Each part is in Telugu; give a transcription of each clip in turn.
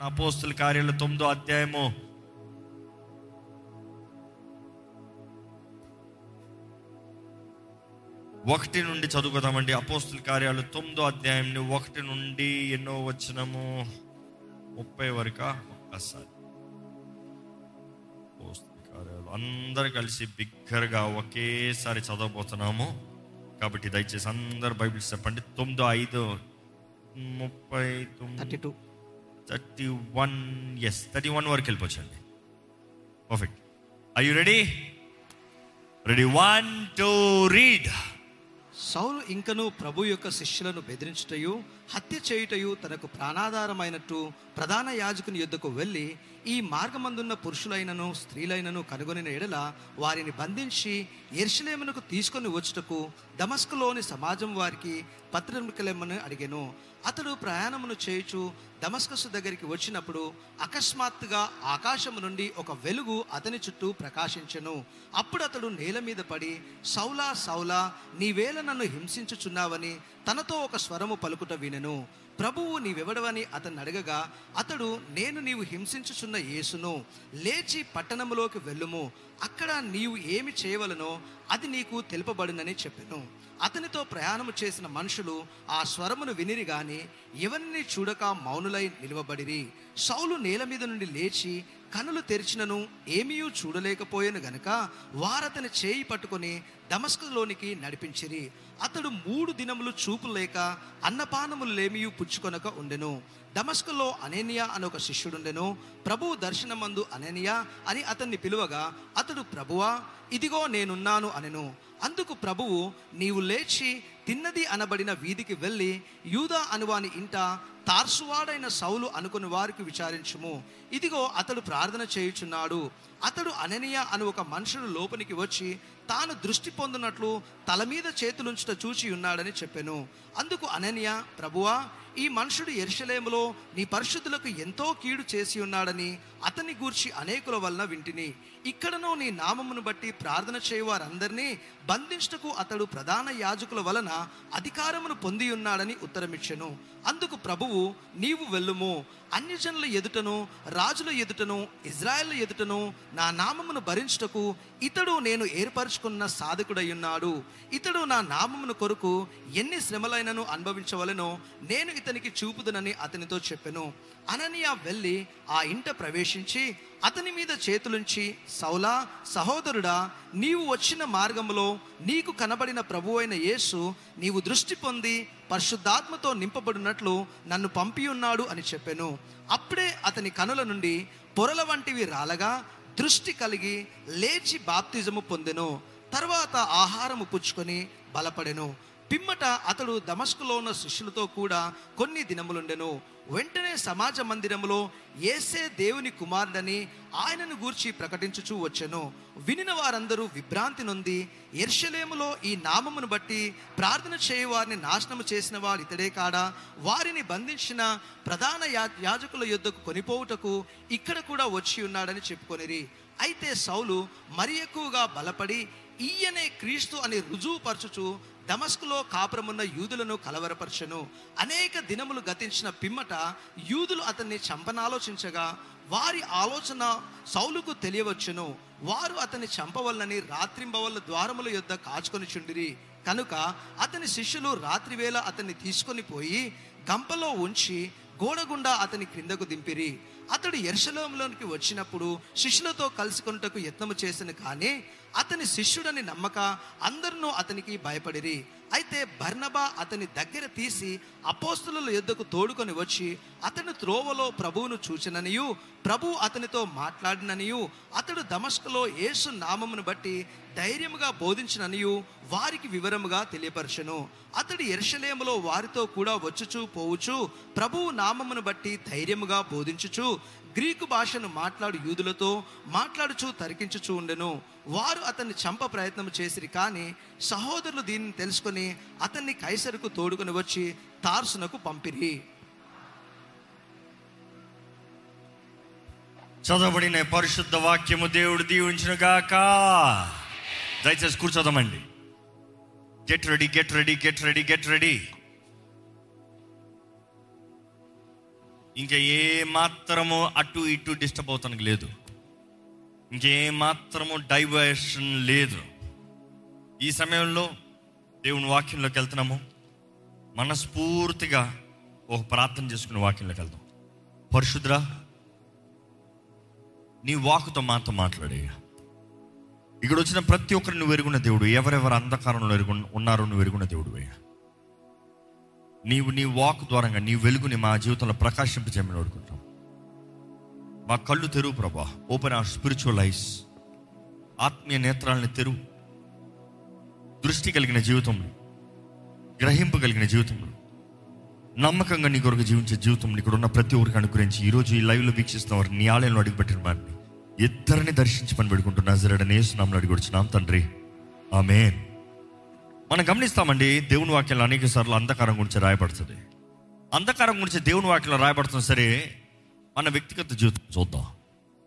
నా పోస్తుల కార్యాలు తొమ్మిదో అధ్యాయము. ఒకటి నుండి చదువుకుందామండి. అపోస్తుల కార్యాలు తొమ్మిదో అధ్యాయం ఒకటి నుండి ఎన్నో వచ్చినము ముప్పై వరకు? ఒక్కసారి. అపోస్తుల కార్యాలు అందరు కలిసి బిగ్గరగా ఒకేసారి చదవబోతున్నాము. కాబట్టి దయచేసి అందరు బైబిల్స్ చెప్పండి తొమ్మిదో ఐదు ముప్పై తొమ్మిది two. Thirty one yes thirty one వరకు వెళ్ళిపోవచ్చండి. Perfect I you ready ready want to read సౌలు ఇంకను ప్రభు యొక్క శిష్యులను బెదిరించుటయు హత్య చేయుటయు తనకు ప్రాణాధారమైనట్టు ప్రధాన యాజకుని యుద్ధకు వెళ్ళి ఈ మార్గమందున్న పురుషులైనను స్త్రీలైనను కనుగొనిన ఎడల వారిని బంధించి ఎర్షలేమునకు తీసుకొని వచ్చుటకు దమస్కులోని సమాజం వారికి పత్రికలేమని అడిగాను. అతడు ప్రయాణమును చేయుచు దమస్కసు దగ్గరికి వచ్చినప్పుడు అకస్మాత్తుగా ఆకాశము నుండి ఒక వెలుగు అతని చుట్టూ ప్రకాశించెను. అప్పుడు అతడు నేల మీద పడి సౌలా సౌలా నీవేళ నన్ను హింసించుచున్నావని తనతో ఒక స్వరము పలుకుట వినెను ప్రభువు నీవెవడవని అతన్ని అడగగా అతడు నేను నీవు హింసించుచున్న యేసును లేచి పట్టణములోకి వెళ్ళుము. అక్కడ నీవు ఏమి చేయవలనో అది నీకు తెలుపబడునని చెప్పెను. అతనితో ప్రయాణము చేసిన మనుషులు ఆ స్వరమును వినిరి గాని ఎవరిని చూడక మౌనులై నిలవబడిరి. సౌలు నేల మీద నుండి లేచి కనులు తెరిచినను ఏమీయూ చూడలేకపోయాను గనుక వారతని చేయి పట్టుకొని దమస్కులోనికి నడిపించిరి. అతడు మూడు దినములు చూపు లేక అన్నపానములు లేమియు పుచ్చుకొనక ఉండెను. దమస్కులో అనేనియా అని ఒక శిష్యుడుండెను. ప్రభువు దర్శనమందు అనేనియా అని అతన్ని పిలువగా అతడు ప్రభువా ఇదిగో నేనున్నాను అనెను. అందుకు ప్రభువు నీవు లేచి తిన్నది అనబడిన వీధికి వెళ్ళి యూదా అనువాని ఇంట తార్సువాడైన సౌలు అనుకుని వారికి విచారించుము. ఇదిగో అతడు ప్రార్థన చేయుచున్నాడు. అతడు అననీయ అని ఒక మనుషుడు లోపలికి వచ్చి తాను దృష్టి పొందినట్లు తల మీద చేతులుంచుట చూచి ఉన్నాడని చెప్పెను. అందుకు అననీయ ప్రభువా ఈ మనుషుడు ఎరుషలేములో నీ పరిశుద్ధులకు ఎంతో కీడు చేసి ఉన్నాడని అతని గూర్చి అనేకుల వలన వింటిని. ఇక్కడనో నీ నామమును బట్టి ప్రార్థన చేయవారందరినీ బంధించటకు అతడు ప్రధాన యాజకుల వలన అధికారమును పొంది ఉన్నాడని ఉత్తరమిచ్చెను. అందుకు ప్రభువు నీవు వెళ్ళుము. అన్యజనుల ఎదుటను రాజుల ఎదుటను ఇజ్రాయెల్ ఎదుటను నా నామమును భరించుటకు ఇతడు నేను ఏర్పరచుకున్న సాధకుడై ఉన్నాడు ఇతడు నా నామమును కొరకు ఎన్ని శ్రమలైనను అనుభవించవలెనో నేను ఇతనికి చూపుదనని అతనితో చెప్పెను. అననీయ వెళ్ళి ఆ ఇంట ప్రవేశించి అతని మీద చేతులుంచి సౌలా సహోదరుడా నీవు వచ్చిన మార్గములో నీకు కనబడిన ప్రభు అయిన యేసు నీవు దృష్టి పొంది పరిశుద్ధాత్మతో నింపబడినట్లు నన్ను పంపి ఉన్నాడు అని చెప్పెను. అప్పుడే అతని కనుల నుండి పొరల వంటివి రాలగా దృష్టి కలిగి లేచి బాప్తిజము పొందెను. తర్వాత ఆహారము పుచ్చుకొని బలపడెను. పిమ్మట అతడు దమస్కులో ఉన్న శిష్యులతో కూడా కొన్ని దినములుండెను. వెంటనే సమాజ మందిరములో ఏసే దేవుని కుమారుడని ఆయనను గూర్చి ప్రకటించుచూ వచ్చెను. వినిన వారందరూ విభ్రాంతి నొంది ఎర్షలేములో ఈ నామమును బట్టి ప్రార్థన చేయవారిని నాశనము చేసిన వారు ఇతడే కాడా. వారిని బంధించిన ప్రధాన యా- యాజకుల యుద్ధకు కొనిపోవుటకు ఇక్కడ కూడా వచ్చి ఉన్నాడని చెప్పుకొనిరి. అయితే సౌలు మరి ఎక్కువగా బలపడి ఈయనే క్రీస్తు అని రుజువుపరచుచు దమస్కులో కాపురమున్న యూదులను కలవరపరచను. అనేక దినములు గతించిన పిమ్మట యూదులు అతన్ని చంపనాలోచించగా వారి ఆలోచన సౌలుకు తెలియవచ్చును. వారు అతన్ని చంపవల్లని రాత్రింబవల్ల ద్వారముల యొద్ద కాచుకొని చుండిరి. కనుక అతని శిష్యులు రాత్రివేళ అతన్ని తీసుకొని పోయి గంపలో ఉంచి గోడగుండా అతని క్రిందకు దింపిరి. అతడు ఎర్షలోములోనికి వచ్చినప్పుడు శిష్యులతో కలుసుకొనుటకు యత్నము చేసిన కానీ అతని శిష్యుడని నమ్మక అందరినూ అతనికి భయపడిరి. అయితే బర్నబా అతని దగ్గర తీసి అపోస్తుల యుద్ధకు తోడుకొని వచ్చి అతని త్రోవలో ప్రభువును చూచిననియు ప్రభు అతనితో మాట్లాడిననియు అతడు దమస్కలో యేసు నామమును బట్టి ధైర్యముగా బోధించిననియు వారికి వివరముగా తెలియపరచను. అతడు ఎర్షలేములో వారితో కూడా వచ్చుచూ పోవుచు ప్రభువు నామమును బట్టి ధైర్యముగా బోధించుచు గ్రీకు భాషను మాట్లాడు యూదులతో మాట్లాడుచూ తరికించుచూ ఉండెను. వారు అతన్ని చంప ప్రయత్నం చేసిరి కానీ సహోదరులు దీనిని తెలుసుకొని అతన్ని కైసరుకు తోడుకొని వచ్చి తార్సునకు పంపిరి. చదవబడిన పరిశుద్ధ వాక్యము దేవుడు దీవించిన గాక దయచేసి కూర్చోదామండి. Get ready get ready get ready get ready ఇంకా ఏ మాత్రము అటు ఇటు డిస్టర్బ్ అవుతానికి లేదు. ఇంకే మాత్రము డైవర్షన్ లేదు. ఈ సమయంలో దేవుని వాక్యంలోకి వెళ్తున్నాము. మనస్ఫూర్తిగా ఒక ప్రార్థన చేసుకుని వాక్యంలోకి వెళ్దాం. పరిశుద్ర నీ వాకుతో మాతో మాట్లాడేయ ఇక్కడ వచ్చిన ప్రతి ఒక్కరిని నువ్వు దేవుడు ఎవరెవరు అంధకారంలో ఎరుగు ఉన్నారో నువ్వు ఎరుగున్న దేవుడు అయ్యా. నీవు నీ వాక్ ద్వారంగా నీ వెలుగుని మా జీవితంలో ప్రకాశింపజేయమని అడుగుతున్నాం. మా కళ్ళు తెరువు ప్రభా. ఓపెన్ ఆర్ స్పిరిచువల్ ఐస్ ఆత్మీయ నేత్రాలని తెరువు. దృష్టి కలిగిన జీవితంలో గ్రహింపు కలిగిన జీవితంలో నమ్మకంగా నీ కొరకు జీవించే జీవితం ఇక్కడ ఉన్న ప్రతి ఒక్కరికి అనుగ్రహించి ఈరోజు ఈ లైవ్లో వీక్షిస్తున్న వారిని నీ ఆలయంలో అడుగుపెట్టిన వారిని ఇద్దరిని దర్శించి పని పెట్టుకుంటున్నా జరడని ఏసునామని అడిగి వచ్చినాం తండ్రి. ఆమెన్ మనం గమనిస్తామండి దేవుని వాక్యంలో అనేక సార్లు అంధకారం గురించి రాయబడుతుంది. అంధకారం గురించి దేవుని వాక్యంలో రాయబడుతున్న సరే మన వ్యక్తిగత జీవితం చూద్దాం.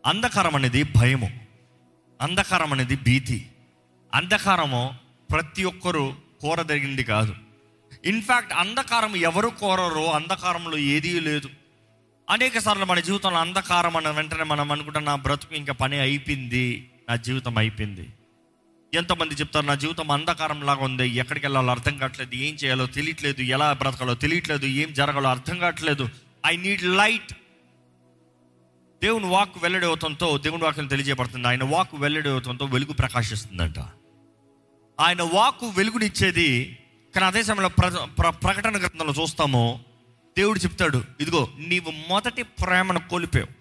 అంధకారం అనేది భయము. అంధకారం అనేది భీతి. అంధకారము ప్రతి ఒక్కరూ కోరదగింది కాదు. ఇన్ఫ్యాక్ట్ అంధకారం ఎవరు కోరరో అంధకారంలో ఏదీ లేదు. అనేక సార్లు మన జీవితంలో అంధకారం అన్న వెంటనే మనం అనుకుంటాం నా బ్రతుకు ఇంకా పని అయిపోయింది నా జీవితం అయిపోయింది. ఎంతమంది చెప్తారు నా జీవితం అంధకారం లాగా ఉంది ఎక్కడికి వెళ్ళాలో అర్థం కావట్లేదు ఏం చేయాలో తెలియట్లేదు ఎలా బ్రతకాలో తెలియట్లేదు ఏం జరగాలో అర్థం కావట్లేదు. ఐ నీడ్ లైట్ దేవుని వాక్ వెల్లడవుతంతో దేవుని వాక్యం తెలియజేయబడుతుంది. ఆయన వాక్ వెల్లడి వెలుగు ప్రకాశిస్తుందంట. ఆయన వాక్కు వెలుగునిచ్చేది కానీ అదే సమయంలో ప్ర ప్ర- ప్రకటన గ్రంథంలో చూస్తాము దేవుడు చెప్తాడు ఇదిగో నీవు మొదటి ప్రేమను కోల్పోయావు.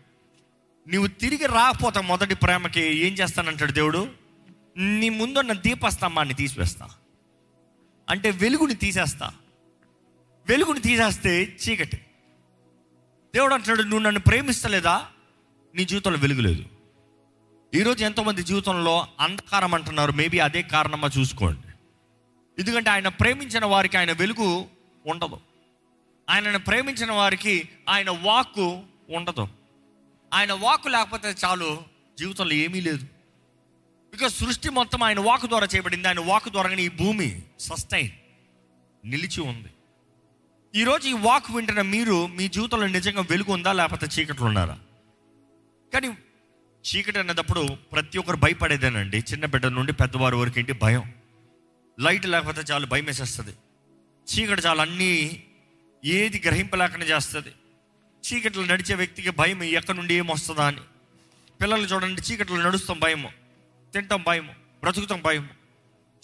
నీవు తిరిగి రాకపోతే మొదటి ప్రేమకి ఏం చేస్తానంటాడు దేవుడు? నీ ముందున్న దీపస్తంభాన్ని తీసివేస్తా. అంటే వెలుగుని తీసేస్తా. వెలుగుని తీసేస్తే చీకటి. దేవుడు అంటున్నాడు నువ్వు నన్ను ప్రేమిస్తలేదా? నీ జీవితంలో వెలుగు లేదు. ఈరోజు ఎంతోమంది జీవితంలో అంధకారం అంటున్నారు మేబీ అదే కారణమా చూసుకోండి. ఎందుకంటే ఆయన ప్రేమించిన వారికి ఆయన వెలుగు ఉండదు. ఆయనను ప్రేమించిన వారికి ఆయన వాక్కు ఉండదు. ఆయన వాక్కు లేకపోతే చాలు జీవితంలో ఏమీ లేదు. బికాస్ సృష్టి మొత్తం ఆయన వాక్ ద్వారా చేయబడింది. ఆయన వాక్ ద్వారానే ఈ భూమి సస్టైన్ నిలిచి ఉంది. ఈరోజు ఈ వాక్ వింటున్న మీరు మీ జీవితంలో నిజంగా వెలుగు ఉందా? లేకపోతే చీకట్లు ఉన్నారా? కానీ చీకటి అన్నప్పుడు ప్రతి ఒక్కరు భయపడేదేనండి. చిన్న బిడ్డ నుండి పెద్దవారి వరకు ఏంటి? భయం. లైట్ లేకపోతే చాలు భయం వేసేస్తుంది. చీకటి చాలు అన్నీ ఏది గ్రహింపలేకుండా చేస్తుంది. చీకట్లో నడిచే వ్యక్తికి భయం ఎక్కడి నుండి ఏమొస్తుందా అని. పిల్లలు చూడండి చీకట్లో నడుస్తాం భయము. తింటాం భయము బ్రతుకుతాం భయము.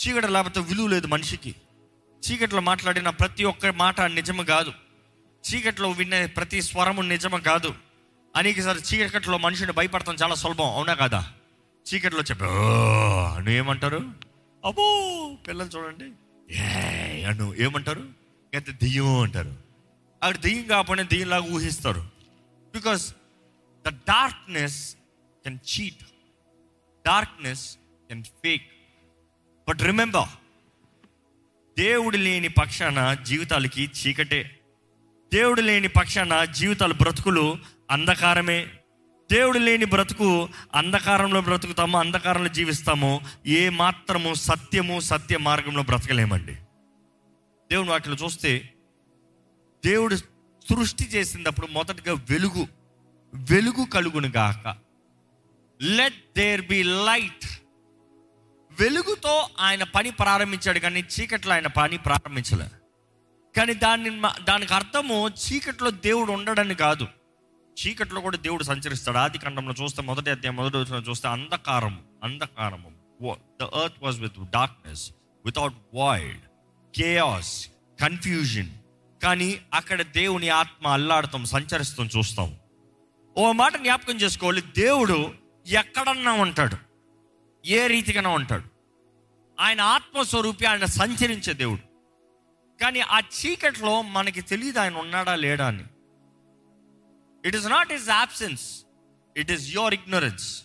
చీకటి లేకపోతే విలువ లేదు మనిషికి. చీకట్లో మాట్లాడిన ప్రతి ఒక్క మాట నిజము కాదు. చీకట్లో వినే ప్రతి స్వరము నిజము కాదు. అనేకసారి చీకట్లో మనిషిని భయపడతాం చాలా సులభం అవునా కదా? చీకట్లో చెప్పి ఏమంటారు? అబ్బో పిల్లలు చూడండి. ఏ అను ఏమంటారు? అయితే దెయ్యం అంటారు. అక్కడ దెయ్యం కాకపోయినా దెయ్యంలాగా ఊహిస్తారు. Because the darkness can cheat darkness and fake but remember దేవుడు లేని పక్షాన జీవితాలకి చీకటే. దేవుడు లేని పక్షాన జీవితాలు బ్రతుకులు అంధకారమే. దేవుడు లేని బ్రతుకు అంధకారంలో బ్రతుకుతాము అంధకారంలో జీవిస్తాము. ఏ మాత్రము సత్యము సత్య మార్గంలో బ్రతకలేమండి. దేవుని వాటిలో చూస్తే దేవుడు సృష్టి చేసినప్పుడు మొదటగా వెలుగు వెలుగు కలుగును గాక లెట్ దేర్ బి లైట్ వెలుగుతో ఆయన పని ప్రారంభించాడు కానీ చీకట్లో ఆయన పని ప్రారంభించలే. కానీ దాన్ని దానికి అర్థము చీకట్లో దేవుడు ఉండడని కాదు. చీకట్లో కూడా దేవుడు సంచరిస్తాడు. ఆది ఖండంలో చూస్తే మొదటి అధ్యాయం మొదటి వచ్చిన చూస్తే అంధకారము అంధకారము. The earth was with darkness without void chaos confusion కానీ అక్కడ దేవుని ఆత్మ అల్లాడతాం సంచరిస్తాం చూస్తాం. ఓ మాట జ్ఞాపకం చేసుకోవాలి. దేవుడు ఎక్కడన్నా ఉంటాడు. ఏ రీతిగానే ఉంటాడు. ఆయన ఆత్మస్వరూపి ఆయన సంచరించే దేవుడు. కానీ ఆ చీకట్లో మనకి తెలియదు ఆయన ఉన్నాడా లేడా అని. It is not is absence it is your ignorance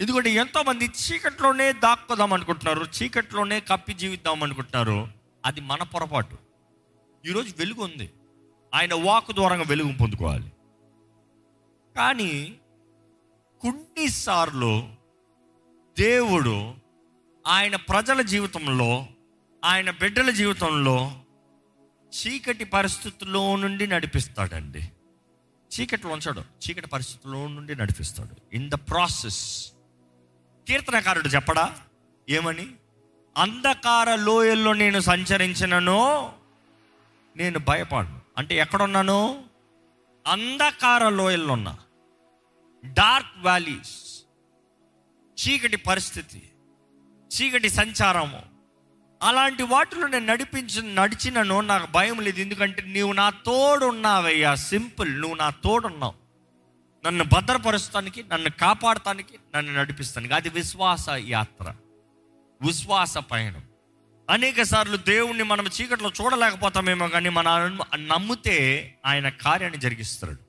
ఎందుకంటే ఎంతోమంది చీకట్లోనే దాక్కుదాం అనుకుంటున్నారు చీకట్లోనే కప్పి జీవిద్దాం అనుకుంటున్నారు. అది మన పొరపాటు. ఈరోజు వెలుగు ఉంది. ఆయన వాక్ ద్వారా వెలుగు పొందుకోవాలి. కానీ కొన్నిసార్లు దేవుడు ఆయన ప్రజల జీవితంలో ఆయన బిడ్డల జీవితంలో చీకటి పరిస్థితుల్లో నుండి నడిపిస్తాడండి. చీకటిలో ఉంచాడు చీకటి పరిస్థితుల్లో నుండి నడిపిస్తాడు. ఇన్ ద ప్రాసెస్ కీర్తనకారుడు చెప్పడా? ఏమని? అంధకార లోయల్లో నేను సంచరించినను నేను భయపడను. అంటే ఎక్కడున్నాను? అంధకార లోయల్లో ఉన్నా. డార్క్ వ్యాలీస్ చీకటి పరిస్థితి చీకటి సంచారము. అలాంటి వాటిలో నేను నడిపించి నడిచినను నాకు భయం లేదు. ఎందుకంటే నీవు నా తోడున్నావయ్యా సింపుల్. నువ్వు నా తోడున్నావు. నన్ను భద్రపరుస్తానికి నన్ను కాపాడటానికి నన్ను నడిపిస్తానికి. అది విశ్వాస యాత్ర విశ్వాస పయనం. అనేక సార్లు దేవుణ్ణి మనం చీకట్లో చూడలేకపోతామేమో కానీ మన నమ్మితే ఆయన కార్యాన్ని జరిగిస్తాడు.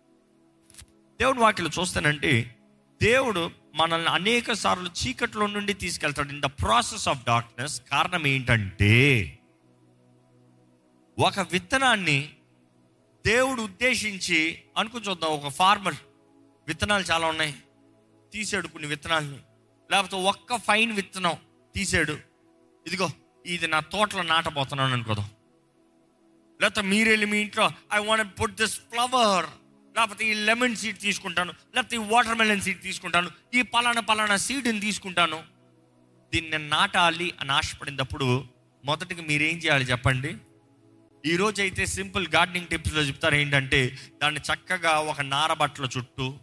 దేవుడు వాటిలో చూస్తానంటే దేవుడు మనల్ని అనేక సార్లు చీకట్లో నుండి తీసుకెళ్తాడు. In the process of darkness కారణం ఏంటంటే ఒక విత్తనాన్ని దేవుడు ఉద్దేశించి అనుకుని చూద్దాం ఒక ఫార్మర్ విత్తనాలు చాలా ఉన్నాయి. తీసాడు కొన్ని విత్తనాలని. లేకపోతే ఒక్క ఫైన్ విత్తనం తీసాడు. ఇదిగో ఇది నా తోటలో నాటబోతున్నాను అనుకోదాం. లేకపోతే మీరెళ్ళి మీ ఇంట్లో I want put this flower లేకపోతే ఈ లెమన్ సీడ్ తీసుకుంటాను లేకపోతే ఈ వాటర్ మెలన్ సీడ్ తీసుకుంటాను ఈ పలానా పలానా సీడ్ని తీసుకుంటాను. దీన్ని నేను నాటాలి అని ఆశపడినప్పుడు మొదటిగా మీరేం చేయాలి చెప్పండి? ఈరోజు అయితే సింపుల్ గార్డెనింగ్ టిప్స్లో చెప్తారు ఏంటంటే దాన్ని చక్కగా ఒక నారబట్టల చుట్టూ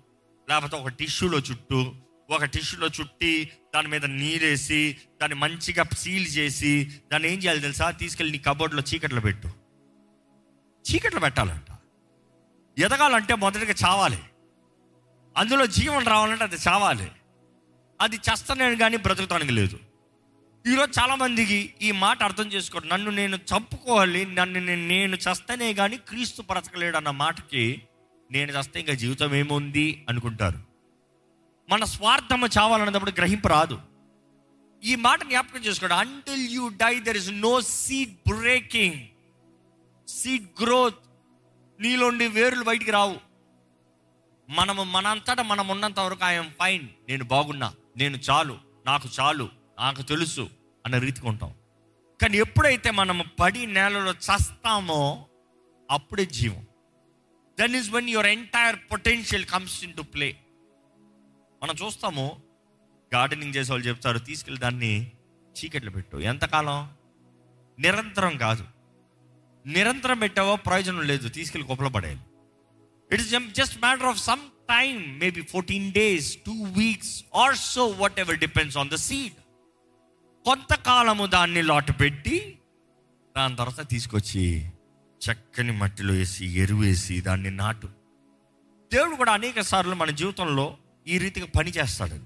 లేకపోతే ఒక టిష్యూలో చుట్టూ ఒక టిష్యూలో చుట్టి దాని మీద నీరేసి దాన్ని మంచిగా సీల్ చేసి దాన్ని ఏం చేయాలి తెలుసా? తీసుకెళ్ళి నీ కబోర్డ్లో చీకట్లో పెట్టు. చీకట్లో పెట్టాలంట. ఎదగాలంటే మొదటిగా చావాలి. అందులో జీవం రావాలంటే అది చావాలి. అది చస్తానేను కానీ బ్రతుకుతానికి లేదు. ఈరోజు చాలామందికి ఈ మాట అర్థం చేసుకోండి నన్ను నేను చంపుకోవాలి నన్ను నేను చస్తేనే కానీ క్రీస్తు బ్రతకలేడు అన్న మాటకి నేను చస్తే ఇంకా జీవితం ఏముంది అనుకుంటారు. మన స్వార్థము చావాలన్నప్పుడు గ్రహింపు రాదు. ఈ మాట జ్ఞాపకం చేసుకోండి. Until you die there is no seed breaking seed growth నీలోండి వేర్లు బయటికి రావు. మనము మనంతటా మనం ఉన్నంత వరకు ఐఎమ్ ఫైన్ నేను బాగున్నా. నేను చాలు. నాకు చాలు. నాకు తెలుసు అన్న రీతికి ఉంటాం. కానీ ఎప్పుడైతే మనము పడి నేలలో చస్తామో అప్పుడే జీవం. Then is when your entire potential comes in to play మనం చూస్తాము గార్డెనింగ్ చేసే వాళ్ళు చెప్తారు తీసుకెళ్ళి దాన్ని చీకట్లో పెట్టు. ఎంతకాలం? నిరంతరం కాదు. నిరంతరం పెట్టావో ప్రయోజనం లేదు తీసుకెళ్ళి కుప్పలు it is just matter of some time maybe fourteen days two weeks or so whatever depends on the seed కొంతకాలము దాన్ని లాటు పెట్టి దాని తర్వాత తీసుకొచ్చి చక్కని మట్టిలో వేసి ఎరువు వేసి దాన్ని నాటు. దేవుడు కూడా అనేక సార్లు మన జీవితంలో ఈ రీతిగా పని చేస్తాడండి.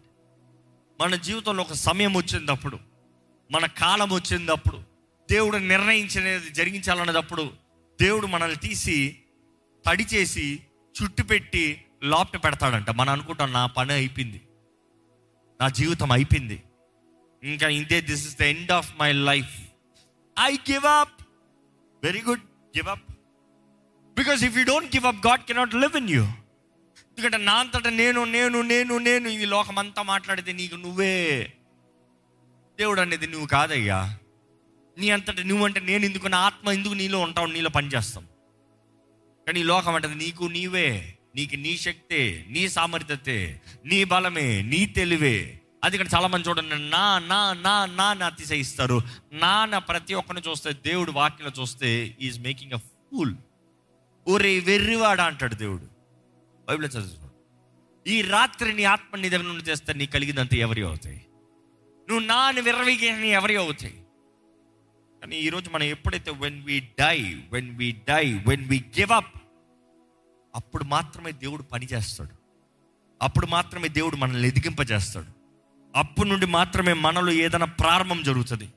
మన జీవితంలో ఒక సమయం వచ్చినప్పుడు మన కాలం వచ్చినప్పుడు దేవుడు నిర్ణయించినది జరిగించాలన్నప్పుడు దేవుడు మనల్ని తీసి తడి చేసి చుట్టు పెట్టి లోపట పెడతాడంట. మనం అనుకుంటాం నా పని అయిపోయింది. నా జీవితం అయిపోయింది. ఇంకా ఇంతే this is the end of my life I give up very good give up because if you don't give up God cannot live in you ఎందుకంటే నా అంతటా నేను నేను నేను నేను ఈ లోకమంతా మాట్లాడితే నీకు నువ్వే. దేవుడు అనేది నువ్వు కాదయ్యా. నీ అంతటి నువ్వంటే నేను ఎందుకు నా ఆత్మ ఎందుకు నీలో ఉంటావు నీలో పనిచేస్తాం? కానీ ఈ లోకం అంటది నీకు నీవే నీకు నీ శక్తే నీ సామర్థ్యతే నీ బలమే నీ తెలివే. అది ఇక్కడ చాలామంది చూడండి నా నా నా నా నా అతిశయిస్తారు. నా నా ప్రతి ఒక్కరిని చూస్తే దేవుడు వాక్యలో చూస్తే ఈజ్ మేకింగ్ అ ఫూల్ ఒరే వెర్రివాడా అంటాడు దేవుడు. బైబిల్ చదువు ఈ రాత్రి నీ ఆత్మ నీ దగ్గర నుండి చేస్తే నీ కలిగినంత ఎవరి అవుతాయి? నువ్వు నాని విర్రవిగి ఎవరి అవుతాయి? కానీ ఈరోజు మనం ఎప్పుడైతే when we die when we die when we give up అప్పుడు మాత్రమే దేవుడు పని చేస్తాడు. అప్పుడు మాత్రమే దేవుడు మనల్ని ఎదిగింపజేస్తాడు. అప్పుడు నుండి మాత్రమే మనలో ఏదైనా ప్రారంభం జరుగుతుంది.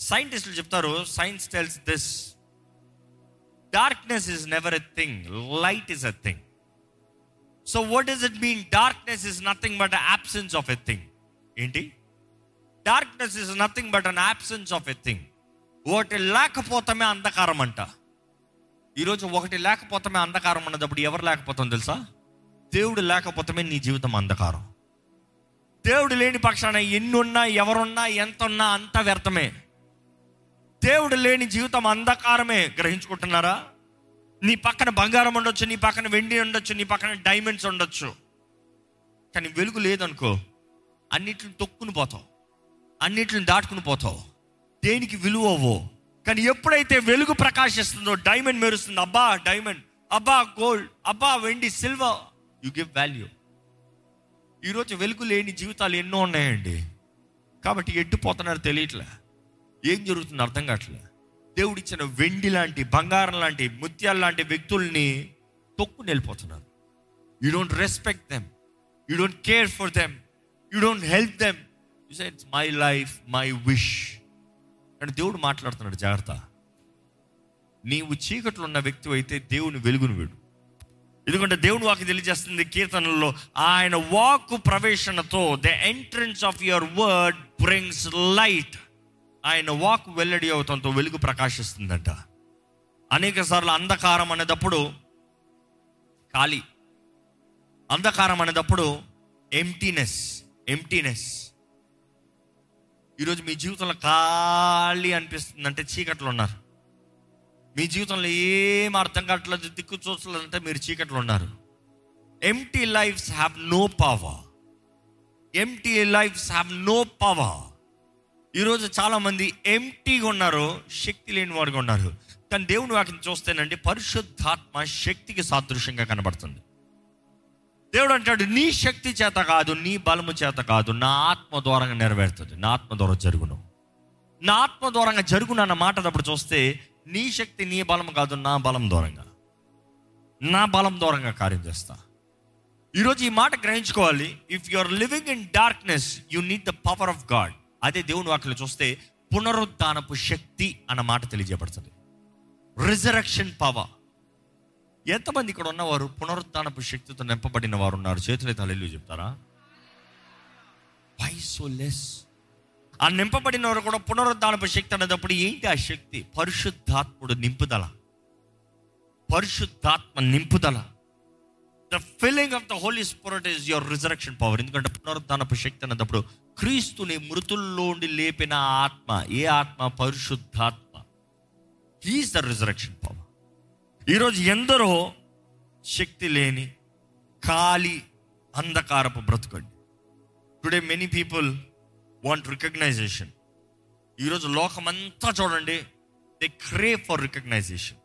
సైంటిస్టులు చెప్తారు science tells this darkness is never a thing light is a thing so what is it mean darkness is nothing but absence of a thing ఏంటి? Darkness is nothing but an absence of a thing ఒకటి లేకపోతమే అంధకారం అంట. ఈరోజు ఒకటి లేకపోతమే అంధకారం అన్నదప్పుడు ఎవరు లేకపోతాం తెలుసా? దేవుడు లేకపోతమే నీ జీవితం అంధకారం. దేవుడు లేని పక్షాన ఎన్నున్నా ఎవరున్నా ఎంత ఉన్నా అంత వ్యర్థమే. దేవుడు లేని జీవితం అంధకారమే. గ్రహించుకుంటున్నారా? నీ పక్కన బంగారం ఉండొచ్చు నీ పక్కన వెండి ఉండొచ్చు నీ పక్కన డైమండ్స్ ఉండొచ్చు. కానీ వెలుగు లేదనుకో అన్నిటిని తొక్కుని పోతావు. అన్నిటిని దాటుకుని పోతావు. దేనికి విలువవో? కానీ ఎప్పుడైతే వెలుగు ప్రకాశిస్తుందో డైమండ్ మెరుస్తుంది. అబ్బా డైమండ్. అబ్బా గోల్డ్. అబ్బా వెండి సిల్వర్. యు గివ్ వాల్యూ ఈరోజు వెలుగు లేని జీవితాలు ఎన్నో ఉన్నాయండి. కాబట్టి ఎడ్డుపోతున్నారు తెలియట్లే. ఏం జరుగుతుంది అర్థం కావట్లే. దేవుడిచ్చిన వెండి లాంటి బంగారం లాంటి ముత్యాలు లాంటి వ్యక్తుల్ని తొక్కు వెళ్ళిపోతున్నారు you don't respect them you don't care for them you don't help them it's my life my wish కానీ దేవుడు మాట్లాడుతున్నాడు జాగ్రత్త. నీవు చీకట్లో ఉన్న వ్యక్తి అయితే దేవుని వెలుగును వీడు. ఎందుకంటే దేవుని వాకి తెలియజేస్తుంది కీర్తనల్లో ఆయన వాక్కు ప్రవేశనతో the entrance of your word brings light ఆయన వాక్ వెల్లడి అవుతంతో వెలుగు ప్రకాశిస్తుందంట. అనేక సార్లు అంధకారం అనేటప్పుడు ఖాళీ. అంధకారం అనేటప్పుడు ఎంటీనెస్ ఎంటీనెస్ ఈరోజు మీ జీవితంలో ఖాళీ అనిపిస్తుంది అంటే చీకట్లో ఉన్నారు మీ జీవితంలో ఏం అర్థం కావట్లేదు దిక్కు చూసలేదంటే మీరు చీకట్లో ఉన్నారు empty lives have no power empty lives have no power ఈరోజు చాలామంది ఎంటీగా ఉన్నారు శక్తి లేని వారుగా ఉన్నారు. కానీ దేవుని వాటిని చూస్తేనండి పరిశుద్ధాత్మ శక్తికి సాదృశ్యంగా కనబడుతుంది. దేవుడు అంటాడు నీ శక్తి చేత కాదు నీ బలము చేత కాదు నా ఆత్మ ద్వారంగా నెరవేరుతుంది నా ఆత్మ ద్వారా జరుగును. నా ఆత్మ ద్వారంగా జరుగును అన్న మాట అప్పుడు చూస్తే నీ శక్తి నీ బలం కాదు నా బలం దూరంగా నా బలం దూరంగా కార్యం చేస్తా. ఈరోజు ఈ మాట గ్రహించుకోవాలి if you are living in darkness you need the power of God అదే దేవుని వాక్యలో చూస్తే పునరుద్ధానపు శక్తి అన్న మాట తెలియజేయబడుతుంది. రిజరక్షన్ పవర్ ఎంతమంది ఇక్కడ ఉన్నవారు పునరుద్ధానపు శక్తితో నింపబడిన వారు ఉన్నారు? చేతులైతే హల్లెలూయా చెప్తారా? వై సో లెస్ ఆ నింపబడిన వారు కూడా పునరుద్ధానపు శక్తి అనేటప్పుడు ఏంటి ఆ శక్తి? పరిశుద్ధాత్ముడు నింపుదల. పరిశుద్ధాత్మ నింపుదల. The filling of the holy spirit is your resurrection power ఎందుకంటే పునరుద్ధానపు శక్తి అనేటప్పుడు క్రీస్తుని మృతుల్లోండి లేపిన ఆత్మ ఏ ఆత్మ? పరిశుద్ధాత్మ. హీస్ ద రిజరక్షన్ పవర్ ఈరోజు ఎందరో శక్తి లేని ఖాళీ అంధకారపు బ్రతకండి. Today many people want recognition ఈరోజు లోకమంతా చూడండి they crave for recognition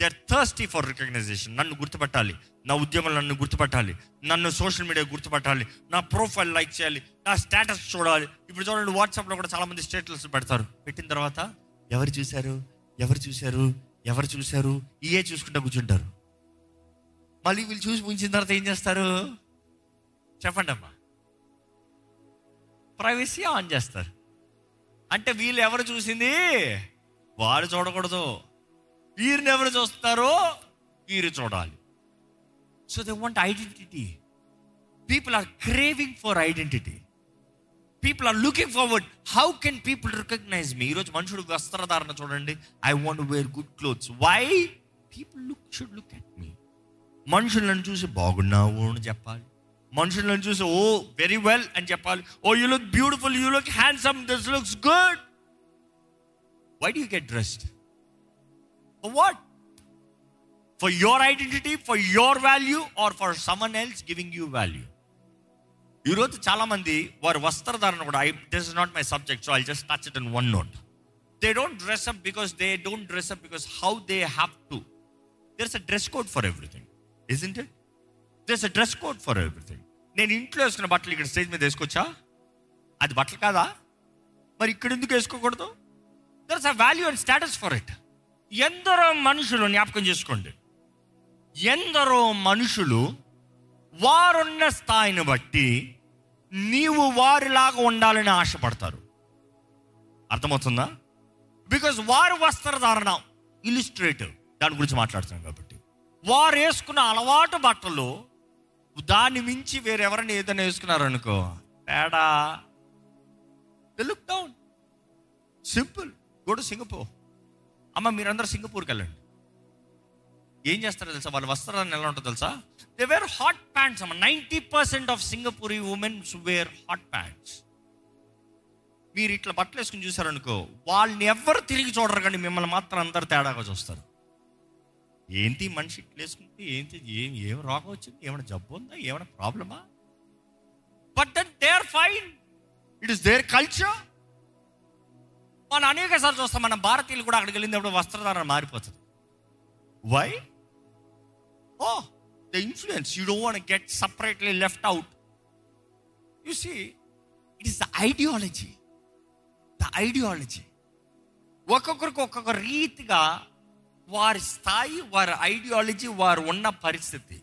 they are thirsty for recognition నన్ను గుర్తుపట్టాలి. నా ఉద్యమం నన్ను గుర్తుపట్టాలి. నన్ను సోషల్ మీడియా గుర్తుపట్టాలి. నా ప్రొఫైల్ లైక్ చేయాలి. నా స్టేటస్ చూడాలి. ఇప్పుడు చూడండి వాట్సాప్లో కూడా చాలామంది స్టేటస్ పెడతారు. పెట్టిన తర్వాత ఎవరు చూశారు? ఎవరు చూశారు? ఎవరు చూశారు? ఇయే చూసుకుంటా కూర్చుంటారు. మళ్ళీ వీళ్ళు చూసి ముంచిన తర్వాత ఏం చేస్తారు? చెప్పండి అమ్మా ప్రైవసీ ఆన్ చేస్తారు. అంటే వీళ్ళు ఎవరు చూసింది? వారు చూడకూడదు. వీరిని ఎవరు చూస్తారో వీరు చూడాలి. So they want identity people are craving for identity people are looking forward how can people recognize me ఈరోజు మనుషుడు వస్త్రధారణ చూడండి I want wear good clothes why people look should look at me మనుషులను చూసి బాగున్నావు అని చెప్పాలి. మనుషులను చూసి ఓ వెరీ వెల్ అని చెప్పాలి. ఓ you look beautiful you look handsome this looks good why do get dressed for what for your identity for your value or for someone else giving you value ఈరోజు చాలామంది వారి వస్త్రధారణ కూడా I this is not my subject so I just touch it in one note they don't dress up because they don't dress up because how they have to there is a dress code for everything is in it there a dress code for everything నేను ఇంట్లో వేసుకున్న బట్టలు ఇక్కడ స్టేజ్ మీద వేసుకోవచ్చా? అది బట్టలు కాదా? మరి ఇక్కడ ఎందుకు వేసుకోకూడదు? There is a value and status for it ఎందరో మనుషులు జ్ఞాపకం చేసుకోండి. ఎందరో మనుషులు వారున్న స్థాయిని బట్టి నీవు వారిలాగా ఉండాలని ఆశపడతారు. అర్థమవుతుందా? బికాజ్ వారు వస్త్రధారణ ఇలిస్ట్రేటివ్ దాని గురించి మాట్లాడుతున్నాం కాబట్టి. వారు వేసుకున్న అలవాటు బట్టలు దాన్ని మించి వేరెవరైనా ఏదైనా వేసుకున్నారనుకో తేడా. Look down simple go to Singapore అమ్మ మీరందరూ సింగపూర్కి వెళ్ళండి. ఏం చేస్తారో తెలుసా? వాళ్ళ వస్త్రాలను ఎలా ఉంటుందో తెలుసా? దే వేర్ హాట్ ప్యాంట్స్ అమ్మ. Ninety percent of Singapore women's wear hot pants మీరు ఇట్లా బట్టలు వేసుకుని చూసారనుకో వాళ్ళని ఎవరు తిరిగి చూడరు కానీ మిమ్మల్ని మాత్రం అందరు తేడాగా చూస్తారు. ఏంటి మనిషి ఇట్లా వేసుకుంటే ఏంటి? ఏం ఏం రోగం వచ్చింది? ఏమైనా జబ్బు ఉందా? ఏమైనా ప్రాబ్లమా? But then they are fine it is their culture మనం అనేక సార్లు చూస్తాం మన భారతీయులు కూడా అక్కడికి వెళ్ళినప్పుడు వస్త్రధారణ మారిపోతుంది. Why oh the influence you don't want get separately left out you see it is the ideology the ideology ఒక్కొక్కరికి ఒక్కొక్క రీతిగా వారి స్థాయి వారి ఐడియాలజీ వారు ఉన్న పరిస్థితి.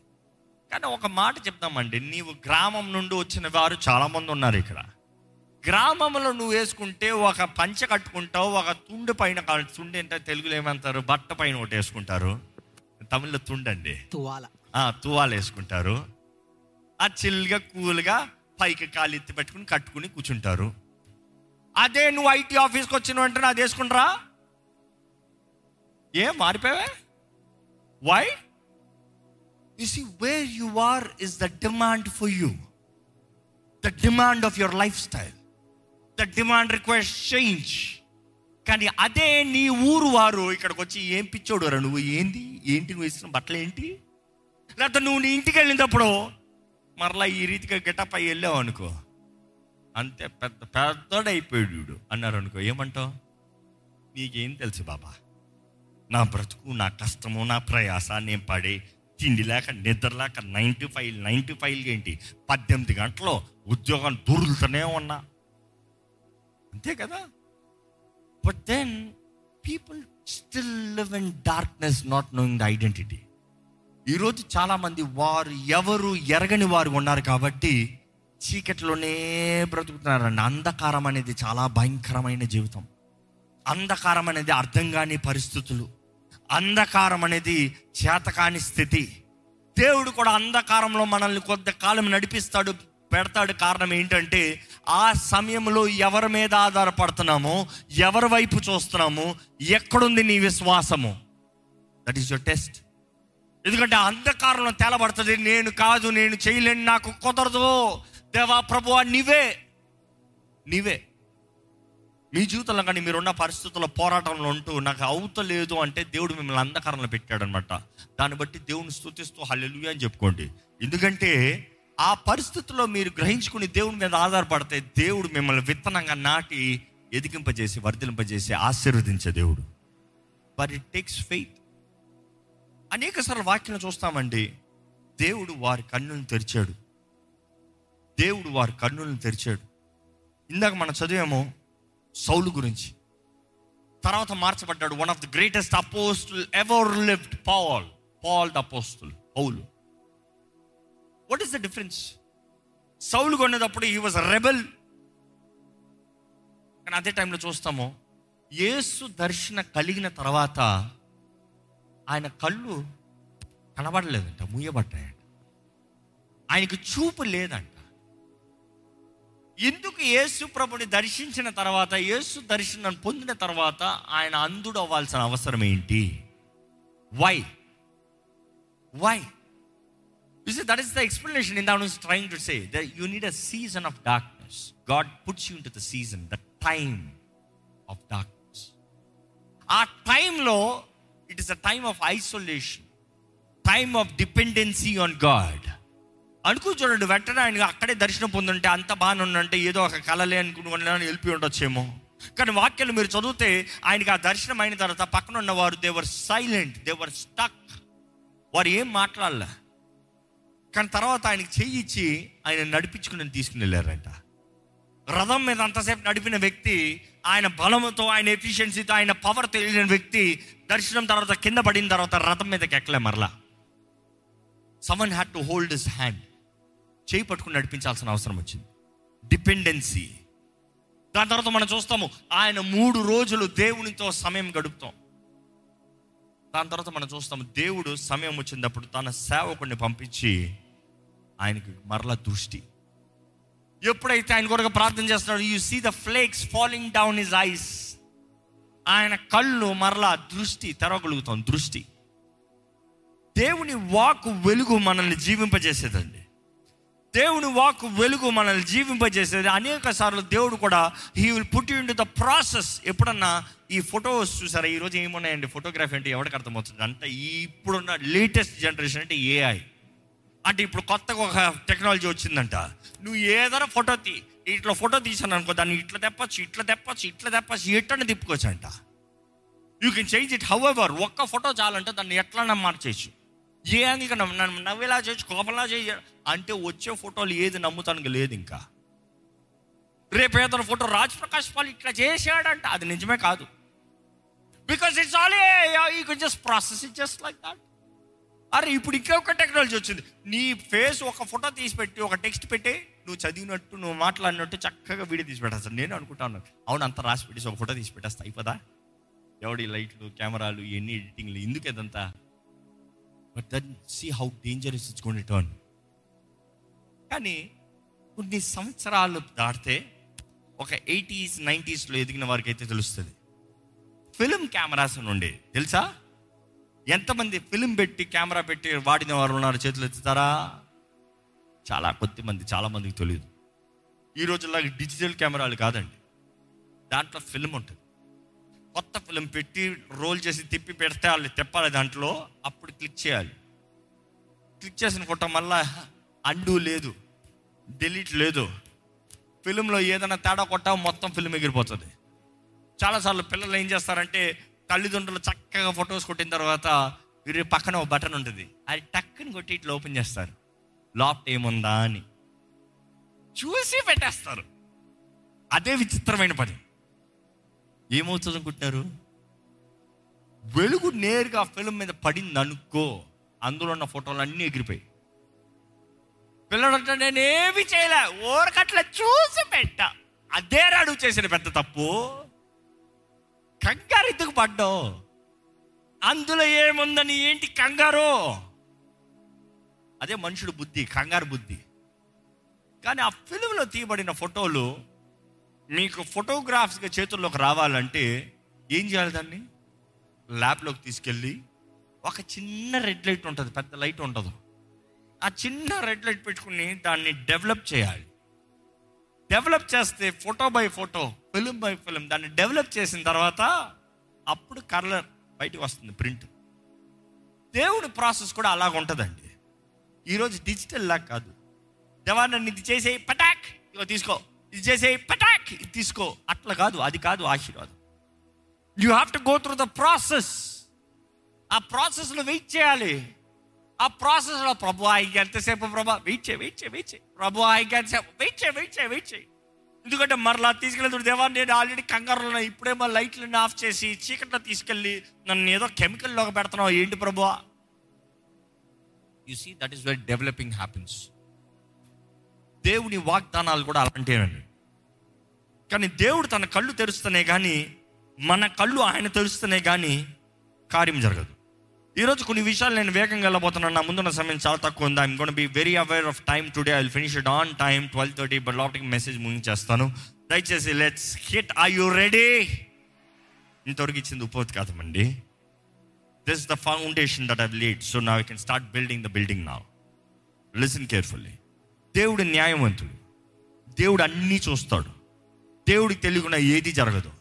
కానీ ఒక మాట చెప్తామండి నీవు గ్రామం నుండి వచ్చిన వారు చాలామంది ఉన్నారు ఇక్కడ. గ్రామంలో నువ్వు వేసుకుంటే ఒక పంచ కట్టుకుంటావు ఒక తుండు పైన తుండు ఏంటో తెలుగులో ఏమంటారు? బట్ట పైన ఒకటి వేసుకుంటారు. తమిళ్ళో తుండండి. తువాల. ఆ, తువాలు వేసుకుంటారు. ఆ చిల్గా కూల్గా పైకి కాలు ఎత్తి పెట్టుకుని కట్టుకుని కూర్చుంటారు. అదే నువ్వు ఐటీ ఆఫీస్కి వచ్చిన వెంటనే అది వేసుకుంటారా? ఏ మారిపోయావే? Why you see where you are is the demand for you the demand of your life style the demand request change కానీ అదే నీ ఊరు వారు ఇక్కడికి వచ్చి ఏం పిచ్చోడు రా నువ్వు? ఏంది? ఏంటి నువ్వు ఇస్తున్న బట్టలు ఏంటి? లేకపోతే నువ్వు నీ ఇంటికి వెళ్ళినప్పుడు మరలా ఈ రీతిగా గెటప్ అయ్యి వెళ్ళావు అనుకో. అంతే పెద్ద పెద్దోడైపోయాడు అన్నారు అనుకో ఏమంటావు? నీకేం తెలుసు బాబా? నా బ్రతుకు నా కష్టము నా ప్రయాస నేను పడే తిండి లేక నిద్ర లేక నైంటీ ఫైవ్ నైంటీ ఫైవ్ ఏంటి? పద్దెనిమిది గంటలు ఉద్యోగం దొరుకుతూనే ఉన్నా. అంతే కదా? But then people still live in darkness not knowing the identity ఈరోజు చాలామంది వారు ఎవరు ఎరగని వారు ఉన్నారు కాబట్టి చీకటిలోనే బ్రతుకుతున్నారండి అంధకారం అనేది చాలా భయంకరమైన జీవితం. అంధకారం అనేది అర్థం కాని పరిస్థితులు. అంధకారం అనేది చేతకాని స్థితి. దేవుడు కూడా అంధకారంలో మనల్ని కొద్ది కాలం నడిపిస్తాడు. పెడతాడు కారణం ఏంటంటే ఆ సమయంలో ఎవరి మీద ఆధారపడుతున్నామో ఎవరి వైపు చూస్తున్నామో ఎక్కడుంది నీ విశ్వాసము? దట్ ఈస్ యువర్ టెస్ట్ ఎందుకంటే ఆ అంధకారంలో తెలబడుతుంది నేను కాదు నేను చేయలేను నాకు కుదరదు. దేవా ప్రభువా నీవే. నీవే. మీ జీవితంలో కానీ మీరున్న పరిస్థితుల్లో పోరాటంలో ఉంటూ నాకు అవుతలేదు అంటే దేవుడు మిమ్మల్ని అంధకారంలో పెట్టాడనమాట. దాన్ని బట్టి దేవుని స్థుతిస్తూ హల్లెలూయా అని చెప్పుకోండి. ఎందుకంటే ఆ పరిస్థితుల్లో మీరు గ్రహించుకుని దేవుడి మీద ఆధారపడితే దేవుడు మిమ్మల్ని విత్తనంగా నాటి ఎదిగింపజేసి వర్ధిలింపజేసి ఆశీర్వదించే దేవుడు. బట్ ఇట్ టేక్స్ ఫెయిత్ అనేక సార్లు వాక్యం చూస్తామండి. దేవుడు వారి కన్నులను తెరిచాడు. దేవుడు వారి కన్నులను తెరిచాడు. ఇందాక మనం చదివాము సౌలు గురించి. తర్వాత మార్చబడ్డాడు. One of the greatest apostle ever lived Paul Paul the apostle Paul what is the difference సౌలు కొనేటప్పుడు ఈ వాజ్ రెబెల్ కానీ అదే టైంలో చూస్తాము యేసు దర్శన కలిగిన తర్వాత ఆయన కళ్ళు కనబడలేదంట మూయబడ్డాయంట. ఆయనకు చూపు లేదంట. ఎందుకు యేసు ప్రభుని దర్శించిన తర్వాత యేసు దర్శనం పొందిన తర్వాత ఆయన అంధుడు అవ్వాల్సిన అవసరం ఏంటి? Why why You see, that is the explanation in that I was trying to say that you need a season of darkness. God puts you into the season, the time of darkness. ఆ టైంలో it is a time of isolation time of dependency on God అనుకో చూడండి వెంటనే ఆయన అక్కడే దర్శనం పొందుంటే అంత బాగానే ఉందంటే ఏదో ఒక కళలే అనుకుని వెళ్ళి ఉండొచ్చేమో కానీ వాక్యాలు మీరు చదివితే ఆయనకి ఆ దర్శనం అయిన తర్వాత పక్కన ఉన్న వారు దేవర్ సైలెంట్ దేవర్ స్టక్ వారు ఏం మాట్లాడలే కానీ తర్వాత ఆయనకి చెయ్యి ఇచ్చి ఆయన నడిపించుకుని తీసుకుని వెళ్ళారంట. రథం మీద అంతసేపు నడిపిన వ్యక్తి ఆయన బలముతో ఆయన ఎఫిషియన్సీతో ఆయన పవర్ తెలియని వ్యక్తి దర్శనం తర్వాత కింద పడిన తర్వాత రథం మీదకి ఎక్కలే మరలా. Someone had to hold his hand చేయి పట్టుకుని నడిపించాల్సిన అవసరం వచ్చింది. డిపెండెన్సీ దాని తర్వాత మనం చూస్తాము ఆయన మూడు రోజులు దేవునితో సమయం గడుపుతాం. దాని తర్వాత మనం చూస్తాము దేవుడు సమయం వచ్చినప్పుడు తన సేవకుడిని పంపించి ఆయనకి మరలా దృష్టి. ఎప్పుడైతే ఆయన కొరకు ప్రార్థన చేస్తున్నాడు you see the flakes falling down his eyes ఆయన కళ్ళు మరలా దృష్టి తెరవగలుగుతాం దృష్టి. దేవుని వాక్ వెలుగు మనల్ని జీవింపజేసేదండి. దేవుని వాక్ వెలుగు మనల్ని జీవింపజేసేది. అనేక సార్లు దేవుడు కూడా he will put in to the process ఎప్పుడన్నా ఈ ఫొటోస్ చూసారా? ఈరోజు ఏమున్నాయండి? ఫోటోగ్రఫీ అంటే ఎవరికి అర్థమవుతుంది? అంటే ఇప్పుడున్న లేటెస్ట్ జనరేషన్ అంటే ఏఐ అంటే ఇప్పుడు కొత్తగా ఒక టెక్నాలజీ వచ్చిందంట. నువ్వు ఏదైనా ఫోటో తీ ఇట్లా ఫోటో తీసాను అనుకో దాన్ని ఇట్లా తెప్పచ్చు ఇట్లా తెప్పచ్చు ఇట్లా తెప్పచ్చు ఎట్లనే తిప్పుకోవచ్చు అంట you can change it however ఒక్క ఫోటో చాలంటే దాన్ని ఎట్లన్నా మార్చేయచ్చు. ఏ యాంగిల్ నన్ను నవ్వేలా చేయొచ్చు కోపంలా చేయ అంటే వచ్చే ఫోటోలు ఏది నమ్ముతానికి లేదు ఇంకా. రేపు ఏదైనా ఫోటో రాజ్ ప్రకాష్ పాల్ ఇట్లా చేసాడంట అది నిజమే కాదు. Because it's all you can just process it just like that అరే ఇప్పుడు ఇంకొక టెక్నాలజీ వచ్చింది. నీ ఫేస్ ఒక ఫోటో తీసి పెట్టి ఒక టెక్స్ట్ పెట్టి నువ్వు చదివినట్టు నువ్వు మాట్లాడినట్టు చక్కగా వీడియో తీసి పెట్టేస్తాను నేను అనుకుంటాను అవును అంత రాసి పెట్టేసి ఒక ఫోటో తీసి పెట్టేస్తా అయిపోదా? ఎవడి లైట్లు కెమెరాలు ఎన్ని ఎడిటింగ్లు ఎందుకు ఇదంతా? But then see how dangerous it's gone turn కానీ కొన్ని సంవత్సరాలు దాటితే ఒక ఎయిటీస్ నైంటీస్లో ఎదిగిన వారికి అయితే తెలుస్తుంది. ఫిలిం కెమెరాస్ నుండి తెలుసా? ఎంతమంది ఫిలిం పెట్టి కెమెరా పెట్టి వాడిన వారు ఉన్నారు చేతులు ఎత్తుతారా? చాలా కొద్ది మంది చాలా మందికి తెలియదు ఈ రోజుల్లో డిజిటల్ కెమెరాలు కాదండి. దాంట్లో ఫిలిం ఉంటుంది. కొత్త ఫిలిం పెట్టి రోల్ చేసి తిప్పి పెడితే వాళ్ళు తిప్పాలి దాంట్లో అప్పుడు క్లిక్ చేయాలి. క్లిక్ చేసిన కొట్ట మళ్ళా అండు లేదు డిలీట్ లేదు. ఫిలింలో ఏదైనా తేడా కొట్టా మొత్తం ఫిలిం ఎగిరిపోతుంది. చాలాసార్లు పిల్లలు ఏం చేస్తారంటే తల్లిదండ్రులు చక్కగా ఫొటోస్ కొట్టిన తర్వాత వీరి పక్కన ఒక బటన్ ఉంటుంది. అది టక్కుని కొట్టి ఇట్లా ఓపెన్ చేస్తారు. లాప్ట్ ఏముందా అని. చూసి పెట్టేస్తారు. అదే విచిత్రమైన పని. ఏమవుతుంది అనుకుంటున్నారు వెలుగు నేరుగా ఫిలిం మీద పడింది అనుకో అందులో ఉన్న ఫోటోలు అన్నీ ఎగిరిపోయి పిల్లడు నేనేమి చేయలే. ఊరకట్ల చూసి పెట్ట. అదే అడుగు చేసిన పెద్ద తప్పు. కంగారు ఎందుకు పడ్డావు? అందులో ఏముందని ఏంటి కంగారు? అదే మనుషుడు బుద్ధి కంగారు బుద్ధి. కానీ ఆ ఫిలింలో తీయబడిన ఫోటోలు మీకు ఫోటోగ్రాఫ్స్గా చేతుల్లోకి రావాలంటే ఏం చేయాలి దాన్ని? ల్యాబ్లోకి తీసుకెళ్ళి ఒక చిన్న రెడ్ లైట్ ఉంటుంది పెద్ద లైట్ ఉండదు. ఆ చిన్న రెడ్ లైట్ పెట్టుకుని దాన్ని డెవలప్ చేయాలి. డెవలప్ చేస్తే photo by photo film by film దాన్ని డెవలప్ చేసిన తర్వాత అప్పుడు కలర్ బయటకు వస్తుంది ప్రింట్. దేవుడి ప్రాసెస్ కూడా అలాగ ఉంటుందండి. ఈరోజు డిజిటల్ లాగా కాదు. దేవా నన్ను ఇది చేసే పటాక్ ఇగో తీసుకో. ఇది చేసే పటాక్ ఇది తీసుకో. అట్లా కాదు అది కాదు ఆశీర్వాదం. You have to go through the process ఆ ప్రాసెస్లో వెయిట్ చేయాలి. ఆ ప్రాసెస్లో ప్రభు ఆయనకి ఎంతసేపు ప్రభా? వెయిట్ చేయి వెయిట్ చేయి వెయిట్ చేయి ప్రభు ఆయనకి ఎంతసేపు? వెయిట్ చేయి వెయిట్ చేయి వెయిట్ చేయి ఎందుకంటే మరలా తీసుకెళ్ళి దేవా నేను ఆల్రెడీ కంగారులో ఉన్నా. ఇప్పుడేమో లైట్లను ఆఫ్ చేసి చీకట్లో తీసుకెళ్ళి నన్ను ఏదో కెమికల్లోకి పెడుతున్నావు. ఏంటి ప్రభు? You see that is very developing happens దేవుని వాగ్దానాలు కూడా అలాంటివేనండి. కానీ దేవుడు తన కళ్ళు తెరుస్తనే కానీ మన కళ్ళు ఆయన తెరుస్తనే కానీ కార్యం జరగదు. ఈరోజు కొన్ని విషయాలు నేను వేగంగా వెళ్ళబోతున్నాను. నా ముందున్న సమయం చాలా తక్కువ ఉంది. I'm gonna be very aware of time today I finish it on time twelve thirty but లోపలికి మెసేజ్ ముగించేస్తాను దయచేసి let's hit I you ready ఇంతవరకు ఇచ్చింది ఉపోద్ఘాతం అండి this the foundation that I lead so నా can start building the building నా లిసన్ కేర్ఫుల్లీ దేవుడు న్యాయవంతుడు. దేవుడు అన్నీ చూస్తాడు. దేవుడికి తెలియకుండా ఏది జరగదు.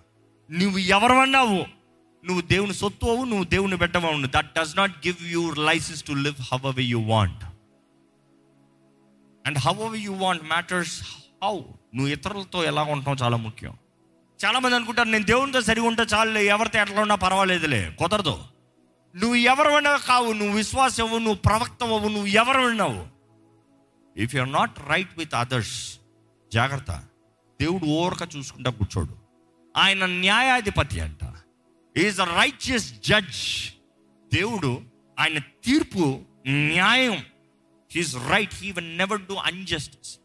నువ్వు ఎవరమన్నావు? నువ్వు దేవుని సొత్తు అవు నువ్వు దేవుని పెట్టవవు that does not give you license to live however you want and however you want matters how నువ్వు ఇతరులతో ఎలా ఉంటావు చాలా ముఖ్యం. చాలామంది అనుకుంటారు నేను దేవునితో సరిగా ఉంటే చాలు ఎవరితో ఎట్లా ఉన్నా పర్వాలేదులే. కుదరదు. నువ్వు ఎవరు కావు నువ్వు విశ్వాసవు నువ్వు ప్రవక్తవు నువ్వు ఎవరు ఉన్నావు if you are not right with others జాగ్రత్త. దేవుడు ఓరక చూసుకుంటా కూర్చోడు. ఆయన న్యాయాధిపతి అంట. ఈజ్ అ రైచియస్ జడ్జ్ దేవుడు ఆయన తీర్పు న్యాయం. He's right he will never do injustice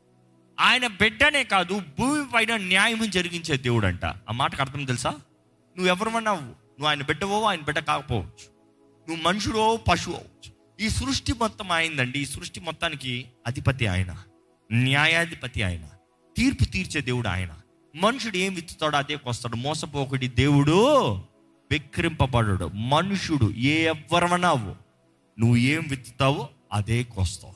ఆయన బిడ్డనే కాదు భూమి పైన న్యాయం జరిగించే దేవుడు అంట ఆ మాటకు అర్థం తెలుసా? నువ్వు ఎవరివన్నావు నువ్వు. ఆయన బిడ్డవో ఆయన బిడ్డ కాకపోవచ్చు. నువ్వు మనుషుడో పశువు అవ్వచ్చు. ఈ సృష్టి మొత్తం ఆయనండి ఈ సృష్టి మొత్తానికి అధిపతి ఆయన. న్యాయాధిపతి ఆయన. తీర్పు తీర్చే దేవుడు ఆయన. మనుషుడు ఏం విత్తుతాడో అదే కొస్తాడు. మోసపోకుడి దేవుడు విక్రింపబడడు. మనుషుడు ఏ ఎవ్వరమన్నావు నువ్వు ఏం విత్తుతావో అదే కోస్తావు.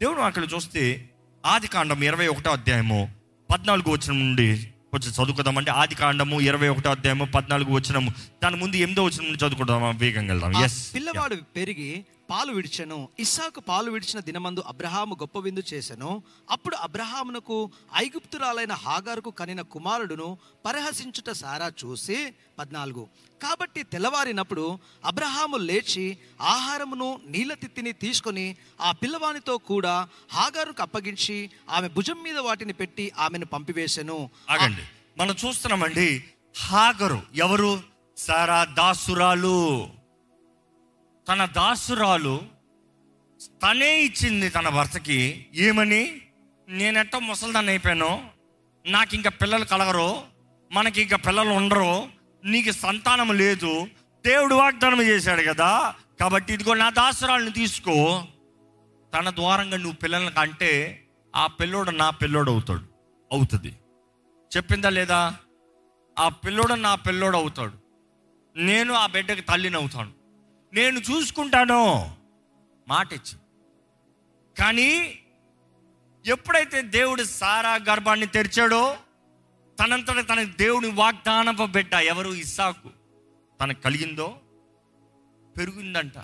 దేవుడు అక్కడ చూస్తే ఆది కాండం ఇరవై ఒకటో అధ్యాయము పద్నాలుగు వచ్చిన నుండి కొంచెం చదువుకుందామంటే ఆది కాండము ఇరవై ఒకటో అధ్యాయము పద్నాలుగు వచ్చినము దాని ముందు ఎనిమిదో వచ్చిన నుండి చదువుకుందాం వేగంగా వెళ్దాం. ఎస్ పిల్లవాడు పెరిగి పాలు విడిచెను ఇస్సాకు పాలు విడిచిన దినమందు అబ్రహాము గొప్ప విందు చేసెను. అప్పుడు అబ్రహామునకు ఐగుప్తురాలైన హాగారుకు కనిన కుమారుడును పరిహసించుట సారా చూసి పద్నాలుగు. కాబట్టి తెల్లవారినప్పుడు అబ్రహాము లేచి ఆహారమును నీళ్ళ తిత్తిని తీసుకొని ఆ పిల్లవానితో కూడా హాగారుకు అప్పగించి ఆమె భుజం మీద వాటిని పెట్టి ఆమెను పంపివేశను ఆగండి. మనం చూస్తున్నామండి హాగరు ఎవరు? సారా దాసురాలు. తన దాసురాలు తనే ఇచ్చింది తన భర్తకి ఏమని? నేనెట్టో ముసలిదాన్ని అయిపోయాను? నాకు ఇంకా పిల్లలు కలగరు? మనకి ఇంకా పిల్లలు ఉండరు? నీకు సంతానం లేదు. దేవుడు వాగ్దానం చేశాడు కదా. కాబట్టి ఇదిగో నా దాసురాలను తీసుకో. తన ద్వారంగా నువ్వు పిల్లలను కంటే ఆ పిల్లోడు నా పిల్లోడు అవుతాడు. అవుతుంది. చెప్పిందా లేదా? ఆ పిల్లోడు నా పిల్లోడు అవుతాడు. నేను ఆ బిడ్డకి తల్లిని అవుతాను. నేను చూసుకుంటాను. మాట ఇచ్చి కానీ ఎప్పుడైతే దేవుడు సారా గర్భాన్ని తెరిచాడో తనంతట తన దేవుని వాగ్దానప బిడ్డ ఎవరు? ఇస్సాకు. తనకు కలిగిందో? పెరిగిందంట.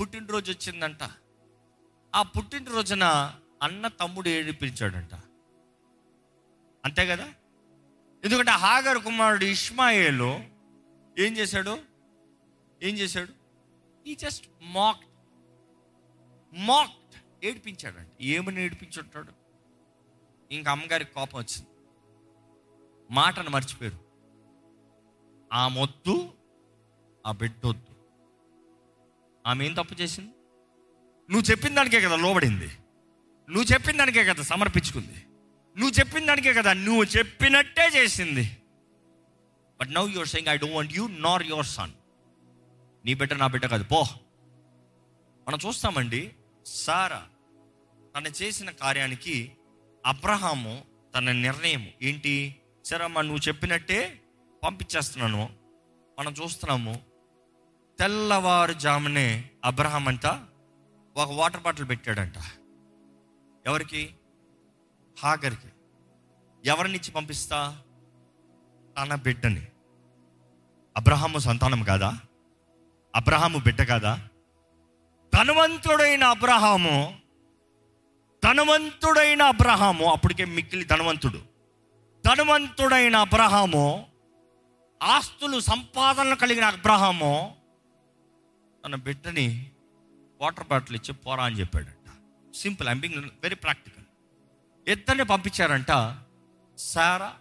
పుట్టినరోజు వచ్చిందంట. ఆ పుట్టినరోజున అన్న తమ్ముడు ఏడిపించాడంట అంతే కదా? ఎందుకంటే హాగర్ కుమారుడు ఇష్మాయేలు ఏం చేశాడు? ఏం చేశాడు? ఈ జస్ట్ మాక్ మాక్డ్ ఏడిపించాడండి. ఏమని ఏడిపించుంటాడు? ఇంకా అమ్మగారికి కోపం వచ్చింది. మాటను మర్చిపోయారు. ఆ మొద్దు ఆ బిడ్డొద్దు. ఆమె ఏం తప్పు చేసింది? నువ్వు చెప్పిన దానికే కదా లోబడింది. నువ్వు చెప్పిన దానికే కదా సమర్పించుకుంది. నువ్వు చెప్పిన దానికే కదా నువ్వు చెప్పినట్టే చేసింది. But now your saying I don't want you nor your son నీ బిడ్డ నా బిడ్డ కాదు. పో. మనం చూస్తామండి సారా తను చేసిన కార్యానికి అబ్రహాము తన నిర్ణయం ఏంటి? సరే నువ్వు చెప్పినట్టే పంపించేస్తున్నాను. మనం చూస్తున్నాము తెల్లవారుజామునే అబ్రహాం అంతా ఒక వాటర్ బాటిల్ పెట్టాడంట. ఎవరికి? హాగర్కి. ఎవరినిచ్చి పంపిస్తా? తన బిడ్డని. అబ్రహాము సంతానం కాదా? అబ్రహాము బిడ్డ కదా? ధనవంతుడైన అబ్రహాము ధనవంతుడైన అబ్రహాము అప్పటికే మిక్కిలి ధనవంతుడు. ధనవంతుడైన అబ్రహాము ఆస్తులు సంపాదనలు కలిగిన అబ్రహాము తన బిడ్డని వాటర్ బాటిల్ ఇచ్చి పోరా అని చెప్పాడంట. Simple I'm being very practical. ఇద్దరిని పంపించారంట సారా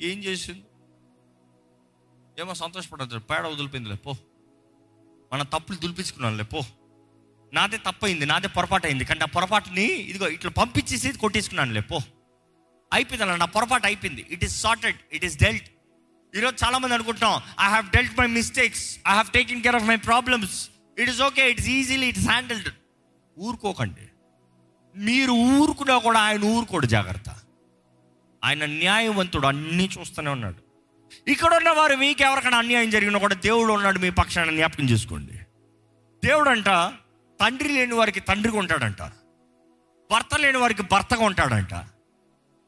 ఏం చేసింది? ఏమో సంతోషపడదు పేడ వదిలిపోయిందిలే పో. మన తప్పులు దులిపించుకున్నాం పో. నాదే తప్పైంది నాదే పొరపాటు అయింది కానీ నా పొరపాటుని ఇదిగో ఇట్లా పంపించేసి కొట్టేసుకున్నానులే పో. అయిపోయింది అలా నా పొరపాటు అయిపోయింది. It is sorted it is dealt ఈరోజు చాలామంది అనుకుంటున్నాం I have dealt my mistakes I have taking care of my problems it is okay it's easily it's handled ఊరుకోకండి. మీరు ఊరుకున్నా కూడా ఆయన ఊరుకోడు జాగ్రత్త. ఆయన న్యాయవంతుడు అన్నీ చూస్తూనే ఉన్నాడు. ఇక్కడ ఉన్న వారు మీకు ఎవరికైనా అన్యాయం జరిగినా కూడా దేవుడు ఉన్నాడు మీ పక్షాన జ్ఞాపకం చేసుకోండి. దేవుడు అంట తండ్రి లేని వారికి తండ్రిగా ఉంటాడంట. భర్త లేని వారికి భర్తగా ఉంటాడంట.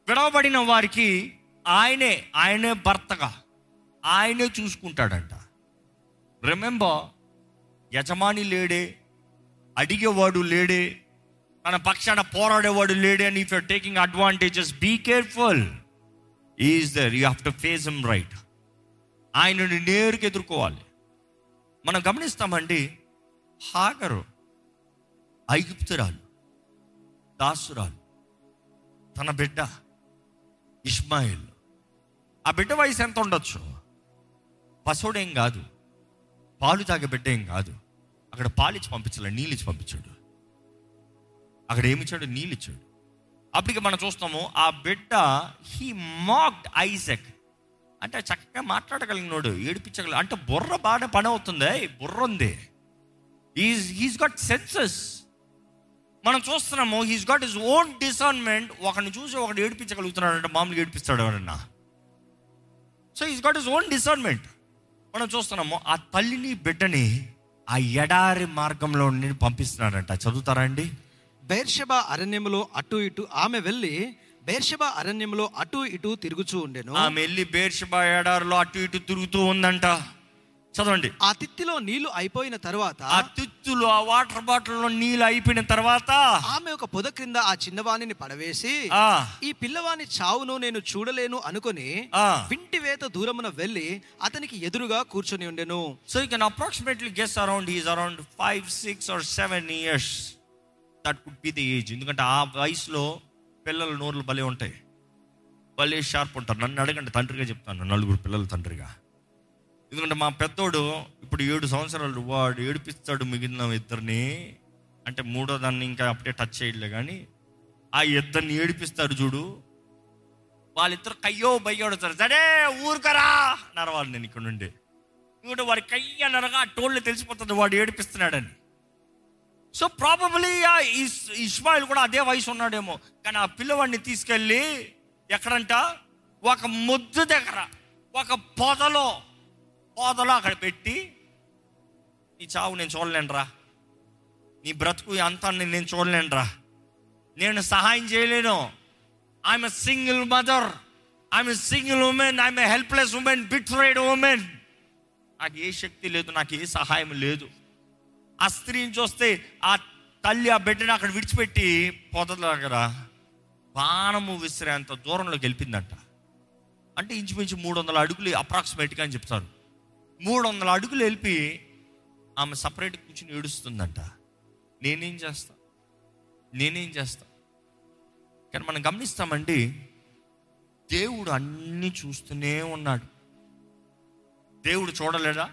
విడవబడిన వారికి ఆయనే ఆయనే భర్తగా ఆయనే చూసుకుంటాడంట. రిమెంబర్ యజమాని లేడే అడిగేవాడు లేడే తన పక్షాన పోరాడేవాడు లేడే అని if you're taking advantages be careful is there you have to face em right ఆయనని నేరుగా ఎదుర్కోవాలి. మనం గమనిస్తామండి హాగరు ఐగుప్తురాలు దాసురాలు తన బిడ్డ ఇస్మాయిల్ ఆ బిడ్డ వయసు ఎంత ఉండొచ్చు? పశువుడేం కాదు పాలు తాగే బిడ్డ ఏం కాదు. అక్కడ పాలిచ్చి పంపించాలి నీళ్ళు ఇచ్చి పంపించాడు. అక్కడ ఏమిచ్చాడు? నీళ్ళు ఇచ్చాడు అప్పటికి మనం చూస్తాము ఆ బిడ్డ హీ మాక్డ్ ఐజెక్ అంటే చక్కగా మాట్లాడగలిగినోడు ఏడిపించగల అంటే బుర్ర బాగా పని అవుతుంది. బుర్ర ఉంది. ఈజ్ హీస్ గాట్ సెన్సెస్ మనం చూస్తున్నాము he's got his own discernment ఒకరిని చూసి ఒకటి ఏడిపించగలుగుతున్నాడు అంటే మామూలుగా ఏడిపిస్తాడు ఎవరన్నా so is got his own discernment మనం చూస్తున్నాము ఆ తల్లిని బిడ్డని ఆ ఎడారి మార్గంలో నుండి పంపిస్తున్నాడంట. చదువుతారా అండి? బైర్షబా అరణ్యములో అటు ఇటు ఆమె వెళ్ళి బెర్షబా అరణ్యములో అటు ఇటు తిరుగుచూ ఉండెను. ఆమె వెళ్ళి బేర్షబా ఏడారిలో అటు ఇటు తిరుగుతూ ఉందంట. చదవండి. ఆ తిత్తిలో నీళ్ళు అయిపోయిన తర్వాత ఆ తిత్తులు ఆ వాటర్ బాటిల్లో నీళ్ళు అయిపోయిన తర్వాత ఆమె ఒక పొద క్రింద ఆ చిన్నవాణిని పడవేసి ఈ పిల్లవాని చావును నేను చూడలేను అనుకొని వింటి వేత దూరమున వెళ్ళి అతనికి ఎదురుగా కూర్చొని ఉండెను. So you can approximately guess around is around five six or seven years that could be the age ఎందుకంటే ఆ వయసులో పిల్లల నోర్లు భలే ఉంటాయి. భలే షార్ప్ ఉంటారు. నన్ను అడగండి తండ్రిగా చెప్తాను నలుగురు పిల్లల తండ్రిగా. ఎందుకంటే మా పెద్దోడు ఇప్పుడు ఏడు సంవత్సరాలు వాడు ఏడిపిస్తాడు మిగిలిన ఇద్దరిని. అంటే మూడో దాన్ని ఇంకా అప్పుడే టచ్ చేయలే కానీ ఆ ఇద్దరిని ఏడిపిస్తాడు చూడు. వాళ్ళిద్దరు కయ్యో బయ్యోడుతారు సరే. ఊరుకరా అన్నారు వాళ్ళు. నేను ఇక్కడ నుండి. ఎందుకంటే వాడి కయ్య అనగా ఆ టోళ్ళు తెలిసిపోతుంది వాడు ఏడిపిస్తున్నాడని. సో ప్రాబబ్లీ ఇస్మాయిల్ కూడా అదే వయసు ఉన్నాడేమో. కానీ ఆ పిల్లవాడిని తీసుకెళ్ళి ఎక్కడంట? ఒక ముద్దు దగ్గర ఒక పొదలో పొదలో అక్కడ పెట్టి నీ చావు నేను చూడలేనురా. నీ బ్రతుకు అంతా అంతాన్ని నేను చూడలేనురా. నేను సహాయం చేయలేను. I'm single mother I'm single woman I'm helpless woman betrayed woman నాకు ఏ శక్తి లేదు నాకు ఏ సహాయం లేదు. ఆ స్త్రీని చూస్తే ఆ తల్లి ఆ బిడ్డని అక్కడ విడిచిపెట్టి పొదల దగ్గర బాణము విసిరేంత దూరంలోకి వెళ్ళిందంట అంటే ఇంచుమించు మూడు వందల అడుగులు అప్రాక్సిమేట్గా అని చెప్తారు. మూడు వందల అడుగులు వెళ్ళి ఆమె సపరేట్ కూర్చుని ఏడుస్తుందంట. నేనేం చేస్తా? నేనేం చేస్తా? కానీ మనం గమనిస్తామండి దేవుడు అన్నీ చూస్తూనే ఉన్నాడు. దేవుడు చూడలేదా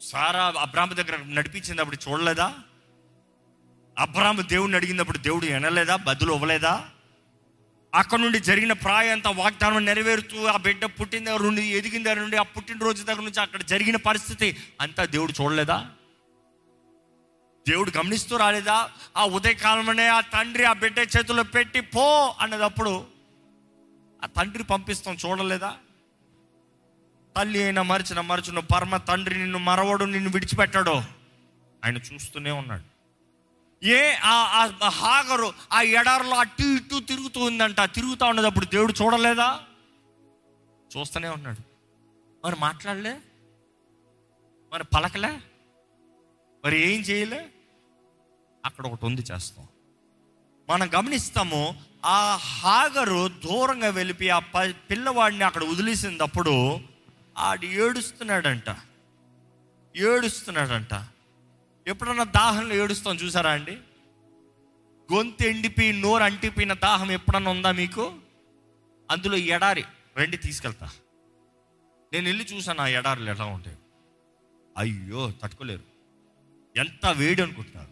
సారా అబ్రాహ్మ దగ్గర నడిపించినప్పుడు చూడలేదా? అబ్రాహ్మ దేవుడిని అడిగినప్పుడు దేవుడు వినలేదా? బదులు ఇవ్వలేదా? అక్కడ నుండి జరిగిన ప్రాయం అంతా వాగ్దానం నెరవేరుతూ ఆ బిడ్డ పుట్టిన దగ్గర నుండి ఎదిగిన దగ్గర నుండి ఆ పుట్టినరోజు దగ్గర నుంచి అక్కడ జరిగిన పరిస్థితి అంతా దేవుడు చూడలేదా? దేవుడు గమనిస్తూ రాలేదా? ఆ ఉదయకాలంలోనే ఆ తండ్రి ఆ బిడ్డ చేతిలో పెట్టి పో అన్నదప్పుడు ఆ తండ్రి పంపిస్తాం చూడలేదా? తల్లి అయినా మరిచిన మరచిన పరమ తండ్రి నిన్ను మరవడు నిన్ను విడిచిపెట్టాడో. ఆయన చూస్తూనే ఉన్నాడు. ఏ ఆ- ఆ హాగరు ఆ ఎడారులో అటు ఇటు తిరుగుతూ ఉందంట. తిరుగుతూ ఉన్నదప్పుడు దేవుడు చూడలేదా? చూస్తూనే ఉన్నాడు. మరి మాట్లాడలే? మరి పలకలే? మరి ఏం చేయలే? అక్కడ ఒకటి ఉంది చేస్తాం. మనం గమనిస్తాము ఆ హాగరు దూరంగా వెళ్ళిపోయి ఆ ప పిల్లవాడిని అక్కడ వదిలేసినప్పుడు ఆడు ఏడుస్తున్నాడంట. ఏడుస్తున్నాడంట. ఎప్పుడన్నా దాహంలో ఏడుస్తాం చూసారా అండి? గొంతు ఎండిపోయి నోరు అంటిపోయిన దాహం ఎప్పుడన్నా ఉందా మీకు? అందులో ఎడారి రండి తీసుకెళ్తా. నేను వెళ్ళి చూసాను ఆ ఎడారులు ఎలా ఉంటాయి అయ్యో తట్టుకోలేరు. ఎంత వేడి అనుకుంటున్నారు.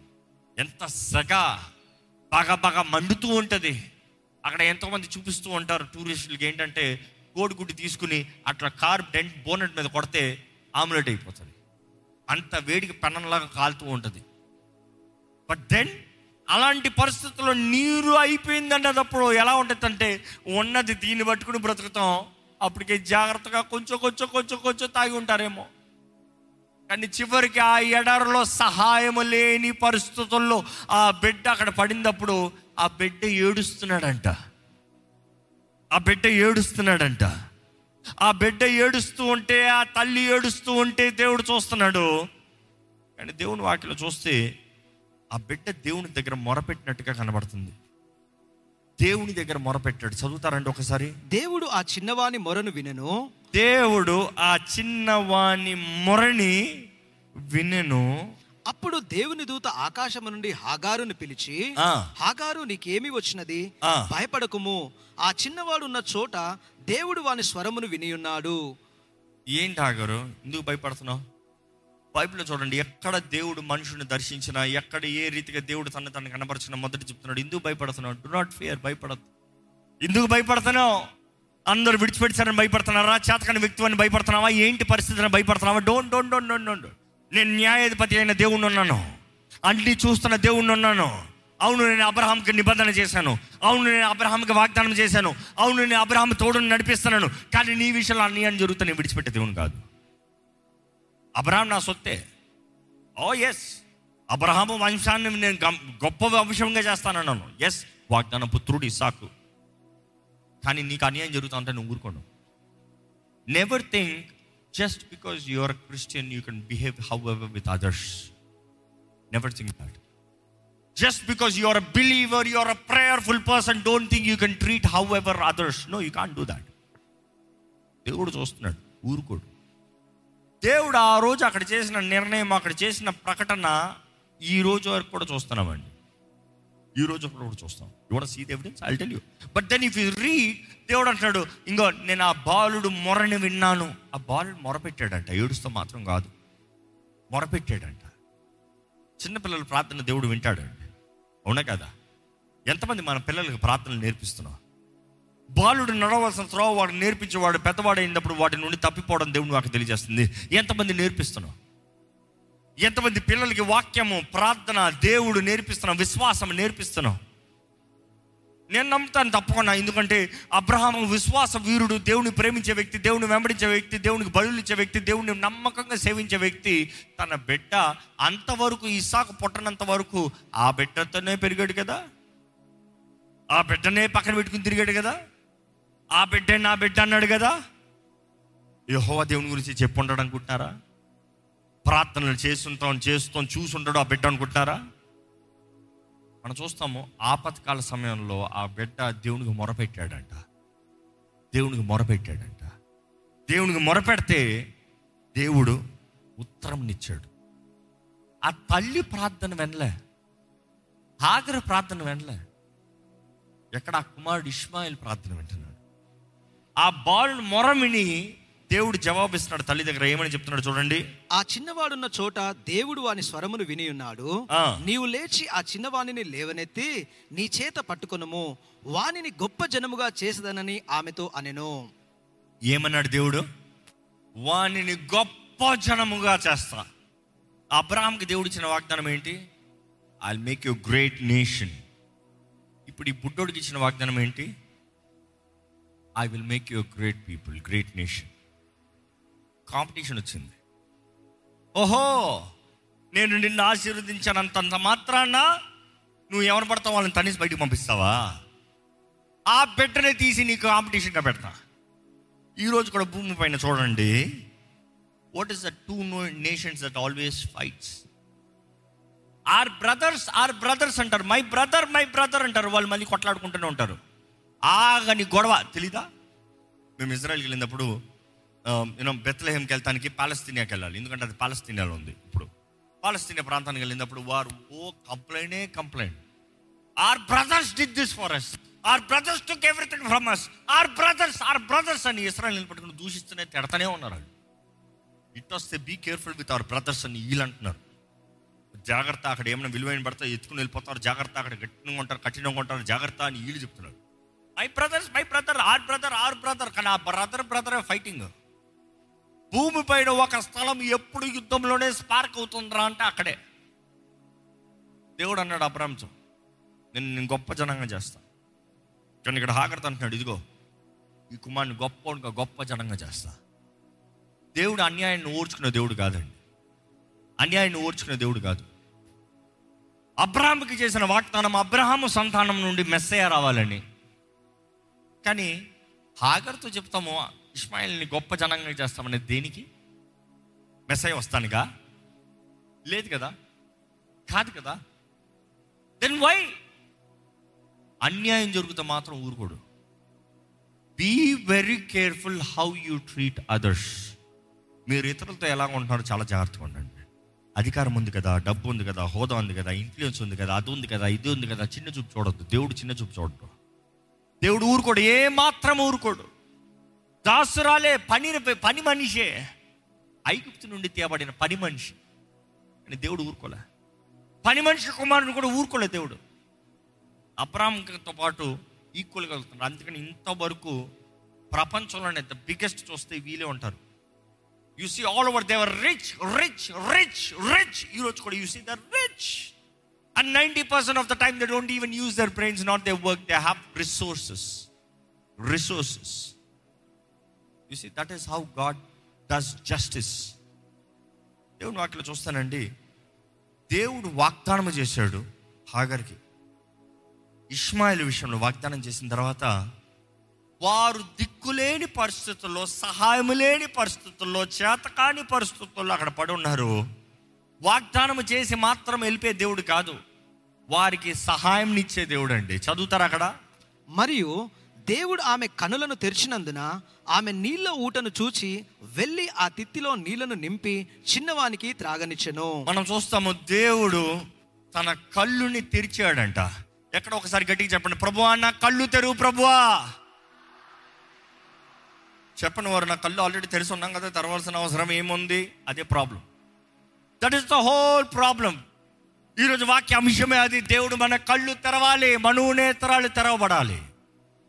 ఎంత సెగ బాగా బాగా మండుతూ ఉంటుంది. అక్కడ ఎంతోమంది చూపిస్తూ ఉంటారు టూరిస్టులకి ఏంటంటే కోడిగుడ్డు తీసుకుని అట్లా కార్ డెంట్ బోనెట్ మీద కొడితే ఆమ్లెట్ అయిపోతుంది. అంత వేడికి పెన్నంలాగా కాలుతూ ఉంటుంది. బట్ దెన్ అలాంటి పరిస్థితుల్లో నీరు అయిపోయిందన్నదప్పుడు ఎలా ఉంటుంది అంటే ఉన్నది దీన్ని పట్టుకుని బ్రతుకుతాం. అప్పటికే జాగ్రత్తగా కొంచెం కొంచెం కొంచెం కొంచెం తాగి ఉంటారేమో. కానీ చివరికి ఆ ఎడారిలో సహాయం లేని పరిస్థితుల్లో ఆ బిడ్డ అక్కడ పడినప్పుడు ఆ బిడ్డ ఏడుస్తున్నాడంట. ఆ బిడ్డ ఏడుస్తున్నాడంట. ఆ బిడ్డ ఏడుస్తూ ఉంటే ఆ తల్లి ఏడుస్తూ ఉంటే దేవుడు చూస్తున్నాడు. కానీ దేవుని వాటిలో చూస్తే ఆ బిడ్డ దేవుని దగ్గర మొరపెట్టినట్టుగా కనబడుతుంది. దేవుని దగ్గర మొరపెట్టాడు. చదువుతారండి ఒకసారి. దేవుడు ఆ చిన్నవాని మొరను వినెను. దేవుడు ఆ చిన్నవాని మొరని వినెను. అప్పుడు దేవుని దూత ఆకాశము నుండి హాగారును పిలిచి. హాగారు నీకేమి వచ్చినది? ఆ. భయపడకుము. ఆ చిన్నవాడు ఉన్న చోట దేవుడు వాని స్వరమును వినియున్నాడు. ఏంటి ఆగారు ఎందుకు భయపడుతున్నావు? బైబిల్లో చూడండి ఎక్కడ దేవుడు మనుషుని దర్శించినా ఎక్కడ ఏ రీతిగా దేవుడు తన తను కనపరిచిన మొదటి చెప్తున్నాడు ఎందుకు భయపడుతున్నావు? డు నాట్ ఫియర్ భయపడద్దు. ఎందుకు భయపడుతున్నావు? అందరూ విడిచిపెట్టారని భయపడుతున్నారా? చేతకాని వ్యక్తి అని భయపడుతున్నావా? ఏంటి పరిస్థితిని భయపడుతున్నావా? Don't don't don't don't don't నేను న్యాయాధిపతి అయిన దేవుణ్ణి ఉన్నాను. అన్ని చూస్తున్న దేవుణ్ణి ఉన్నాను. అవును నేను అబ్రహాంకి నిబంధన చేశాను. అవును నేను అబ్రహాంకి వాగ్దానం చేశాను. అవును నేను అబ్రహాం తోడుని నడిపిస్తున్నాను. కానీ నీ విషయంలో అన్యాయం జరుగుతా నేను విడిచిపెట్టే దేవుని కాదు. అబ్రహాం నా సొత్తే. ఓ ఎస్ అబ్రహాము వంశాన్ని నేను గొప్ప వంశంగా చేస్తానన్నాను. ఎస్ వాగ్దాన పుత్రుడు ఇసాకు కానీ నీకు అన్యాయం జరుగుతా ఉంటే నువ్వు ఊరుకోను. Never think just because your Christian you can behave however with others never think that just because you are a believer you are a prayerful person don't think you can treat however others no you can't do that దేవుడు చూస్తున్నాడు. ఊరుకోడు. దేవుడు ఆ రోజు అక్కడ చేసిన నిర్ణయం అక్కడ చేసిన ప్రకటన ఈ రోజు వరకు కూడా చూస్తున్నామండి. ఈ రోజు కూడా చూస్తాం. Your see evidence I tell you but then if you read దేవుడు అంటాడు ఇంకో నేను ఆ బాలుడు మొరని విన్నాను. ఆ బాలుడు మొరపెట్టాడంట. ఏడుస్తూ మాత్రం కాదు. మొరపెట్టాడంట. చిన్నపిల్లల ప్రార్థన దేవుడు వింటాడండి అవునా కదా? ఎంతమంది మన పిల్లలకి ప్రార్థనలు నేర్పిస్తున్నాం బాలుడు నడవలసిన త్రోవ వాడు నేర్పించేవాడు పెద్దవాడు అయినప్పుడు వాటి నుండి తప్పిపోవడం దేవుడు నాకు తెలియజేస్తుంది. ఎంతమంది నేర్పిస్తున్నాం ఎంతమంది పిల్లలకి వాక్యము ప్రార్థన దేవుడు నేర్పిస్తున్నాం విశ్వాసం నేర్పిస్తున్నాం నేను నమ్ముతాను తప్పకుండా ఎందుకంటే అబ్రహాము విశ్వాస వీరుడు దేవుని ప్రేమించే వ్యక్తి దేవుని వెంబడించే వ్యక్తి దేవునికి బలులు ఇచ్చే వ్యక్తి దేవుని నమ్మకంగా సేవించే వ్యక్తి తన బిడ్డ అంతవరకు ఇసాకు పుట్టనంత వరకు ఆ బిడ్డతోనే పెరిగాడు కదా? ఆ బిడ్డనే పక్కన పెట్టుకుని తిరిగాడు కదా? ఆ బిడ్డ నా బిడ్డ అన్నాడు కదా? యహోవా దేవుని గురించి చెప్పుంటాడు అనుకుంటున్నారా ప్రార్థనలు చేస్తుంటాం చేస్తాం చూసుంటాడు ఆ బిడ్డ అనుకుంటున్నారా? మనం చూస్తాము ఆపత్కాల సమయంలో ఆ బిడ్డ దేవునికి మొరపెట్టాడంట. దేవునికి మొరపెట్టాడంట. దేవునికి మొరపెడితే దేవుడు ఉత్తరంనిచ్చాడు ఆ తల్లి ప్రార్థన వెనలే. ఆగర ప్రార్థన వెనలే. ఎక్కడ ఆ కుమారుడు ఇష్మాయిల్ ప్రార్థన వింటున్నాడు. ఆ బాలు మొరమిని దేవుడు జవాబిస్తున్నాడు తల్లి దగ్గర ఏమని చెప్తున్నాడు చూడండి. ఆ చిన్నవాడున్న చోట దేవుడు వాని స్వరమును విని ఉన్నాడు. నీవు లేచి ఆ చిన్నవాణిని లేవనెత్తి నీ చేత పట్టుకొనుము. వానిని గొప్ప జనముగా చేసదనని ఆమెతో అనెను. ఏమన్నాడు దేవుడు? వానిని గొప్ప జనముగా చేస్తా. అబ్రాహాంకి దేవుడు ఇచ్చిన వాగ్దానం ఏంటి? I make you great nation ఇప్పుడు ఈ బుడ్డోడికి ఇచ్చిన వాగ్దానం ఏంటి? I will make you great people great nation competition వచ్చింది. ఓహో నేను నిన్ను ఆశీర్వదించానంతంత మాత్రాన నువ్వు ఎవరు పడతావు? వాళ్ళని తనేసి బయటికి పంపిస్తావా? ఆ బిడ్డనే తీసి నీకు కాంపిటీషన్గా పెడతా. ఈరోజు కూడా భూమి పైన చూడండి. What is the two no nations that always fights our brothers our brothers అంటారు. మై బ్రదర్ మై బ్రదర్ అంటారు. వాళ్ళు మళ్ళీ కొట్లాడుకుంటూనే ఉంటారు. ఆగని గొడవ. తెలీదా? మేము ఇజ్రాయల్కి వెళ్ళినప్పుడు యూనో బెత్లహేమ్కి వెళ్తానికి పాలస్తీనియాకి వెళ్ళాలి. ఎందుకంటే అది పాలస్తీనియాలో ఉంది ఇప్పుడు. పాలస్తీనియా ప్రాంతానికి వెళ్ళినప్పుడు వారు ఓ కంప్లైంటే complaint our brothers did this for us our brothers took everything from us our brothers our brothers అని ఇస్రాయల్ పట్టుకుని దూషిస్తూనే తిడతానే ఉన్నారు అది ఇట్ వస్తే be careful with our brothers అని వీళ్ళు అంటున్నారు. జాగ్రత్త అక్కడ ఏమైనా విలువైన పడితే ఎత్తుకుని వెళ్ళిపోతారు. జాగ్రత్త అక్కడ గట్టిగా ఉంటారు కఠినంగా ఉంటారు. జాగ్రత్త అని వీళ్ళు చెప్తున్నారు. My brothers my brother our brother our brother కానీ ఆ బ్రదర్ బ్రదర్ ఫైటింగ్ భూమి పైన ఒక స్థలం ఎప్పుడు యుద్ధంలోనే స్పార్క్ అవుతుందిరా అంటే అక్కడే. దేవుడు అన్నాడు అబ్రాంశం నేను నేను గొప్ప జనంగా చేస్తాను కానీ ఇక్కడ హాకర్త అంటున్నాడు ఇదిగో ఈ కుమారుని గొప్ప గొప్ప జనంగా చేస్తా. దేవుడు అన్యాయాన్ని ఓర్చుకునే దేవుడు కాదండి. అన్యాయాన్ని ఓర్చుకునే దేవుడు కాదు. అబ్రహాంకి చేసిన వాగ్దానం అబ్రహాము సంతానం నుండి మెస్సయ్య రావాలని. కానీ హాగర్తో చెప్తాము ఇస్మాయిల్ని గొప్ప జనంగా చేస్తామని దేనికి? మెస్సయ్య వస్తానుగా? లేదు కదా? కాదు కదా? దెన్ వై అన్యాయం జరుగుతూ మాత్రం ఊరుకోడు. Be very careful how you treat others మీరు ఇతరులతో ఎలా ఉంటున్నారో చాలా జాగ్రత్తగా ఉండండి. అధికారం ఉంది కదా డబ్బు ఉంది కదా హోదా ఉంది కదా ఇన్ఫ్లుయెన్స్ ఉంది కదా అది ఉంది కదా ఇది ఉంది కదా చిన్న చూపు చూడొద్దు. దేవుడు చిన్న చూపు చూడడు. దేవుడు ఊరుకోడు ఏ మాత్రం ఊరుకోడు. దాసురాలే పని పని మనిషే. ఐగుప్తు నుండి తేబడిన పని మనిషి. అని దేవుడు ఊరుకోలే. పని మనిషి కుమారుని కూడా ఊరుకోలే దేవుడు. అబ్రాహ్మతో పాటు ఈక్వల్గా వెళ్తున్నారు అందుకని ఇంతవరకు ప్రపంచంలోనే ద బిగ్గెస్ట్ చూస్తే వీలే ఉంటారు. You see all over they're rich rich rich rich. ఈరోజు కూడా you see the rich. And ninety percent of the time they don't even use their brains not they work they have resources. Resources. You see that is how God does justice దేవుని వాటిలో చూస్తానండి. దేవుడు వాగ్దానం చేశాడు హాగర్కి. ఇష్మాయిల్ విషయంలో వాగ్దానం చేసిన తర్వాత వారు దిక్కులేని పరిస్థితుల్లో సహాయం లేని పరిస్థితుల్లో చేతకాని పరిస్థితుల్లో అక్కడ పడి ఉన్నారు. వాగ్దానం చేసి మాత్రం వెళ్ళిపోయే దేవుడు కాదు. వారికి సహాయం ఇచ్చే దేవుడు అండి చదువుతారు అక్కడ? మరియు దేవుడు ఆమె కనులను తెరిచినందున ఆమె నీళ్ళ ఊటను చూచి వెళ్ళి ఆ తిత్తిలో నీళ్ళను నింపి చిన్నవానికి త్రాగనిచ్చెను. మనం చూస్తాము దేవుడు తన కళ్ళుని తెరిచాడంట. ఎక్కడ ఒకసారి గట్టిగా చెప్పండి ప్రభువా నా కళ్ళు తెరువు ప్రభువా. చెప్పండి వారు నా కళ్ళు ఆల్రెడీ తెలిసి ఉన్నాం కదా తెరవాల్సిన అవసరం ఏముంది? అదే problem. That is the whole problem ఈరోజు వాక్య అంశమే అది. దేవుడు మన కళ్ళు తెరవాలి మనోనేత్రాలు తెరవబడాలి.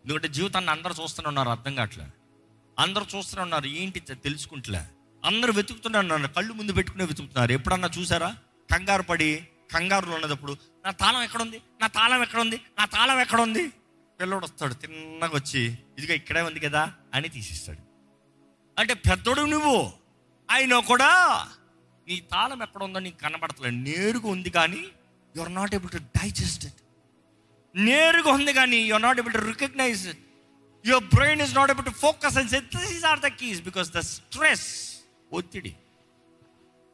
ఎందుకంటే జీవితాన్ని అందరూ చూస్తూనే ఉన్నారు అర్థం కావట్లే. అందరూ చూస్తూనే ఉన్నారు ఏంటి తెలుసుకుంటలే. అందరూ వెతుకుతున్నారు కళ్ళు ముందు పెట్టుకునే వెతుకుతున్నారు. ఎప్పుడన్నా చూసారా? కంగారు పడి కంగారులో ఉన్నదప్పుడు నా తాళం ఎక్కడుంది? నా తాళం ఎక్కడుంది? నా తాళం ఎక్కడుంది? పిల్లోడు వస్తాడు తిన్నగా వచ్చి ఇదిగో ఇక్కడే ఉంది కదా అని తీసిస్తాడు. అంటే పెద్దోడు నువ్వు అయినా కూడా నీ తాళం ఎక్కడ ఉందో నీకు కనబడతలేదు. నేరుగా ఉంది కానీ you are not able to digest it నేరుగా ఉంది కానీ you are not able to recognise it your brain is not able to focus and this are the keys because the stress ఒత్తిడి.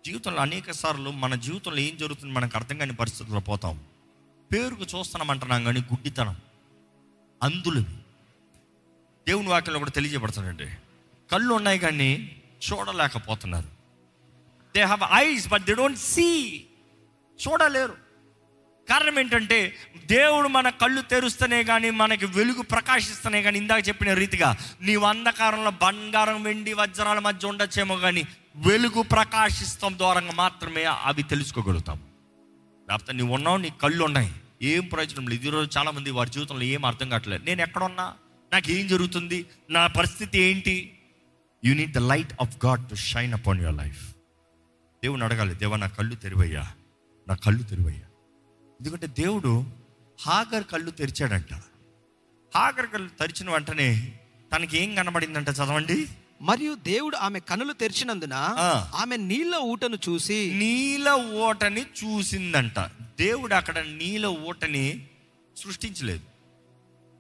జీవితంలో అనేక సార్లు మన జీవితంలో ఏం జరుగుతుంది మనకు అర్థం కాని పరిస్థితుల్లో పోతాం. పేరుకు చూస్తున్నామంటున్నాం కానీ గుడ్డితనం అందులు దేవుని వాక్యంలో కూడా తెలియజేయబడుతుందండి. కళ్ళు ఉన్నాయి కానీ చూడలేకపోతున్నారు. They have eyes but they don't see చూడలేరు. కారణం ఏంటంటే దేవుడు మన కళ్ళు తెరుస్తనే కానీ మనకి వెలుగు ప్రకాశిస్తనే కానీ ఇందాక చెప్పిన రీతిగా నీవు అంధకారంలో బంగారం వెండి వజ్రాల మధ్య ఉండొచ్చేమో కానీ వెలుగు ప్రకాశిస్తాం ద్వారంగా మాత్రమే అవి తెలుసుకోగలుగుతాం. లేకపోతే నువ్వు ఉన్నావు నీ కళ్ళు ఉన్నాయి. ఏం ప్రయోజనం లేదు. ఈరోజు చాలామంది వారి జీవితంలో ఏం అర్థం కావట్లేదు. నేను ఎక్కడున్నా? నాకు ఏం జరుగుతుంది? నా పరిస్థితి ఏంటి? You need the light of God to shine upon your life దేవుని అడగాలి. దేవా నా కళ్ళు తెరివయ్యా. నా కళ్ళు తెరివయ్యా. ఎందుకంటే దేవుడు హాగర్ కళ్ళు తెరిచాడంట. హాగర్ కళ్ళు తెరిచిన వెంటనే తనకి ఏం కనబడిందంట చదవండి? మరియు దేవుడు ఆమె కనులు తెరిచినందున. ఆమె నీళ్ళ ఊటను చూసి నీల ఓటని చూసిందంట. దేవుడు అక్కడ నీల ఓటని సృష్టించలేదు.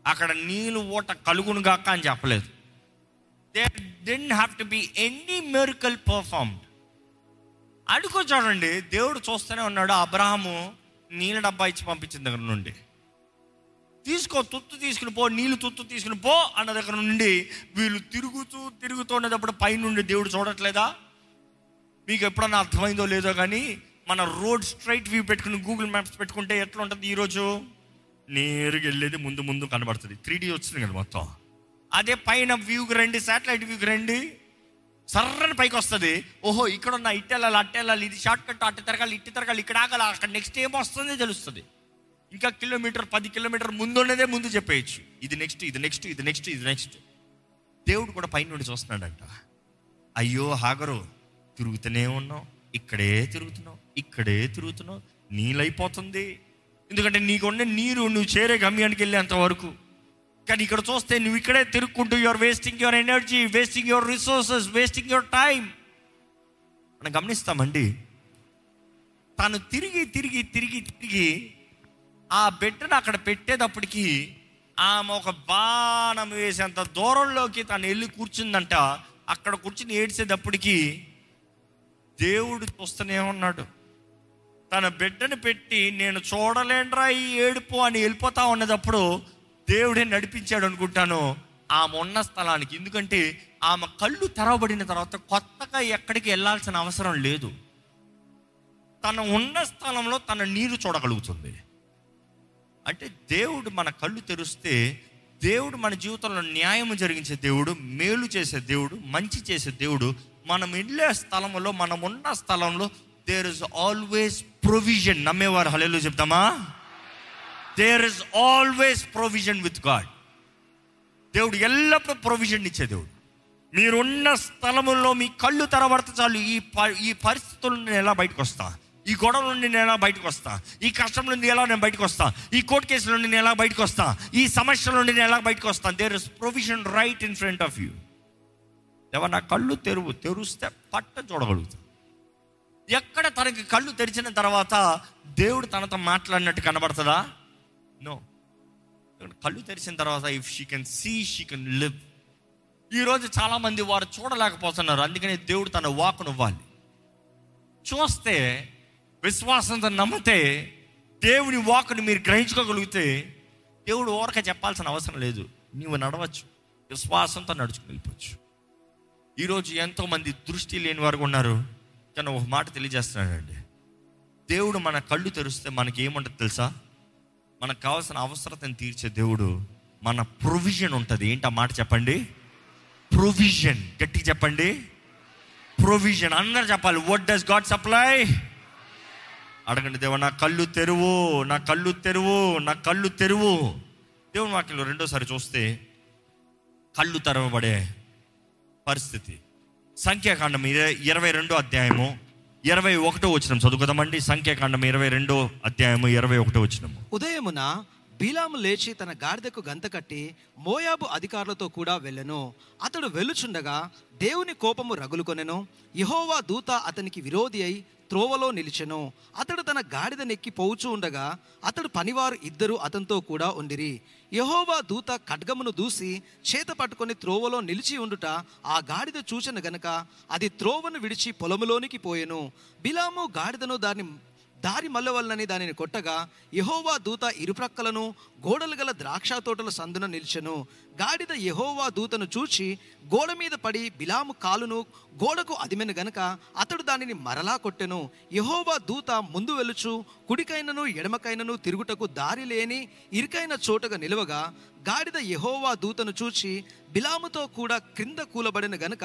అక్కడ నీళ్ళు ఓట కలుగును గాక అని చెప్పలేదు. They didn't have to be any miracle performed అడుగు చూడండి. దేవుడు చూస్తూనే ఉన్నాడు. అబ్రహాము నీళ్ళ డబ్బా ఇచ్చి పంపించిన దగ్గర నుండి. తీసుకో తుత్తు తీసుకుని పో నీళ్ళు తుత్తు తీసుకుని పో అన్న దగ్గర నుండి వీళ్ళు తిరుగుతూ తిరుగుతూ ఉండేటప్పుడు పైనుండి దేవుడు చూడట్లేదా? మీకు ఎప్పుడన్నా అర్థమైందో లేదో కానీ మన రోడ్ స్ట్రైట్ వ్యూ పెట్టుకుని గూగుల్ మ్యాప్స్ పెట్టుకుంటే ఎట్లా ఉంటుంది ఈరోజు? నేరుగా వెళ్ళేది ముందు ముందు కనబడుతుంది. త్రీ డీ వచ్చింది కదా మొత్తం. అదే పైన వ్యూకి రండి శాటిలైట్ వ్యూకి రండి. సర్రని పైకి వస్తుంది ఓహో ఇక్కడ ఉన్న ఇట్టెళ్ళాలి వెళ్ళాలి ఇది షార్ట్ కట్ అట్టు తిరగాలి ఇట్టి తిరగాలి ఇక్కడ ఆగాలి అక్కడ నెక్స్ట్ ఏం వస్తుందో తెలుస్తుంది. ఇంకా కిలోమీటర్ పది కిలోమీటర్ ముందు ఉన్నదే ముందు చెప్పేయచ్చు. ఇది నెక్స్ట్ ఇది నెక్స్ట్ ఇది నెక్స్ట్ ఇది నెక్స్ట్. దేవుడు కూడా పైన నుండి చూస్తున్నాడంట. అయ్యో హాగరు తిరుగుతూనే ఉన్నావు ఇక్కడే తిరుగుతున్నావు ఇక్కడే తిరుగుతున్నావు నీళ్ళైపోతుంది ఎందుకంటే నీకున్న నీరు నువ్వు చేరే గమ్యానికి వెళ్ళేంత వరకు కానీ ఇక్కడ చూస్తే నువ్వు ఇక్కడే తిరుక్కుంటూ your wasting your energy wasting your resources wasting your time మనం గమనిస్తామండి తను తిరిగి తిరిగి తిరిగి తిరిగి ఆ బిడ్డను అక్కడ పెట్టేటప్పటికి ఆమె ఒక బాణం వేసేంత దూరంలోకి తను వెళ్ళి కూర్చుందంట. అక్కడ కూర్చుని ఏడ్చేటప్పటికి దేవుడు చూస్తూనే ఉన్నాడు. తన బిడ్డను పెట్టి నేను చూడలేండ్రా ఈ ఏడుపు అని వెళ్ళిపోతా ఉన్నదప్పుడు దేవుడే నడిపించాడు అనుకుంటాను. ఆమె ఉన్న స్థలానికి. ఎందుకంటే ఆమె కళ్ళు తెరవబడిన తర్వాత కొత్తగా ఎక్కడికి వెళ్ళాల్సిన అవసరం లేదు. తన ఉన్న స్థలంలో తన నీరు చూడగలుగుతుంది. అంటే దేవుడు మన కళ్ళు తెరిస్తే దేవుడు మన జీవితంలో న్యాయం జరిగించే దేవుడు మేలు చేసే దేవుడు మంచి చేసే దేవుడు మనం వెళ్ళే స్థలంలో మనం ఉన్న స్థలంలో దేర్ ఇస్ ఆల్వేస్ ప్రొవిజన్ నమ్మేవారు. హలేలు చెప్తామా? There is always provision with God దేవుడు ఎల్లప్పుడూ ప్రొవిజన్ ఇచ్చే దేవుడు. మీరున్న స్థలములో మీ కళ్ళు తెరబడితే చాలు ఈ ప- ఈ పరిస్థితుల నుండి నేను ఎలా బయటకు వస్తా ఈ గొడవ నుండి నేను ఎలా బయటకు వస్తా ఈ కష్టం నుండి ఎలా నేను బయటకు వస్తా ఈ కోర్టు కేసు నుండి నేను ఎలా బయటకు వస్తా ఈ సమస్యల నుండి నేను ఎలా బయటకు వస్తాను there is provision right in front of you ఎవరు నా కళ్ళు తెరువు తెరుస్తే పట్ట చూడగలుగుతా. ఎక్కడ తనకి కళ్ళు తెరిచిన తర్వాత దేవుడు తనతో మాట్లాడినట్టు కనబడుతుందా? నో కళ్ళు తెరిచిన తర్వాత if she can see she can live ఈరోజు చాలామంది వారు చూడలేకపోతున్నారు. అందుకని దేవుడు తన వాకును ఇవ్వాలి. చూస్తే విశ్వాసంతో నమ్మితే దేవుని వాకుని మీరు గ్రహించుకోగలిగితే దేవుడు ఓరక చెప్పాల్సిన అవసరం లేదు. నీవు నడవచ్చు. విశ్వాసంతో నడుచుకుని వెళ్ళిపోవచ్చు. ఈరోజు ఎంతోమంది దృష్టి లేని వారు ఉన్నారు. కానీ ఒక మాట తెలియజేస్తున్నాడండి దేవుడు మన కళ్ళు తెరిస్తే మనకి ఏముంటుంది తెలుసా? మనకు కావాల్సిన అవసరతను తీర్చే దేవుడు మన ప్రొవిజన్ ఉంటుంది. ఏంటి ఆ మాట చెప్పండి? ప్రొవిజన్ గట్టిగా చెప్పండి. ప్రొవిజన్ అందరు చెప్పాలి. వాట్ డస్ గాడ్ సప్లై అడగండి దేవ నా కళ్ళు తెరువు నా కళ్ళు తెరువు నా కళ్ళు తెరువు. దేవుని వాక్యంలో రెండోసారి చూస్తే కళ్ళు తెరవబడే పరిస్థితి. సంఖ్యాకాండం ఇరవై రెండో అధ్యాయము. ఇరవై ఒకటో వచ్చిన చదువుకుందామండి. సంఖ్యాకాండం ఇరవై రెండో అధ్యాయము ఇరవై ఒకటో వచ్చినము ఉదయమున బీలాము లేచి తన గాడిదకు గంత కట్టి మోయాబు అధికారులతో కూడా వెళ్ళెను. అతడు వెళ్ళుచుండగా దేవుని కోపము రగులుకొనెను. యహోవా దూత అతనికి విరోధి అయి త్రోవలో నిలిచెను. అతడు తన గాడిద నెక్కి పోవుచూ ఉండగా అతడు పనివారు ఇద్దరు అతనితో కూడా ఉండిరి. యహోవా దూత ఖడ్గమును దూసి చేత పట్టుకొని త్రోవలో నిలిచి ఉండుట ఆ గాడిద చూచను గనక అది త్రోవను విడిచి పొలములోనికి పోయెను. బిలాము గాడిదను దాన్ని దారి మల్లవలనని దానిని కొట్టగా యహోవా దూత ఇరుప్రక్కలను గోడలు గల ద్రాక్ష తోటల సందున నిలిచెను. గాడిద యహోవా దూతను చూచి గోడ మీద పడి బిలాము కాలును గోడకు అదిమెను గనక అతడు దానిని మరలా కొట్టెను. యహోవా దూత ముందు వెలుచు కుడికైనను ఎడమకైనను తిరుగుటకు దారి లేని ఇరుకైన చోటగా నిలవగా గాడిద యహోవా దూతను చూచి బిలాముతో కూడా క్రింద కూలబడిన గనక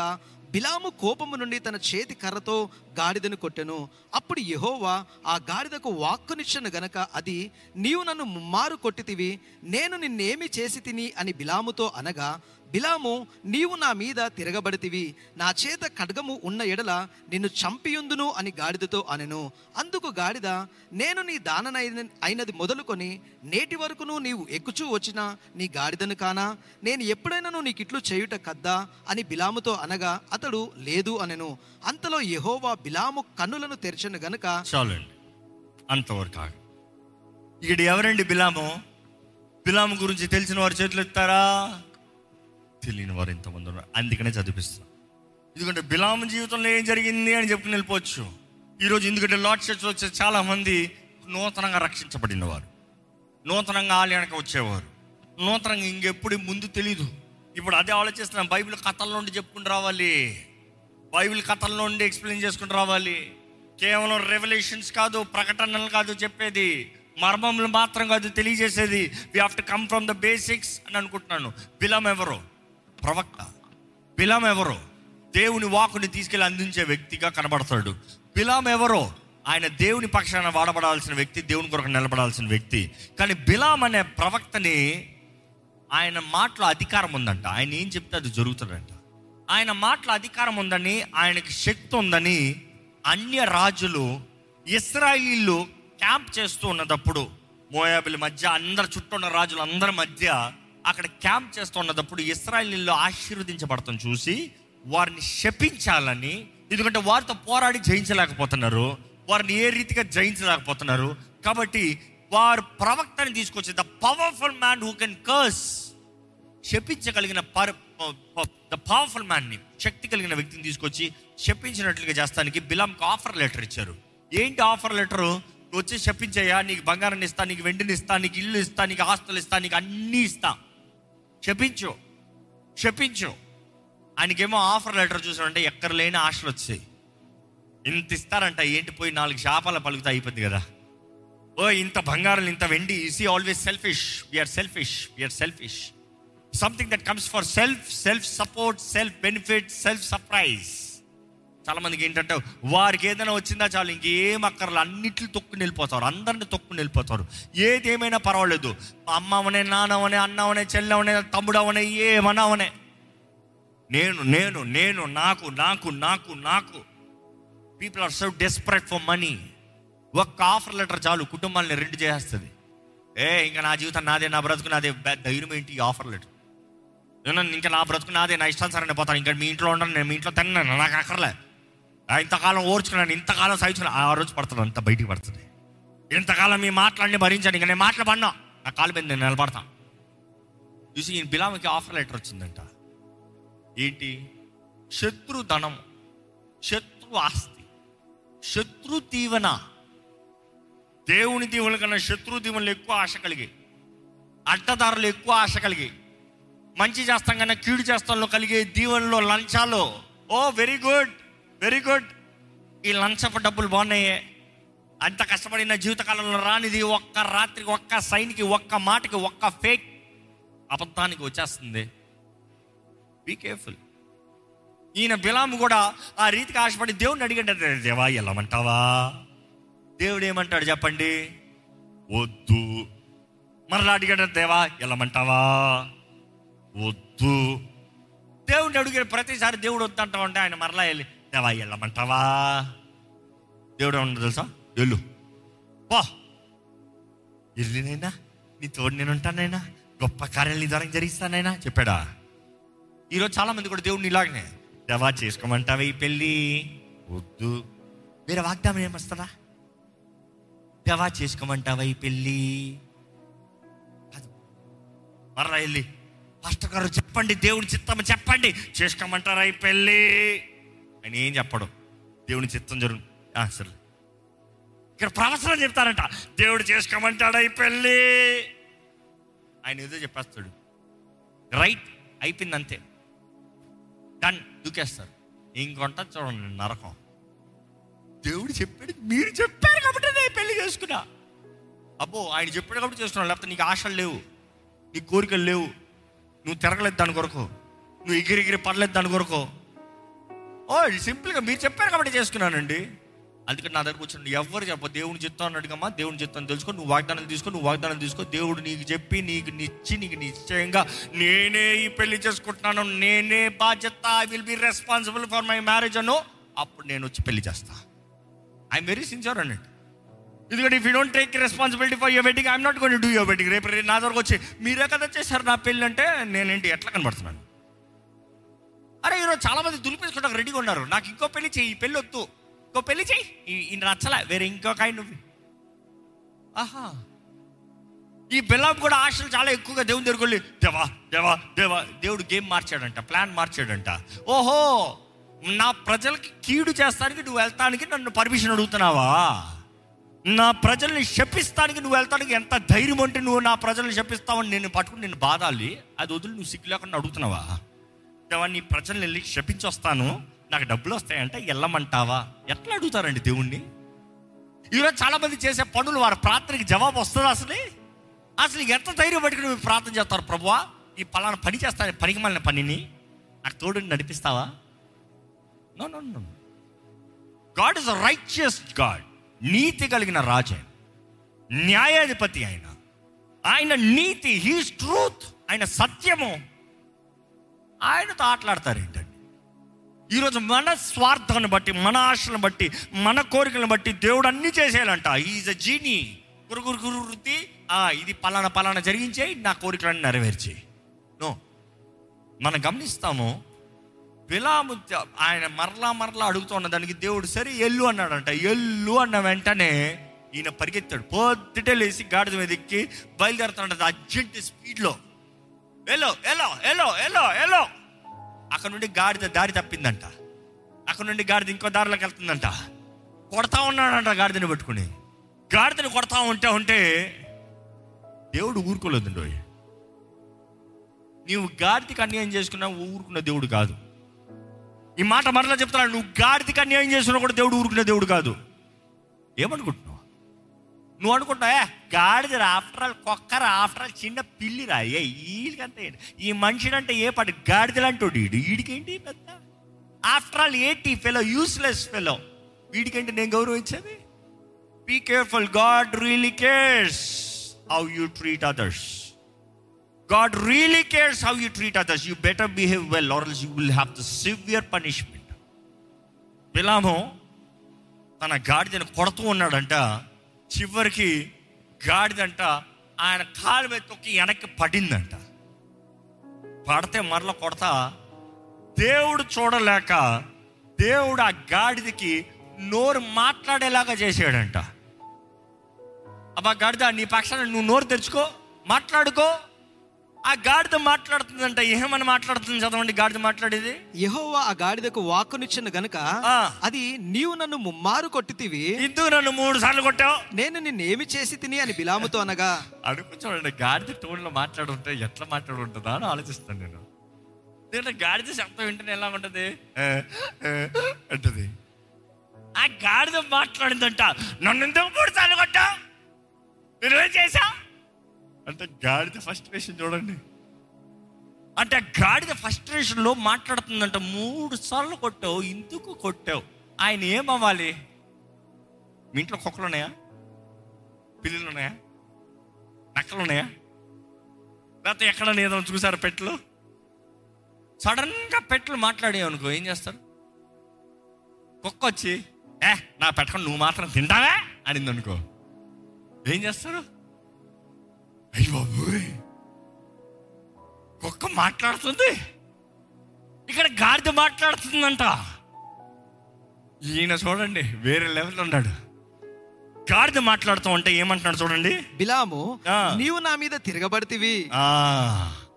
బిలాము కోపము నుండి తన చేతి కర్రతో గాడిదను కొట్టెను. అప్పుడు యెహోవా ఆ గాడిదకు వాక్కునిచ్చను గనక అది నీవు నన్ను ముమ్మారు కొట్టితివి నేను నిన్నేమి చేసి తిని అని బిలాముతో అనగా బిలాము నీవు నా మీద తిరగబడితివి. నా చేత ఖడ్గము ఉన్న ఎడల నిన్ను చంపియుందును అని గాడిదతో అనెను. అందుకు గాడిద నేను నీ దాననైన అయినది మొదలుకొని నేటి వరకును నీవు ఎక్కుచూ వచ్చిన నీ గాడిదను కానా? నేను ఎప్పుడైనాను నీకిట్లు చేయుట కద్దా? అని బిలాముతో అనగా అతడు లేదు అనెను. అంతలో యహోవా బిలాము కన్నులను తెరిచను గనుక చాలండి. అంతవరకు ఇక్కడ ఎవరండి బిలాము? బిలాము గురించి తెలిసిన వారు చేతులు ఎత్తారా తెలియని వారు ఎంతమంది ఉన్నారు. అందుకనే చదివిస్తున్నాం ఎందుకంటే బిలాం జీవితంలో ఏం జరిగింది అని చెప్పుకుని వెళ్ళిపోవచ్చు. ఈరోజు ఎందుకంటే లార్డ్ చర్చ్ వచ్చే చాలామంది నూతనంగా రక్షించబడిన వారు. నూతనంగా ఆలయానికి వచ్చేవారు. నూతనంగా ఇంకెప్పుడు ముందు తెలీదు. ఇప్పుడు అదే ఆలోచిస్తున్నాం బైబిల్ కథల నుండి చెప్పుకుంటూ రావాలి. బైబిల్ కథల నుండి ఎక్స్ప్లెయిన్ చేసుకుంటూ రావాలి. కేవలం రెవల్యూషన్స్ కాదు ప్రకటనలు కాదు చెప్పేది. మర్మములు మాత్రం కాదు తెలియజేసేది. We have to come from the basics అని అనుకుంటున్నాను. బిలం ఎవరో? ప్రవక్త బిలాం ఎవరో దేవుని వాకుని తీసుకెళ్ళి అందించే వ్యక్తిగా కనబడతాడు. బిలాం ఎవరో ఆయన దేవుని పక్షాన వాడబడాల్సిన వ్యక్తి దేవుని కొరకు నిలబడాల్సిన వ్యక్తి. కానీ బిలాం అనే ప్రవక్తని ఆయన మాటలో అధికారం ఉందంట. ఆయన ఏం చెప్తే అది జరుగుతుందంట. ఆయన మాటలో అధికారం ఉందని ఆయనకి శక్తి ఉందని అన్య రాజులు ఇస్రాయిలీలు క్యాంప్ చేస్తూ ఉన్నదప్పుడు మోయాబుల మధ్య అందరి చుట్టూ ఉన్న రాజులు అందరి మధ్య అక్కడ క్యాంప్ చేస్తూ ఉన్నదప్పుడు ఆశీర్వదించబడతాం చూసి వారిని శపించాలని ఎందుకంటే వారితో పోరాడి జయించలేకపోతున్నారు. వారిని ఏ రీతిగా జయించలేకపోతున్నారు. కాబట్టి వారు ప్రవక్తని తీసుకొచ్చి the powerful man who can curse శపించగలిగిన per the powerful మ్యాన్ని శక్తి కలిగిన వ్యక్తిని తీసుకొచ్చి శపించినట్లుగా చేస్తానికి బిలాంకి ఆఫర్ లెటర్ ఇచ్చారు. ఏంటి ఆఫర్ లెటరు? నువ్వు వచ్చి శపించయ్యా నీకు బంగారాన్ని ఇస్తా నీకు వెండిని ఇస్తా నీకు ఇల్లు ఇస్తా నీకు ఆస్తులు ఇస్తా నీకు అన్నీ ఇస్తా. చెప్పించు చెప్పించు ఆయనకేమో ఆఫర్ లెటర్ చూసాడంటే ఎక్కడ లేని ఆశలు వచ్చాయి. ఇంత ఇస్తారంట ఏంటి పోయి నాలుగు శాపాల పలుకుతా అయిపోద్ది కదా. ఓ ఇంత బంగారం ఇంత వెండి is always selfish we're selfish we're selfish something that comes for self self support self benefit self surprise చాలా మందికి ఏంటంటే వారికి ఏదైనా వచ్చిందా చాలు ఇంకేం అక్కర్లు అన్నిట్లు తొక్కుని వెళ్ళిపోతారు అందరిని తొక్కుని వెళ్ళిపోతారు. ఏది ఏమైనా పర్వాలేదు. అమ్మవనే నాన్నవనే అన్నవనే చెల్లవనే తమ్ముడవనే ఏమనవనే నేను నేను నేను నాకు నాకు నాకు నాకు. People are so desperate for money ఒక్క ఆఫర్ లెటర్ చాలు కుటుంబాన్ని రెండు చేస్తుంది ఏ ఇంకా నా జీవితం నాదే నా బ్రతుకు నాదే ధైర్యం ఏంటి ఈ ఆఫర్ లెటర్ ఇంకా నా బ్రతుకు నాదే నా ఇష్టానుసారం పోతాను ఇంకా మీ ఇంట్లో ఉండను నేను మీ ఇంట్లో తిన్నాను నాకు అక్కర్లే. ఇంతకాలం ఓర్చుకున్నాను ఇంతకాలం సహించుకున్నాను. ఆ రోజు పడుతుంది అంత బయటికి పడుతుంది. ఇంతకాలం మీ మాటలన్నీ భరించాను ఇంకా నేను మాట్లాడబడినా నా కాలు మీద నేను నిలబడతాను చూసి ఈ బిలామకి ఆఫర్ లెటర్ వచ్చిందంట. ఏంటి? శత్రు ధనం శత్రు ఆస్తి శత్రు దీవెన. దేవుని దీవెన కన్నా శత్రు దీవెనలు ఎక్కువ ఆశ కలిగి. అడ్డదారులు ఎక్కువ ఆశ కలిగి. మంచి చేస్తాం కన్నా కీడు చేస్తాంలో కలిగే దీవెనలో లంచాలు. Oh very good very good ఈ లంచపు డబ్బులు బాగున్నాయే? అంత కష్టపడిన జీవితకాలంలో రానిది ఒక్క రాత్రికి ఒక్క సైన్కి ఒక్క మాటకి ఒక్క ఫేక్ అబద్ధానికి వచ్చేస్తుంది. బీ కేర్ఫుల్ ఈయన బిలాము కూడా ఆ రీతికి ఆశపడి దేవుడిని అడిగంటే దేవా వెళ్ళమంటావా దేవుడు ఏమంటాడు చెప్పండి? వద్దు. మరలా అడిగాడు దేవా వెళ్ళమంటావా వద్దు. దేవుడిని అడిగిన ప్రతిసారి దేవుడు వద్దంటా ఉంటే ఆయన మరలా వెళ్ళి దేవా వెళ్ళమంటావా? దేవుడు ఏమన్నా తెలుసా? వెళ్ళు. పో. వెళ్ళినైనా నీ తోడు నేను ఉంటానైనా గొప్ప కార్యాలు నీ ద్వారా జరిగిస్తానైనా చెప్పాడా? ఈరోజు చాలా మంది కూడా దేవుడిని ఇలాగనే దేవా చేసుకోమంటావా ఈ పెళ్ళి? వద్దు. వేరే వాగ్దానం ఏమొస్తుందా? దేవా చేసుకోమంటావా ఈ పెళ్ళి? కాదు. మరలా వెళ్ళి పాస్టర్ గారు చెప్పండి దేవుడి చిత్తం చెప్పండి చేసుకోమంటారా ఈ పెళ్ళి? ఆయన ఏం చెప్పడు? దేవుని చిత్తం జరుగు సరే. ఇక్కడ ప్రవచనం చెప్తారంట. దేవుడు చేసుకోమంటాడు ఈ పెళ్ళి. ఆయన ఏదో చెప్పేస్తాడు. రైట్ అయిపోయింది అంతే డన్ దూకేస్తారు ఇంకొంట చూడండి నరకం. దేవుడు చెప్పాడు మీరు చెప్పారు కాబట్టి నేను పెళ్ళి చేసుకున్నా. అబ్బో ఆయన చెప్పాడు కాబట్టి చేసుకున్నావు లేకపోతే నీకు ఆశలు లేవు. నీ కోరికలు లేవు. నువ్వు తిరగలేదు దాని కొరకు. నువ్వు ఎగిరి ఎగిరి పడలేదు దాని కొరకు. ఓ సింపుల్గా మీరు చెప్పారు కాబట్టి చేసుకున్నానండి. అందుకని నా దగ్గర కూర్చోండి ఎవరు చెప్ప దేవుని చిత్తం అడిగమ్మా దేవుని చిత్తం తెలుసుకో నువ్వు వాగ్దానం తీసుకో నువ్వు వాగ్దానం తీసుకో. దేవుడు నీకు చెప్పి నీకు నిచ్చి నీకు నిశ్చయంగా నేనే ఈ పెళ్ళి చేసుకుంటున్నాను. నేనే బాధ్యత. I will be responsible for my marriage అను అప్పుడు నేను వచ్చి పెళ్ళి చేస్తా. ఐఎమ్ వెరీ సిన్సియర్ అన్నట్టు. ఎందుకంటే if you don't take responsibility for your wedding I'm not gonna do your wedding రేపు రేపు నా దగ్గరకు వచ్చి మీరే కదా చేశారు నా పెళ్ళి అంటే నేనేంటి? ఎట్లా కనబడుతున్నాను? అరే ఈరోజు చాలా మంది దులిపేసుకోవడానికి రెడీగా ఉన్నారు. నాకు ఇంకో పెళ్ళి చెయ్యి ఈ పెళ్ళి వద్దు. ఇంకో పెళ్ళి చెయ్యి ఈ- నచ్చలే. వేరే ఇంకో నువ్వు. ఆహా. ఈ బెల్లం కూడా ఆశలు చాలా ఎక్కువగా దేవుని దగ్గరికి వెళ్ళి దేవా దేవా దేవా దేవుడు గేమ్ మార్చాడంట ప్లాన్ మార్చాడంట. ఓహో నా ప్రజలకి కీడు చేస్తానికి నువ్వు వెళ్తానికి నన్ను పర్మిషన్ అడుగుతున్నావా? నా ప్రజల్ని శపిస్తానికి నువ్వు వెళ్తానికి ఎంత ధైర్యం అంటే నువ్వు నా ప్రజల్ని శపిస్తావని నేను పట్టుకుని నేను బాధాలి? అది వదిలి నువ్వు సిగ్గు లేకుండా అడుగుతున్నావా? నీ ప్రజల్ని వెళ్ళి క్షపించొస్తాను నాకు డబ్బులు వస్తాయంటే వెళ్ళమంటావా ఎట్లా అడుగుతారండి దేవుణ్ణి? ఈరోజు చాలామంది చేసే పనులు వారి ప్రార్థనకి జవాబు వస్తుందా అసలు? అసలు ఎంత ధైర్యం పట్టుకుని మీరు ప్రార్థన చేస్తారు ప్రభువా? ఈ పలానా పని చేస్తాను పనికి మళ్ళీ పనిని. నాకు తోడుని నడిపిస్తావా? No no no God is righteous God నీతి కలిగిన రాజు ఆయన న్యాయాధిపతి ఆయన ఆయన నీతి హీస్ ట్రూత్ ఆయన సత్యము. ఆయనతో ఆటలాడతారు ఏంటండి? ఈరోజు మన స్వార్థాన్ని బట్టి మన ఆశలను బట్టి మన కోరికలను బట్టి దేవుడు అన్ని చేసేయాలంట. ఈజ్ అ జీనీ గురుగురు గురు వృత్తి. ఆ ఇది పలానా పలానా జరిగించే నా కోరికలన్నీ నెరవేర్చేయి. నో మనం గమనిస్తాము విలాము ఆయన మరలా మరలా అడుగుతున్న దానికి దేవుడు సరే ఎల్లు అన్నాడంట. ఎల్లు అన్న వెంటనే ఈయన పరిగెత్తాడు. పొద్దుటే లేచి గాడిద మీద ఎక్కి బయలుదేరుతాడంట అర్జెంట్ స్పీడ్లో. ఎలో ఎలో ఎలో ఎలో ఎలో అక్కడ నుండి గాడిద దారి తప్పిందంట. అక్కడ నుండి గాడిద ఇంకో దారిలోకి వెళ్తుందంట. కొడతా ఉన్నాడంట గాడిదని పట్టుకుని. గాడిదని కొడతా ఉంటే ఉంటే దేవుడు ఊరుకోలేదండి నీవు గాడిదకి అన్యాయం చేసుకున్నా ఊరుకున్న దేవుడు కాదు. ఈ మాట మరలా చెప్తున్నాడు నువ్వు గాడిదకి అన్యాయం చేసినా కూడా దేవుడు ఊరుకునే దేవుడు కాదు. ఏమనుకుంటున్నావు? నువ్వు అనుకుంటావా గాడిద ఆఫ్టర్ ఆల్ కుక్కర ఆఫ్టర్ ఆల్ చిన్న పిల్లిరా ఏ వీడికంటే ఈ మనిషినంటే ఏ పాటి గాడిదలంటాడు వీడు వీడికేంటి పెద్ద? ఆఫ్టర్ ఆల్ ఏంటి ఫెలో యూస్లెస్ ఫెలో వీడికేంటి నేను గౌరవించేది? Be careful God really cares how you treat others God really cares how you treat others you better behave well or you will have the severe punishment బిలాము తన గాడిదను కొడుతూ ఉన్నాడంట. చివరికి గాడిదంట ఆయన కాలు మీద తొక్కి వెనక్కి పడిందంట. పడితే మరల కొడతా దేవుడు చూడలేక దేవుడు ఆ గాడిదకి నోరు మాట్లాడేలాగా చేసాడంట అబ్బా గాడిద నీ పక్షాన నువ్వు నోరు తెరుచుకో మాట్లాడుకో. ఆ గాడిద మాట్లాడుతుందంట ఏమని మాట్లాడుతుంది చదవండి గాడిద మాట్లాడేది? యెహోవా ఆ గాడిదకు వాక్కునిచ్చిన గనుక. అది నీవు నన్ను ముమ్మారు కొట్టితివి. ఇందుకు నన్ను మూడు సార్లు కొట్టావు. నేను నిన్నేమి చేసి తిని అని బిలాముతో అనగా అడుగు చూడండి గాడిద టోన్లో మాట్లాడుంటే ఎట్లా మాట్లాడుంటుందా అని ఆలోచిస్తాను నేను. నేను గాడిద శబ్దం వింటేనే ఎలా ఉంటుంది? అంటది ఆ గాడిద మాట్లాడిందంట నన్ను ఎందుకు మూడు సార్లు కొట్టావు? నువ్వేం చేశా అంటే గాడిద ఫస్ట్రేషన్ చూడండి. అంటే గాడిద ఫస్ట్రేషన్లో మాట్లాడుతుందంట మూడు సార్లు కొట్టావు ఎందుకు కొట్టావు. ఆయన ఏమవ్వాలి? మీ ఇంట్లో కుక్కలు ఉన్నాయా? పిల్లులు ఉన్నాయా? నక్కలు ఉన్నాయా? లేకపోతే ఎక్కడ ఏదో చూసారు పెట్లు సడన్గా పెట్లు మాట్లాడే అనుకో ఏం చేస్తారు? కుక్క వచ్చి ఏ నా పెట్టకుండా నువ్వు మాత్రం తింటావా? అనింది అనుకో. ఏం చేస్తారు? అయ్యి బాబోయ్. కుక్క మాట్లాడుతుంది? ఇక్కడ గాడిద మాట్లాడుతుందంట. ఈయన చూడండి వేరే లెవెల్ ఉన్నాడు. గాడిద మాట్లాడుతూ ఉంటే ఏమంటున్నాడు చూడండి? బిలాము. నీవు నా మీద తిరగబడితివి. ఆ,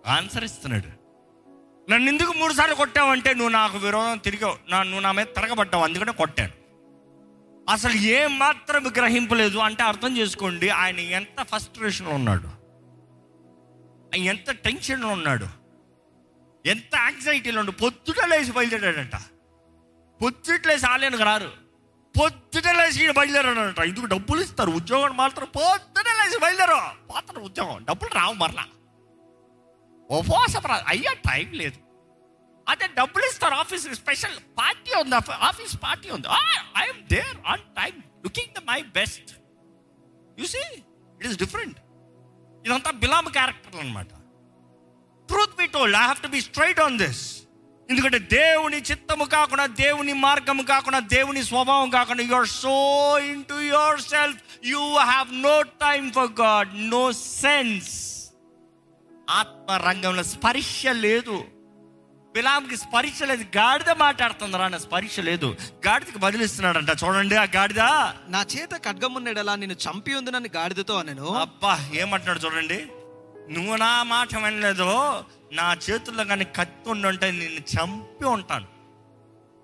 ఆన్సర్ ఇస్తున్నాడు. నన్ను ఎందుకు మూడు సార్లు కొట్టావంటే నువ్వు నాకు విరోధం తిరిగావు. నా నువ్వు నా మీద తిరగబడ్డావు అందుకనే కొట్టాను. అసలు ఏ మాత్రం గ్రహింపలేదు అంటే అర్థం చేసుకోండి ఆయన ఎంత ఫస్ట్రేషన్లో ఉన్నాడు. ఎంత టెన్షన్లో ఉన్నాడు? ఎంత యాంగ్జైటీలో ఉండు? పొద్దుట లేచి బయలుదేరాడంట. పొద్దుట లేచి ఆలయానికి రారు. పొద్దుట లేచి బయలుదేరాడంట. ఇందుకు డబ్బులు ఇస్తారు. ఉద్యోగం మాత్రం పొద్దుట లేచి బయలుదేరు. పోతారు ఉద్యోగం. డబ్బులు రావు మరలా. ఉపవాసం రా అయ్యా టైం లేదు. అదే డబ్బులు ఇస్తారు. ఆఫీస్ స్పెషల్ పార్టీ ఉంది. ఆఫీస్ పార్టీ ఉంది. I'm there on time. Looking the my best. You see it is different. ఇదంతా బిలామ్ క్యారెక్టర్లు అనమాట truth be told I have to be straight on this ఎందుకంటే దేవుని చిత్తము కాకుండా దేవుని మార్గము కాకుండా దేవుని స్వభావం కాకుండా you are so into yourself you have no time for God no sense ఆత్మ రంగంలో స్పర్శ లేదు. బిలాంకి స్పర్శ లేదు గాడిద మాట్లాడుతుందిరా అన్న స్పర్శ లేదు. గాడిదకి బదిలిస్తున్నాడంట చూడండి ఆ గాడిద. నా చేత ఖడ్గమున్నెడలా నిన్ను చంపి ఉందినని గాడిదతో అనెను. అబ్బా ఏమంటున్నాడు చూడండి. నువ్వు నా మాట వినలేదు నా చేతుల్లో కానీ కత్తి ఉండుంటే నిన్ను చంపి ఉంటాను.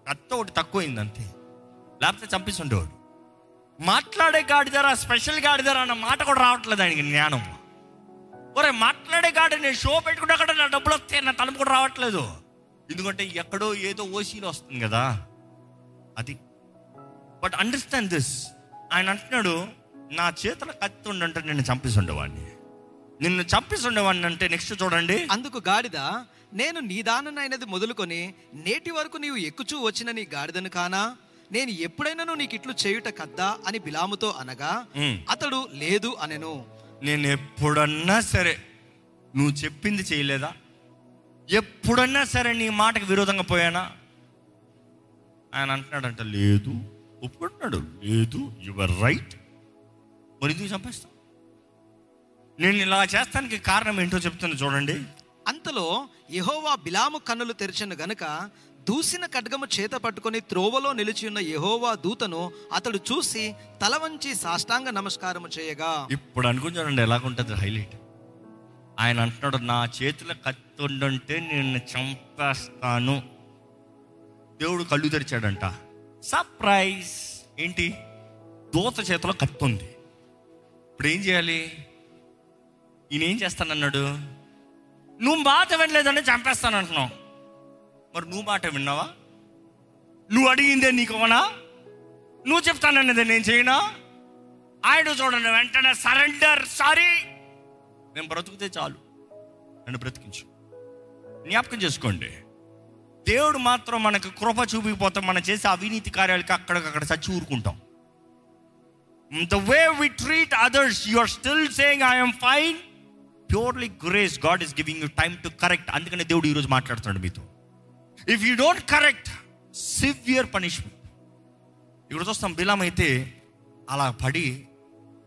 కత్తి ఒకటి తక్కువైంది అంతే లేకపోతే చంపిస్తుండేవాడు మాట్లాడే గాడిదారా స్పెషల్ గాడిదారా అన్న మాట కూడా రావట్లేదు ఆయనకి జ్ఞానం. ఒరే మాట్లాడే గాడి నేను షో పెట్టుకుంటే అక్కడ నా డబ్బులు వస్తాయి నా తలుపు కూడా రావట్లేదు. ఎందుకంటే ఎక్కడో ఏదో ఓసీలో వస్తుంది కదా. అది. బట్ అండర్స్టాండ్ దిస్ ఆయన అంటున్నాడు నా చేతుల కత్తి ఉండంటే నిన్ను చంపిస్తుండేవాడిని నిన్ను చంపిస్తుండేవాడిని అంటే నెక్స్ట్ చూడండి. అందుకు గాడిద నేను నీదాననైనది మొదలుకొని నేటి వరకు నీవు ఎక్కుచూ వచ్చిన నీ గాడిదను కానా? నేను ఎప్పుడైనాను నీకు ఇట్లు చేయుట కద్దా? అని బిలాముతో అనగా. అతడు లేదు అనెను. నేను ఎప్పుడన్నా సరే నువ్వు చెప్పింది చేయలేదా? ఎప్పుడన్నా సరే నీ మాటకు విరోధంగా పోయానా? ఆయన అంటున్నాడంట లేదు. ఒప్పుకుంటున్నాడు లేదు యువర్ రైట్ మరి ఎందుకు నేను ఇలా చేస్తానికి కారణం ఏంటో చెప్తాను చూడండి. అంతలో యెహోవా బిలాము కన్నులు తెరిచెను గనుక దూసిన ఖడ్గము చేత పట్టుకొని త్రోవలో నిలిచి ఉన్న యెహోవా దూతను అతడు చూసి తల వంచి సాష్టాంగ నమస్కారము చేయగా. ఇప్పుడు అనుకుంటానండి ఎలాగుంటుంది హైలైట్ ఆయన అంటున్నాడు నా చేతిలో కత్తి ఉండుంటే నేను చంపేస్తాను. దేవుడు కళ్ళు తెరిచాడంట. సర్ప్రైజ్! ఏంటి? దూత చేతిలో కత్తి ఉంది. ఇప్పుడు ఏం చేయాలి? ఈయన ఏం చేస్తానన్నాడు? నువ్వు మాట వినలేదని చంపేస్తాను అంటున్నావు. మరి నువ్వు మాట విన్నావా? నువ్వు అడిగిందే నీకు అవనా నువ్వు చెప్తానన్నదే నేను చేయనా? ఆయన చూడండి వెంటనే సరెండర్ సారీ! నేను బ్రతుకుతే చాలు. నన్ను బ్రతికించు. జ్ఞాపకం చేసుకోండి. దేవుడు మాత్రం మనకు కృప చూపిపోతాం మనం చేసే అవినీతి కార్యాలకి అక్కడికక్కడ చచ్చి ఊరుకుంటాం. The way we treat others you are still saying I'm fine purely grace God is giving you time to correct అందుకనే దేవుడు ఈరోజు మాట్లాడుతున్నాడు మీతో. If you don't correct severe punishment ఇక్కడ చూస్తాం బిలాం అయితే అలా పడి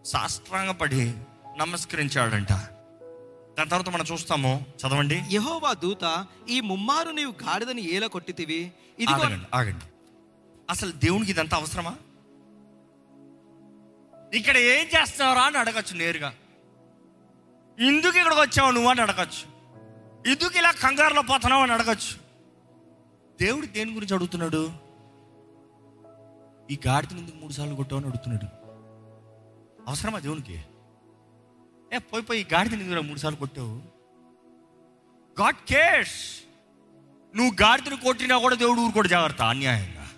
సాష్టాంగ పడి నమస్కరించాడంట. దాని తర్వాత మనం చూస్తాము. చదవండి. యెహోవా దూత ఈ ముమ్మారు నీవు గాడిదని ఏల కొట్టితివి? ఇదిగో ఆగండి ఆగండి. అసలు దేవునికి ఇదంతా అవసరమా? ఇక్కడ ఏం చేస్తున్నావురా అని అడగచ్చు నేరుగా. ఎందుకు ఇక్కడికి వచ్చావు నువ్వు? అని అడగచ్చు. ఎందుకు ఇలా కంగారులో పోతున్నావు? అని అడగచ్చు. దేవుడు దేని గురించి అడుగుతున్నాడు? ఈ గాడిదని ఎందుకు మూడు సార్లు కొట్టావు? అని అడుగుతున్నాడు. అవసరమా దేవునికి? ఏ పోయి పోయి ఈ గాడిదని ఎందుకు మూడు సార్లు కొట్టావు? గాడ్ కేర్స్ నువ్వు గాడిదని కొట్టినా కూడా దేవుడు ఊరు కూడా జాగ్రత్త అన్యాయంగా.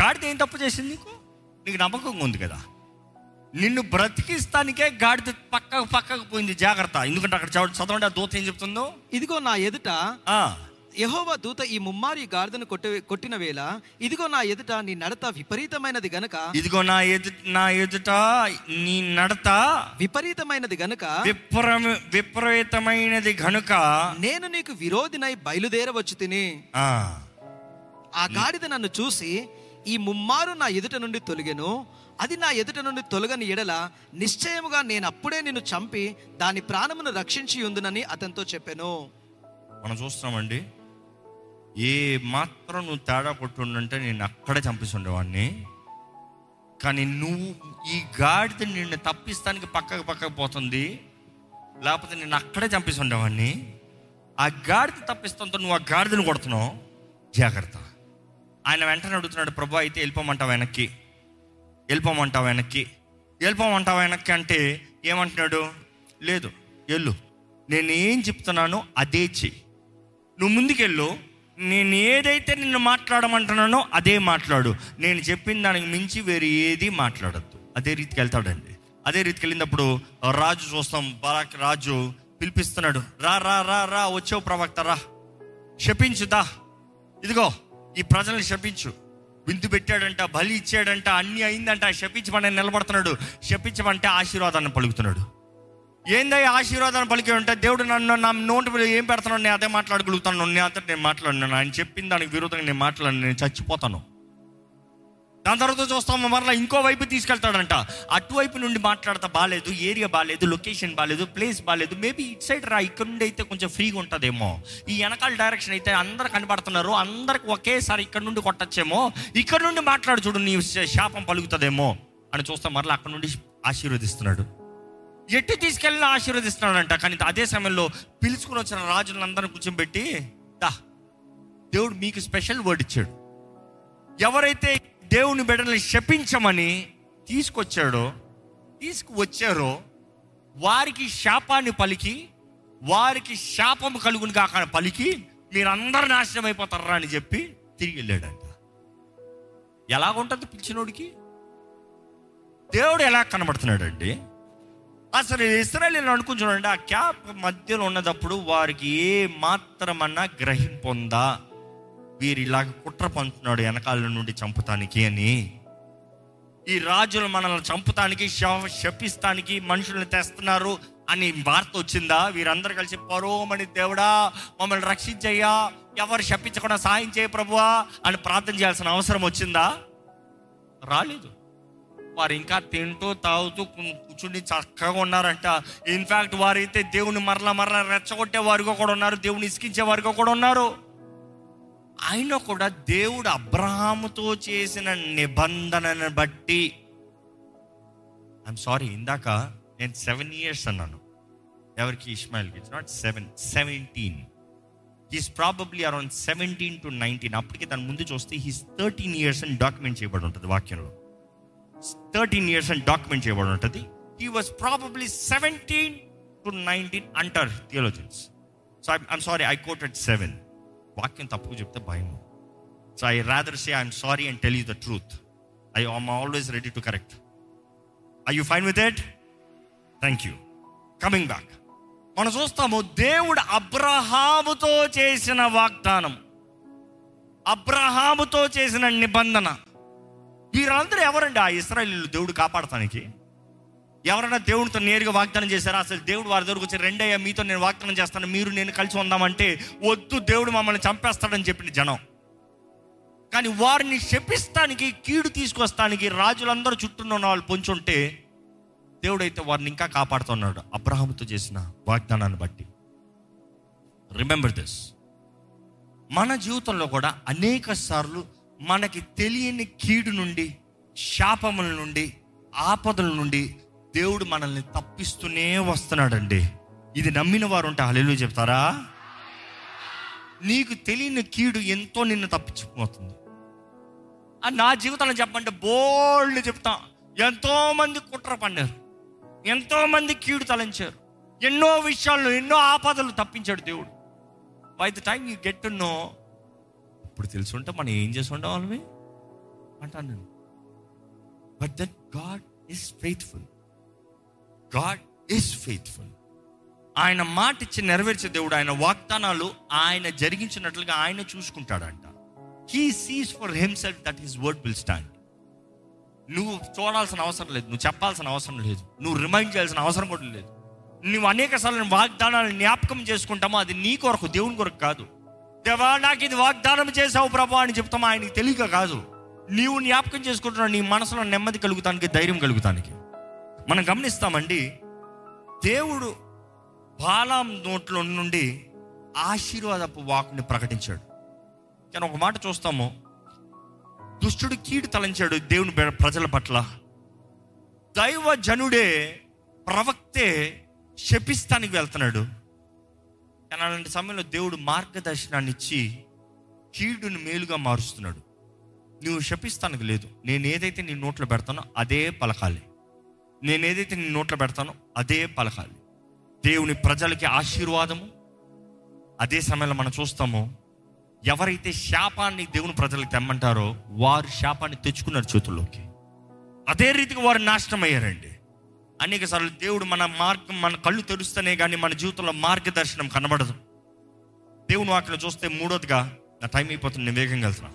గాడిద ఏం తప్పు చేసింది నీకు? నీకు నమ్మకంగా ఉంది కదా. నిన్ను బ్రతికిస్తానికే గాడిద పక్కకు పక్కకు పోయింది జాగ్రత్త. ఎందుకంటే అక్కడ చదవ- చదవండి ఆ దూత ఏం చెప్తుందో? ఇదిగో నా ఎదుట ఆ, యెహోవా దూత ఈ ముమ్మారి గాడిదను కొట్టి కొట్టిన వేళ ఇదిగో నా ఎదుట నీ నడత విపరీతమైనది గనుక. ఇదిగో నా ఎదు నా ఎదుట నీ నడత విపరీతమైనది గనుక విప్ర విపరీతమైనది గనుక నేను నీకు విరోధినై బయలుదేరవచ్చు తిని. ఆ, ఆ గాడిద నన్ను చూసి ఈ ముమ్మారు నా ఎదుట నుండి తొలగెను. అది నా ఎదుట నుండి తొలగని ఎడల నిశ్చయముగా నేను అప్పుడే నిన్ను చంపి దాని ప్రాణమును రక్షించి ఉందునని అతనితో చెప్పాను. మనం చూస్తున్నామండి. ఏ మాత్రం నువ్వు తేడా కొట్టుండంటే నేను అక్కడే చంపేసి ఉండేవాడిని కానీ నువ్వు ఈ గాడిద నిన్ను తప్పిస్తానికి పక్కకు పక్కకు పోతుంది. లేకపోతే నేను అక్కడే చంపేసి ఉండేవాడిని ఆ గాడిద తప్పిస్తాంతో నువ్వు ఆ గాడిదను కొడుతున్నావు. జాగ్రత్త. ఆయన వెంటనే అడుగుతున్నాడు ప్రభు అయితే వెళ్ళిపోమంటావు వెనక్కి? వెళ్ళిపోమంటావు వెనక్కి? వెళ్ళిపోమంటావు వెనక్కి? అంటే ఏమంటున్నాడు లేదు వెళ్ళు. నేను ఏం చెప్తున్నానో అదే చెయ్యి. నువ్వు ముందుకెళ్ళు. నేను ఏదైతే నిన్ను మాట్లాడమంటున్నానో అదే మాట్లాడు. నేను చెప్పిన దానికి మించి వేరే ఏది మాట్లాడద్దు. అదే రీతికి వెళ్తాడండి. అదే రీతికి వెళ్ళినప్పుడు రాజు చూస్తాం బరాక్ రాజు పిలిపిస్తున్నాడు. రా రా రా రా వచ్చావు ప్రవక్త రా. శపించుదా ఇదిగో ఈ ప్రజల్ని శపించు. విందు పెట్టాడంట బలి ఇచ్చాడంట అన్ని అయిందంట శపించమని నిలబడుతున్నాడు. శపించమంటే ఆశీర్వాదాన్ని పలుకుతున్నాడు. ఏందయ్య ఆశీర్వాదాన్ని పలికి ఉంటే దేవుడు నన్ను నా నోటి మీద ఏం పెడతాను నేను అదే మాట్లాడగలుగుతాను. నేను అంతా నేను మాట్లాడినాను ఆయన చెప్పిన దానికి విరోధంగా నేను మాట్లాడి నేను చచ్చిపోతాను. దాని తర్వాత చూస్తాము మరలా ఇంకో వైపు తీసుకెళ్తాడంట. అటువైపు నుండి మాట్లాడతా బాగాలేదు ఏరియా బాగాలేదు లొకేషన్ బాగాలేదు ప్లేస్ బాగాలేదు మేబీ ఇట్ సైడ్ రా ఇక్కడ నుండి అయితే కొంచెం ఫ్రీగా ఉంటుందేమో. ఈ వెనకాల డైరెక్షన్ అయితే అందరు కనబడుతున్నారు. అందరికి ఒకేసారి ఇక్కడ నుండి కొట్టచ్చేమో. ఇక్కడ నుండి మాట్లాడు చూడు నీ శాపం పలుకుతుందేమో అని చూస్తాం మరలా అక్కడ నుండి ఆశీర్వదిస్తున్నాడు. ఎట్టి తీసుకెళ్ళినా ఆశీర్వదిస్తున్నాడంట. కానీ అదే సమయంలో పిలుచుకుని వచ్చిన రాజులందరిని కూర్చోబెట్టి దా దేవుడు మీకు స్పెషల్ వర్డ్ ఇచ్చాడు. ఎవరైతే దేవుని బిడ్డల్ని శపించమని తీసుకొచ్చాడో తీసుకువచ్చారో వారికి శాపాన్ని పలికి వారికి శాపం కలుగుని కాక పలికి మీరందరూ నాశనం అయిపోతారా అని చెప్పి తిరిగి వెళ్ళాడంట. ఎలాగుంటుంది పిలిచినోడికి? దేవుడు ఎలా కనబడుతున్నాడండి? అసలు ఇస్రాయలీలు అనుకుంటున్నాడు ఆ క్యాప్ మధ్యలో ఉన్నదప్పుడు వారికి ఏ మాత్రమన్నా గ్రహింపొందా వీరు ఇలాగ కుట్ర పంచుతున్నాడు వెనకాల నుండి చంపుతానికి అని. ఈ రాజులు మనల్ని చంపుతానికి శపిస్తానికి మనుషుల్ని తెస్తున్నారు అని వార్త వచ్చిందా? వీరందరూ కలిసి పరోమని దేవుడా మమ్మల్ని రక్షించయ్యా ఎవరు శపించకుండా సాయం చేయ ప్రభువా అని ప్రార్థన చేయాల్సిన అవసరం వచ్చిందా? రాలేదు. వారు ఇంకా తింటూ తాగుతూ కూర్చుని చక్కగా ఉన్నారంట. ఇన్ఫాక్ట్ వారైతే దేవుని మరలా మరలా రెచ్చగొట్టే వారిగా కూడా ఉన్నారు. దేవుని ఇసుకించే వారిగా కూడా ఉన్నారు. అయినా కూడా దేవుడు అబ్రహాముతో చేసిన నిబంధనను బట్టి ఐఎమ్ సారీ ఇందాక నేను సెవెన్ ఇయర్స్ అన్నాను. ఎవరికి? ఇస్మాయిల్కి it's not seven seventeen he's probably around seventeen to nineteen అప్పటికి దాని ముందు చూస్తే హీస్ థర్టీన్ ఇయర్స్ అని డాక్యుమెంట్ చేయబడి ఉంటుంది వాక్యంలో. థర్టీన్ ఇయర్స్ అని డాక్యుమెంట్ చేయబడి ఉంటుంది. He was probably seventeen to nineteen అంటారు theologians so I'm sorry I quoted seven వాక్యం తప్పుగా చెప్తే భయం so I rather say I'm sorry and tell you the truth I am always ready to correct I you fine with it thank you coming back మనం చూస్తాము దేవుడు అబ్రహాముతో చేసిన వాగ్దానం. అబ్రహాముతో చేసిన నిబంధన. వీరందరూ ఎవరండి ఆ ఇస్రాయలీలు దేవుడు కాపాడటానికి ఎవరైనా దేవుడితో నేరుగా వాగ్దానం చేశారా? అసలు దేవుడు వారి దగ్గరకు వచ్చి రెండయ్యా మీతో నేను వాగ్దానం చేస్తాను మీరు నేను కలిసి ఉందామంటే వద్దు దేవుడు మమ్మల్ని చంపేస్తాడని చెప్పిన జనం. కానీ వారిని శపిస్తానికి కీడు తీసుకొస్తానికి రాజులందరూ చుట్టూ ఉన్న వాళ్ళు పొంచుంటే దేవుడైతే వారిని ఇంకా కాపాడుతున్నాడు. అబ్రహాముతో చేసిన వాగ్దానాన్ని బట్టి. రిమెంబర్ దిస్ మన జీవితంలో కూడా అనేక సార్లు మనకి తెలియని కీడు నుండి శాపముల నుండి ఆపదల నుండి దేవుడు మనల్ని తప్పిస్తూనే వస్తున్నాడండి. ఇది నమ్మిన వారు ఉంటే హల్లెలూయా చెప్తారా? నీకు తెలియని కీడు ఎంతో నిన్ను తప్పించిపోతుంది. నా జీవితంలో చెప్పంటే బోల్డ్ చెప్తా. ఎంతో మంది కుట్ర పన్నారు ఎంతో మంది కీడు తలంచారు. ఎన్నో విషయాల్లో ఎన్నో ఆపదలు తప్పించాడు దేవుడు. By the time you get to know ఇప్పుడు తెలుసుంటే మనం ఏం చేసి ఉండవాళ్ళమే? అంటాను. నేను but that God is faithful God is faithful ఆయన మాట ఇచ్చి నెరవేర్చే దేవుడు ఆయన వాగ్దానాలు ఆయన జరిగించినట్లుగా ఆయన చూసుకుంటాడంట. He sees for himself that his word will stand నువ్వు చూడాల్సిన అవసరం లేదు నువ్వు చెప్పాల్సిన అవసరం లేదు నువ్వు రిమైండ్ చేయాల్సిన అవసరం కూడా లేదు. నువ్వు అనేక సార్లు వాగ్దానాలు జ్ఞాపకం చేసుకుంటామో అది నీ కొరకు దేవుని కొరకు కాదు. దేవా నాకు ఇది వాగ్దానం చేసావు ప్రభా అని చెప్తామా ఆయనకి తెలియక కాదు. నీవు జ్ఞాపకం చేసుకుంటున్నావు నీ మనసులో నెమ్మది కలుగుతానికి ధైర్యం కలుగుతానికి. మనం గమనిస్తామండి దేవుడు బాలాం నోట్లో నుండి ఆశీర్వాదపు వాకుని ప్రకటించాడు. కానీ ఒక మాట చూస్తాము. దుష్టుడు కీడు తలంచాడు దేవుని ప్రజల పట్ల. దైవ జనుడే ప్రవక్తే శపిస్తానికి వెళ్తున్నాడు. కానీ అలాంటి సమయంలో దేవుడు మార్గదర్శనాన్ని ఇచ్చి కీడుని మేలుగా మారుస్తున్నాడు. నువ్వు శపిస్తానికి లేదు. నేను ఏదైతే నీ నోట్లో పెడతానో అదే పలకాలి. నేను ఏదైతే నీ నోట్లో పెడతానో అదే పలకాలి. దేవుని ప్రజలకి ఆశీర్వాదము. అదే సమయంలో మనం చూస్తాము ఎవరైతే శాపాన్ని దేవుని ప్రజలకు తెమ్మంటారో వారు శాపాన్ని తెచ్చుకున్నారు చేతుల్లోకి. అదే రీతిగా వారు నాశనం అయ్యారండి అనేక సార్లు దేవుడు మన మార్గం మన కళ్ళు తెరుస్తేనే కానీ మన జీవితంలో మార్గదర్శనం కనబడదు. దేవుని వాక్యం చూస్తే మూడోదిగా నా టైం అయిపోతుంది నేను వేగంగా వెళ్తున్నా.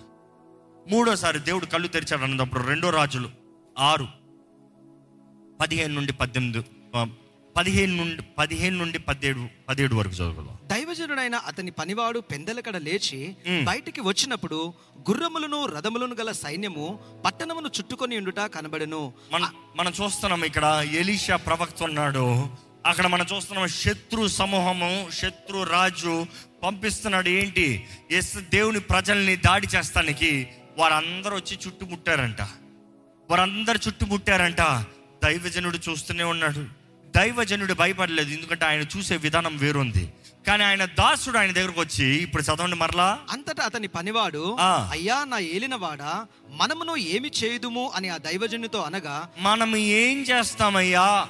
మూడోసారి దేవుడు కళ్ళు తెరిచాడు అన్నప్పుడు రెండో రాజులు ఆరు పదిహేను నుండి పద్దెనిమిది పదిహేను నుండి పదిహేను నుండి పదిహేడు పదిహేడు వరకు చదువుకుందాం. దైవజనుడైన అతని పనివాడు పెందెలకడ లేచి. బయటికి వచ్చినప్పుడు గుర్రములను రథములను గల సైన్యము పట్టణమును చుట్టుకొని ఉండుట కనబడెను. మనం మనం చూస్తున్నాం ఇక్కడ ఎలీషా ప్రవక్త ఉన్నాడు. అక్కడ మనం చూస్తున్నాం శత్రు సమూహము శత్రు రాజు పంపిస్తున్నాడు. ఏంటి? ఎస్ దేవుని ప్రజల్ని దాడి చేస్తానికి వారందరూ వచ్చి చుట్టుముట్టారంట. వారందరు చుట్టుముట్టారంట. దైవజనుడు చూస్తూనే ఉన్నాడు. దైవజనుడు భయపడలేదు. ఎందుకంటే ఆయన చూసే విధానం వేరుంది. కానీ ఆయన దాసుడు ఆయన దగ్గరకు వచ్చి ఇప్పుడు చదవండి మరలా. అంతటా అతని పనివాడు. అయ్యా నా ఏలినవాడా మనమును ఏమి చేయుదుము? అని ఆ దైవజనుతో అనగా మనం ఏం చేస్తామయ్యా?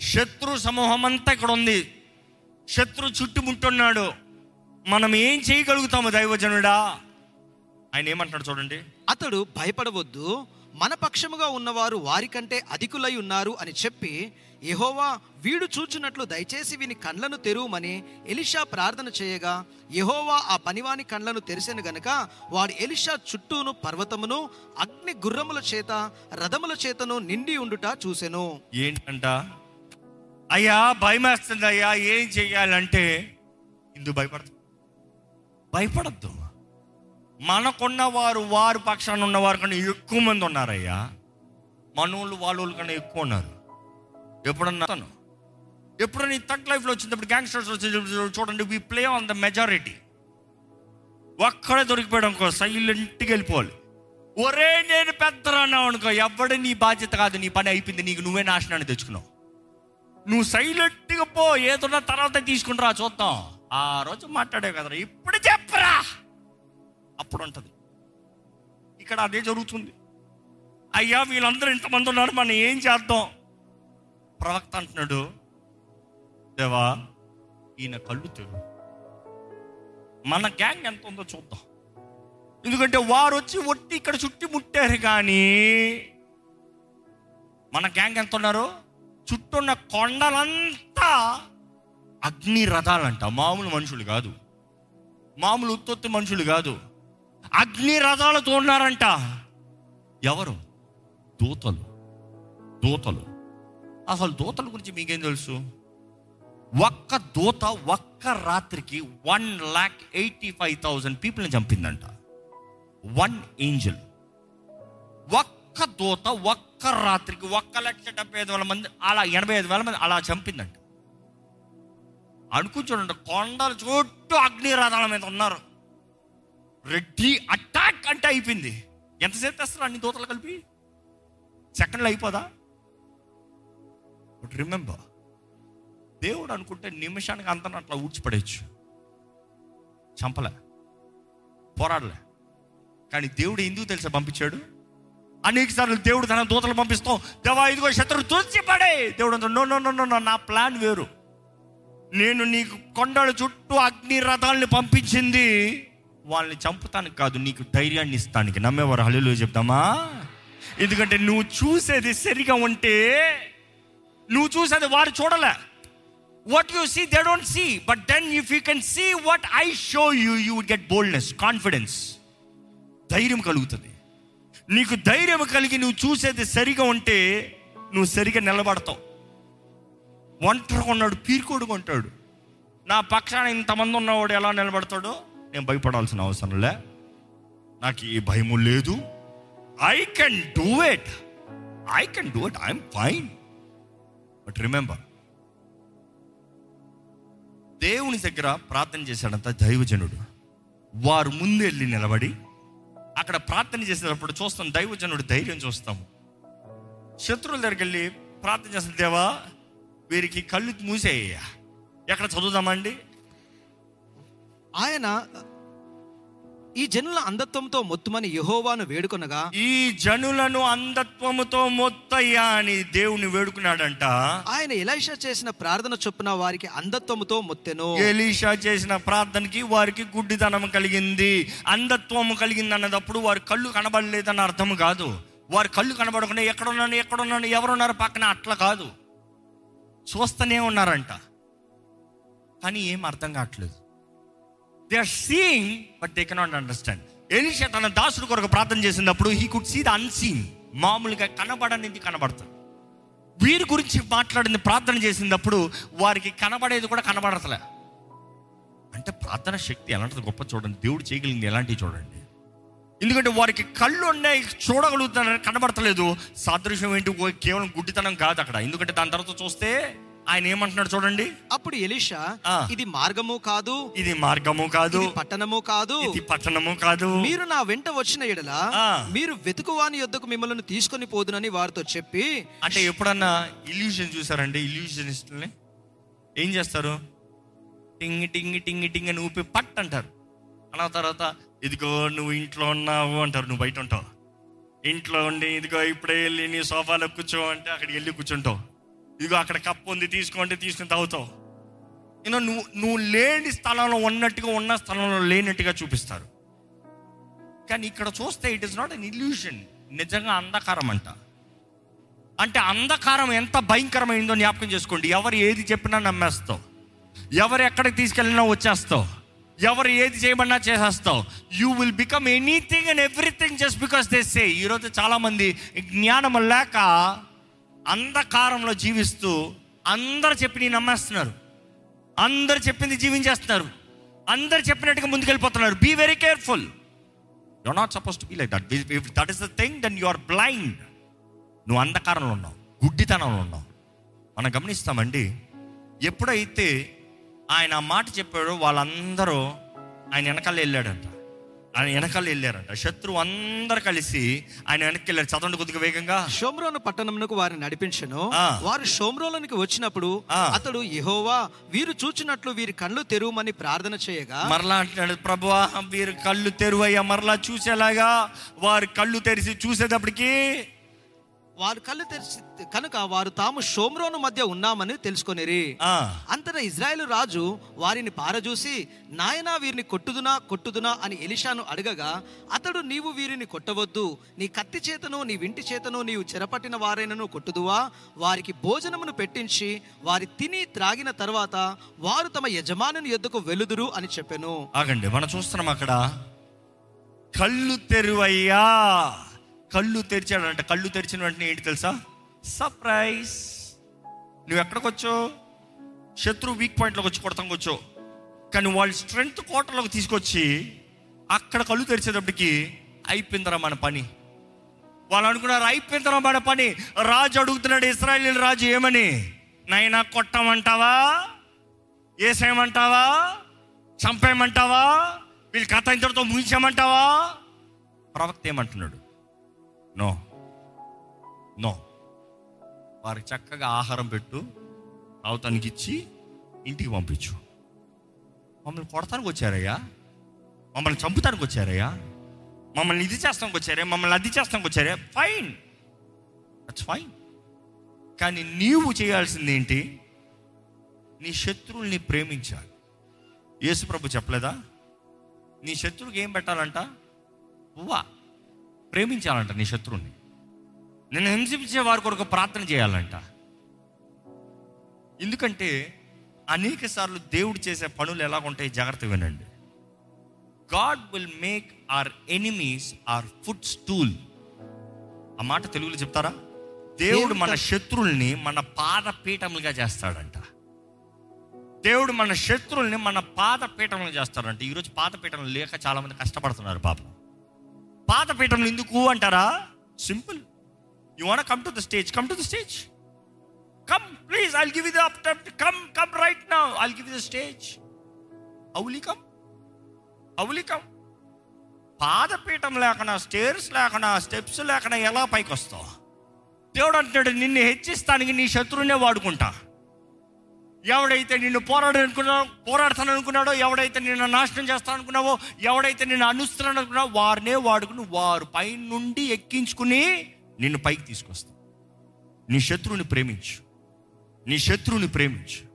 శత్రు సమూహం అంతా ఇక్కడ ఉంది శత్రు చుట్టుముట్టున్నాడు. మనం ఏం చేయగలుగుతాము దైవజనుడా? ఆయన ఏమంటున్నాడు చూడండి. అతడు భయపడవద్దు. మన పక్షముగా ఉన్నవారు వారికంటే అధికులై ఉన్నారు అని చెప్పి యహోవా వీడు చూచున్నట్లు దయచేసి వీని కండ్లను తెరువమని ఎలిషా ప్రార్థన చేయగా యహోవా ఆ పనివాని కండ్లను తెరిసెను గనుక వాడు ఎలిషా చుట్టూను పర్వతమును అగ్ని గుర్రముల చేత రథముల చేతను నిండి ఉండుట చూసెను. ఏంటంట? అయ్యా భయమేస్తుంది అయ్యా ఏం చెయ్యాలంటే? ఇందు భయపడదు భయపడద్దు. మనకున్న వారు వారు పక్షాన ఉన్నవారు కన్నా ఎక్కువ మంది ఉన్నారయ్యా. మనోళ్ళు వాళ్ళు కన్నా ఎక్కువ ఉన్నారు. ఎప్పుడన్నా తను. ఎప్పుడన్నా థర్డ్ లైఫ్లో వచ్చినప్పుడు గ్యాంగ్స్టర్స్ వచ్చేటప్పుడు చూడండి we play on the majority ఒక్కడే దొరికిపోయాడు అనుకో సైలెంట్గా వెళ్ళిపోవాలి. ఒరే నేను పెద్దరన్నావు అనుకో ఎవడ నీ బాధ్యత కాదు నీ పని అయిపోయింది నీకు నువ్వే నాశనాన్ని తెచ్చుకున్నావు. నువ్వు సైలెంట్గా పో ఏదన్నా తర్వాత తీసుకుంటారా చూద్దాం. ఆ రోజు మాట్లాడే కదరా ఇప్పుడు చెప్పరా. అప్పుడు ఉంటుంది. ఇక్కడ అదే జరుగుతుంది. అయ్యా వీళ్ళందరూ ఇంతమంది ఉన్నారు మనం ఏం చేద్దాం? ప్రవక్త అంటున్నాడు దేవా ఈయన కళ్ళు తెరు మన గ్యాంగ్ ఎంత ఉందో చూద్దాం. ఎందుకంటే వారు వచ్చి ఒట్టి ఇక్కడ చుట్టి ముట్టారు కానీ మన గ్యాంగ్ ఎంత ఉన్నారు? చుట్టున్న కొండలంతా అగ్ని రథాలంట. మామూలు మనుషులు కాదు. మామూలు ఉత్పత్తి మనుషులు కాదు. అగ్ని రథాలతో ఉన్నారంట. ఎవరు? దూతలు. దూతలు. అసలు దూతల గురించి మీకేం తెలుసు? ఒక్క దూత ఒక్క రాత్రికి one lakh eighty five thousand పీపుల్ని చంపిందంట. వన్ ఏంజల్ ఒక్క దూత ఒక్క రాత్రికి ఒక్క లక్ష డెబ్బై ఐదు వేల మంది అలా ఎనభై ఐదు వేల మంది అలా చంపిందంట. అనుకుని చూడండి కొండల చుట్టూ అగ్ని రథాల మీద ఉన్నారు. రెడ్డి అటాక్ అంటే అయిపోయింది. ఎంతసేపు తెస్తారు అన్ని దూతలు కలిపి? సెకండ్లో అయిపోదా? బట్ రిమెంబర్ దేవుడు అనుకుంటే నిమిషానికి అంతా అట్లా ఊడ్చిపడేయచ్చు. చంపలే పోరాడలే. కానీ దేవుడు ఎందుకు తెలుసా పంపించాడు? అనేక సార్లు దేవుడు తన దూతలు పంపిస్తాం. దేవా ఇదిగో శత్రువు తుడిచిపడే దేవుడు నో నో నో నో నా ప్లాన్ వేరు. నేను నీకు కొండల చుట్టూ అగ్ని రథాలని పంపించింది. వాళ్ళని చంపుతానికి కాదు నీకు ధైర్యాన్ని ఇస్తానికి. నమ్మేవారు? హల్లు చెప్తామా ఎందుకంటే నువ్వు చూసేది సరిగా ఉంటే నువ్వు చూసేది వారు చూడలే. What you see they don't see but then if you can see what I show you you would get boldness confidence ధైర్యం కలుగుతుంది. నీకు ధైర్యం కలిగి నువ్వు చూసేది సరిగా ఉంటే నువ్వు సరిగా నిలబడతావు. ఒంటరిగా ఉన్నాడు పీరుకోడుగా ఉంటాడు. నా పక్షాన ఇంతమంది ఉన్నవాడు ఎలా నిలబడతాడో నేను భయపడాల్సిన అవసరం లే. నాకు ఏ భయము లేదు. I can do it I can do it I'm fine but remember దేవుని దగ్గర ప్రార్థన చేశాడంత దైవజనుడు. వారు ముందు వెళ్ళి నిలబడి అక్కడ ప్రార్థన చేసేటప్పుడు చూస్తాం దైవజనుడు ధైర్యం చూస్తాము శత్రువుల దగ్గరికి వెళ్ళి ప్రార్థన చేస్తాం దేవా వీరికి కళ్ళు మూసేయ్యా. ఎక్కడ చదువుదామండి? ఆయన ఈ జనుల అంధత్వంతో మొత్తుమని యహోవాను వేడుకొనగా ఈ జనులను అంధత్వముతో మొత్తయ్యా అని దేవుని వేడుకున్నాడంట. ఆయన ఎలైషా చేసిన ప్రార్థన చొప్పున వారికి అంధత్వముతో మొత్తెను. ఎలీషా చేసిన ప్రార్థనకి వారికి గుడ్డితనం కలిగింది. అంధత్వము కలిగింది అన్నదప్పుడు వారి కళ్ళు కనబడలేదన్న అర్థం కాదు. వారి కళ్ళు కనబడకుండా ఎక్కడున్నాను ఎక్కడున్నాను ఎవరున్నారు పక్కన అట్లా కాదు. చూస్తూనే ఉన్నారంట. కానీ ఏం అర్థం కావట్లేదు. They are seeing but they cannot understand Elisha తన దాసుడు కొరకు ప్రార్థన చేసినప్పుడు he could see the unseen మామూలుగా కనబడనిది కనబడుతుంది వీరి గురించి మాట్లాడింది ప్రార్థన చేసినప్పుడు వారికి కనబడేది కూడా కనబడతలే. అంటే ప్రార్థన శక్తి ఎలాంటిది గొప్ప చూడండి. దేవుడు చేయగలిగింది ఎలాంటివి చూడండి. ఎందుకంటే వారికి కళ్ళు ఉన్నాయి చూడగలుగుతున్నారు కనబడతలేదు. సాదృశ్యం ఏంటి? కేవలం గుడ్డితనం కాదు అక్కడ. ఎందుకంటే దాని తర్వాత చూస్తే ఆయన ఏమంటున్నాడు చూడండి. అప్పుడు ఎలీషా. ఇది మార్గము కాదు. ఇది మార్గము కాదు. పట్టణము కాదు. ఇది పట్టణము కాదు. మీరు నా వెంట వచ్చిన ఎడల. మీరు వెతుకువాని యొద్దకు మిమ్మల్ని తీసుకొని పోదునని వారితో చెప్పి అంటే ఎప్పుడన్నా ఇల్యూషన్ చూసారండి? ఇల్యూషనిస్టుల్ని ఏం చేస్తారు? టింగి టింగి టింగి టింగి అని ఊపి పట్ అంటారు. అన్న తర్వాత ఇదిగో నువ్వు ఇంట్లో ఉన్నావు అంటారు. నువ్వు బయట ఉంటావు? ఇంట్లో ఉండి ఇదిగో ఇప్పుడే వెళ్ళి నీ సోఫాలో కూర్చో అంటే అక్కడికి వెళ్ళి కూర్చుంటావు. ఇదిగో అక్కడ కప్పు ఉంది తీసుకోండి తీసుకుని తాగుతావు. యూనో నువ్వు నువ్వు లేని స్థలంలో ఉన్నట్టుగా ఉన్న స్థలంలో లేనట్టుగా చూపిస్తారు. కానీ ఇక్కడ చూస్తే it is not an illusion నిజంగా అంధకారం అంట. అంటే అంధకారం ఎంత భయంకరమైందో జ్ఞాపకం చేసుకోండి. ఎవరు ఏది చెప్పినా నమ్మేస్తావు. ఎవరు ఎక్కడికి తీసుకెళ్ళినా వచ్చేస్తావు. ఎవరు ఏది చేయమన్నా చేసేస్తావు. You will become anything and everything just because they say ఈరోజు చాలామంది జ్ఞానం లేక అంధకారంలో జీవిస్తూ అందరు చెప్పి నమ్మేస్తున్నారు. అందరు చెప్పింది జీవించేస్తున్నారు. అందరు చెప్పినట్టుగా ముందుకెళ్ళిపోతున్నారు. Be very careful you not suppose to be like that that is the thing then you are blind నువ్వు అంధకారంలో ఉన్నావు. గుడ్డితనంలో ఉన్నావు. మనం గమనిస్తామండి ఎప్పుడైతే ఆయన ఆ మాట చెప్పాడో వాళ్ళందరూ ఆయన వెనకాల వెళ్ళాడంట. ఆయన వెనకాల వెళ్ళారంట. శత్రువు అందరు కలిసి ఆయన వెనక్కి వెళ్ళారు. చదవండి కొద్దిగా వేగంగా. షోమ్రోను పట్టణమునకు వారిని నడిపించెను. వారు షోమ్రోలోనికి వచ్చినప్పుడు. అతడు యెహోవా వీరు చూచినట్లు వీరి కళ్ళు తెరువమని ప్రార్థన చేయగా మరలా అంటున్నాడు ప్రభువా వీరు కళ్ళు తెరువయ్యా. మరలా చూసేలాగా వారి కళ్ళు తెరిచి చూసేటప్పటికి వారు కళ్ళు తెరిచి కనుక వారు తాము షోమ్రోను మధ్య ఉన్నామని తెలుసుకొనిరి. ఆ, అంతటా ఇజ్రాయేలు రాజు వారిని పారజూసి నాయనా వీరిని కొట్టుదునా కొట్టుదునా? అని ఎలిషాను అడగగా అతడు నీవు వీరిని కొట్టవద్దు. నీ కత్తి చేతను నీ వింటి చేతను నీవు చెరపట్టిన వారైనను కొట్టుదువా? వారికి భోజనమును పెట్టించి వారి తిని త్రాగిన తర్వాత వారు తమ యజమానుని యొద్దకు వెలుదురు అని చెప్పెను. ఆగండి మనం చూస్తున్నాం అక్కడ. కళ్ళు తెరువయ్యా! కళ్ళు తెరిచాడంట. కళ్ళు తెరిచిన వెంటనే ఏంటి తెలుసా? సర్ప్రైజ్ నువ్వు ఎక్కడికి వచ్చావు? శత్రు వీక్ పాయింట్లోకి వచ్చి కొడతానికి వచ్చావు. కానీ వాళ్ళు స్ట్రెంగ్త్ కోటలోకి తీసుకొచ్చి అక్కడ కళ్ళు తెరిచేటప్పటికి అయిపోయిందరా మన పని. వాళ్ళు అనుకున్నారు అయిపోయిందరా మన పని. రాజు అడుగుతున్నాడు ఇస్రాయల్ రాజు ఏమని? నైనా కొట్టమంటావా? ఏసేయమంటావా? చంపేయమంటావా? వీళ్ళు కథ ఇంతటితో ముగించామంటావా ప్రవక్త ఏమంటున్నాడు? నో. నో. వారికి చక్కగా ఆహారం పెట్టు అవతానికి ఇచ్చి ఇంటికి పంపించు. మమ్మల్ని కొడతానికి వచ్చారయ్యా మమ్మల్ని చంపుతానికి వచ్చారయ్యా మమ్మల్ని ఇది చేస్తానికి వచ్చారే మమ్మల్ని అది చేస్తానికి వచ్చారే ఫైన్ దట్స్ ఫైన్ కానీ నీవు చేయాల్సింది ఏంటి నీ శత్రువుల్ని ప్రేమించాలి. యేసుప్రభు చెప్పలేదా? నీ శత్రువుకి ఏం పెట్టాలంట? పువ్వా? ప్రేమించాలంట నీ శత్రువుని. నేను హింసించే వారి కొరకు ప్రార్థన చేయాలంట. ఎందుకంటే అనేక సార్లు దేవుడు చేసే పనులు ఎలా ఉంటాయి జాగ్రత్త వినండి. God will make our enemies our footstool ఆ మాట తెలుగులో చెప్తారా? దేవుడు మన శత్రుల్ని మన పాద పీఠములుగా చేస్తాడంట. దేవుడు మన శత్రుల్ని మన పాద పీఠములు చేస్తాడంట. ఈరోజు పాద పీఠములు లేక చాలా మంది కష్టపడుతున్నారు పాపం. పాద పీఠములు ఎందుకు అంటారా? Simple you want come to the stage come to the stage come please I'll give you the come come right now I'll give you the stage అవులి come అవులి కమ్ పాదపీఠం లేకుండా స్టేర్స్ లేకుండా స్టెప్స్ లేకుండా ఎలా పైకి వస్తావు దేవుడు అంటాడు నిన్ను హెచ్చిస్తానికి నీ శత్రువునే వాడుకుంటా. ఎవడైతే నిన్ను పోరాడనుకున్నాడో పోరాడతాను అనుకున్నాడో ఎవడైతే నిన్ను నాశనం చేస్తాను అనుకున్నావో ఎవడైతే నిన్ను అనుస్తున్నాను అనుకున్నావో వారినే వాడుకుని వారు పై నుండి ఎక్కించుకుని నిన్ను పైకి తీసుకొస్తావు. నీ శత్రువుని ప్రేమించు. నీ శత్రువుని ప్రేమించు.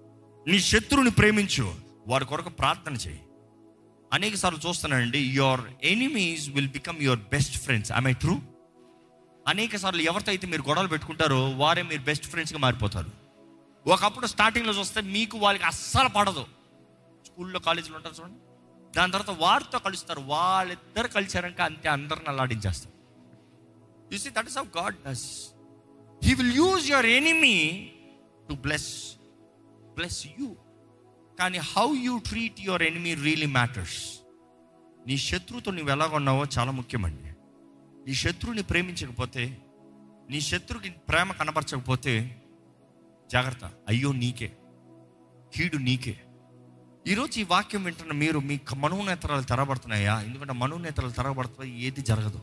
నీ శత్రువుని ప్రేమించు. వారి కొరకు ప్రార్థన చేయి. అనేక సార్లు చూస్తానండి your enemies will become your best friends I true అనేక సార్లు ఎవరితో అయితే మీరు గొడవలు పెట్టుకుంటారో వారే మీరు బెస్ట్ ఫ్రెండ్స్గా మారిపోతారు. ఒకప్పుడు స్టార్టింగ్లో చూస్తే మీకు వాళ్ళకి అస్సలు పడదు. స్కూల్లో కాలేజీలో ఉంటారు చూడండి. దాని తర్వాత వారితో కలుస్తారు. వాళ్ళిద్దరు కలిసారంక అంతే అందరిని అల్లాడించేస్తారు. You see that is of God does he will use your enemy to bless bless you కానీ how you treat your enemy really matters నీ శత్రువుతో నువ్వు ఎలాగ ఉన్నావో చాలా ముఖ్యమండి. నీ శత్రువుని ప్రేమించకపోతే నీ శత్రువుకి ప్రేమ కనపరచకపోతే జాగ్రత్త. అయ్యో నీకే. కీడు నీకే. ఈరోజు ఈ వాక్యం వింటున్న మీరు మీ మనోనేతరాలు తెరబడుతున్నాయా? ఎందుకంటే మనోనేతరాలు తెరబడుతున్నాయి ఏది జరగదు.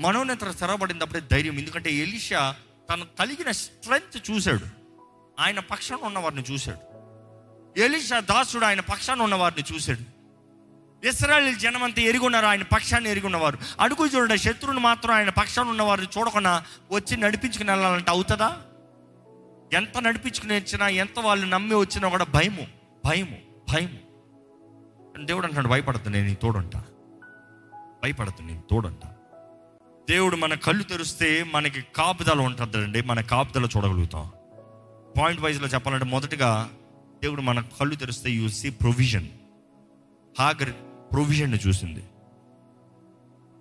మనోనేతరాలు తెరబడినప్పుడే ధైర్యం. ఎందుకంటే ఎలిషా తను కలిగిన స్ట్రెంగ్త్ చూశాడు. ఆయన పక్షాన ఉన్నవారిని చూశాడు. ఎలిషా దాసుడు ఆయన పక్షాన ఉన్నవారిని చూశాడు. ఇస్రాయల్ జనమంతా ఎరుగున్నారు ఆయన పక్షాన్ని ఎరుగున్నవారు. అడుగు చూడండి శత్రువుని మాత్రం ఆయన పక్షాన ఉన్నవారిని చూడకుండా వచ్చి నడిపించుకుని వెళ్ళాలంటే అవుతుందా? ఎంత నడిపించుకుని వచ్చినా ఎంత వాళ్ళు నమ్మి వచ్చినా కూడా భయము భయము భయము. దేవుడు అంటాడు భయపడద్దు నేను నీ తోడుంటా. భయపడద్దు నేను తోడుంటా. దేవుడు మన కళ్ళు తెరిస్తే మనకి కాపుదల ఉంటుందండి. మన కాపుదల చూడగలుగుతాం. పాయింట్ వైజ్లో చెప్పాలంటే మొదటగా దేవుడు మన కళ్ళు తెరిస్తే you see provision. Hagar provision చూసింది.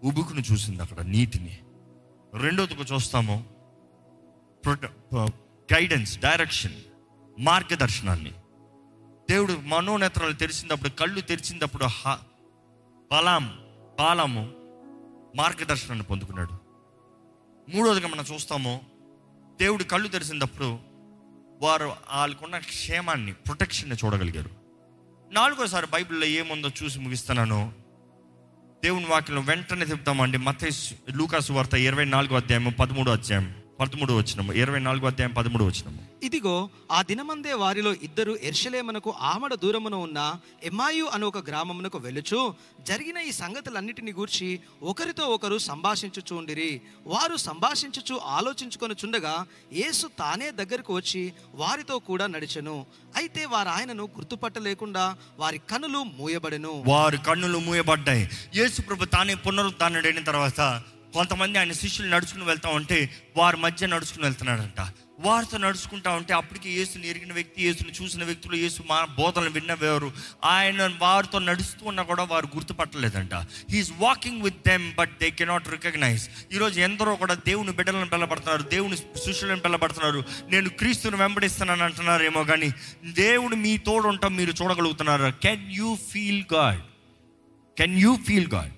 ఉబుకును చూసింది అక్కడ నీటిని. రెండోదిగా చూస్తాము గైడెన్స్ డైరెక్షన్ మార్గదర్శనాన్ని. దేవుడు మనోనేత్రాలు తెరిచినప్పుడు కళ్ళు తెరిచినప్పుడు హ- బలాం బాలము మార్గదర్శనాన్ని పొందుకున్నాడు. మూడోదిగా మనం చూస్తాము దేవుడు కళ్ళు తెరిచినప్పుడు వారు వాళ్ళకున్న క్షేమాన్ని ప్రొటెక్షన్ని చూడగలిగారు. నాలుగోసారి బైబిల్లో ఏముందో చూసి ముగిస్తున్నాను. దేవుని వాక్యం వెంటనే చెప్తామండి మత లూకాసు వార్త ఇరవై నాలుగో అధ్యాయం పదమూడో అధ్యాయం. పదమూడు వచ్చినము ఇరవై నాలుగో అధ్యాయం పదమూడు వచ్చినము ఇదిగో ఆ దినమందే వారిలో ఇద్దరు ఎర్షలేమునకు ఆమడ దూరమున ఉన్న ఎమ్మాయు అను ఒక గ్రామమునకు వెళ్ళుచు జరిగిన ఈ సంగతులన్నిటిని గూర్చి ఒకరితో ఒకరు సంభాషించుచుండిరి వారు సంభాషించుచు ఆలోచించుకొనుచుండగా యేసు తానే దగ్గరకు వచ్చి వారితో కూడా నడిచెను. అయితే వారు ఆయనను గుర్తుపట్టలేకుండా వారి కనులు మూయబడెను. వారి కన్నులు మూయబడ్డాయి. యేసు ప్రభు తానే పునరుద్ధానుడైన తర్వాత కొంతమంది ఆయన శిష్యులు నడుచుకుని వెళ్తా ఉంటే వారి మధ్య నడుచుకుని వెళ్తున్నాడంట. వారితో నడుచుకుంటా ఉంటే అప్పటికి యేసుని ఎరిగిన వ్యక్తి యేసుని చూసిన వ్యక్తులు యేసు మా బోధనలు విన్నవారు ఆయన వారితో నడుస్తూ ఉన్నా కూడా వారు గుర్తుపట్టలేదంట. He's walking with them but they cannot recognise ఈరోజు ఎందరో కూడా దేవుని బిడ్డలను పిల్లబడుతున్నారు దేవుని శిష్యులను పిల్లబడుతున్నారు నేను క్రీస్తుని వెంబడిస్తున్నాను అంటున్నారేమో కానీ దేవుడు మీ తోడు ఉంటాం మీరు చూడగలుగుతున్నారు? Can you feel God can you feel God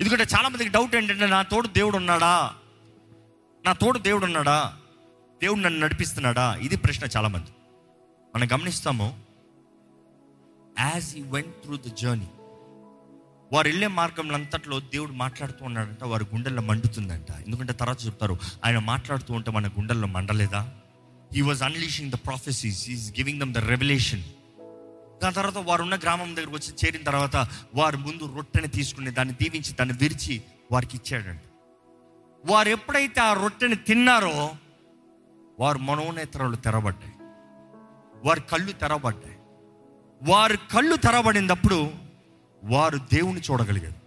ఎందుకంటే చాలామందికి డౌట్ ఏంటంటే నా తోడు దేవుడు ఉన్నాడా? నా తోడు దేవుడు ఉన్నాడా? దేవుడు నన్ను నడిపిస్తున్నాడా? ఇది ప్రశ్న చాలామంది. మనం గమనిస్తాము యాజ్ ఈ వెంట్ త్రూ ద జర్నీ వారు వెళ్ళే మార్గంలో అంతట్లో దేవుడు మాట్లాడుతూ ఉన్నాడంట వారి గుండెల్లో మండుతుందంట. ఎందుకంటే తర్వాత చెప్తారు ఆయన మాట్లాడుతూ ఉంటే మన గుండెల్లో మండలేదా? He was unleashing the prophecies is giving them the revolution దాని తర్వాత వారు ఉన్న గ్రామం దగ్గరకు వచ్చి చేరిన తర్వాత వారు ముందు రొట్టెని తీసుకుని దాన్ని దీవించి దాన్ని విరిచి వారికి ఇచ్చాడంట. వారు ఎప్పుడైతే ఆ రొట్టెని తిన్నారో వారు మనోనేత్రాలు తెరబడ్డాయి. వారి కళ్ళు తెరబడ్డాయి. వారి కళ్ళు తెరబడినప్పుడు వారు దేవుని చూడగలిగారు.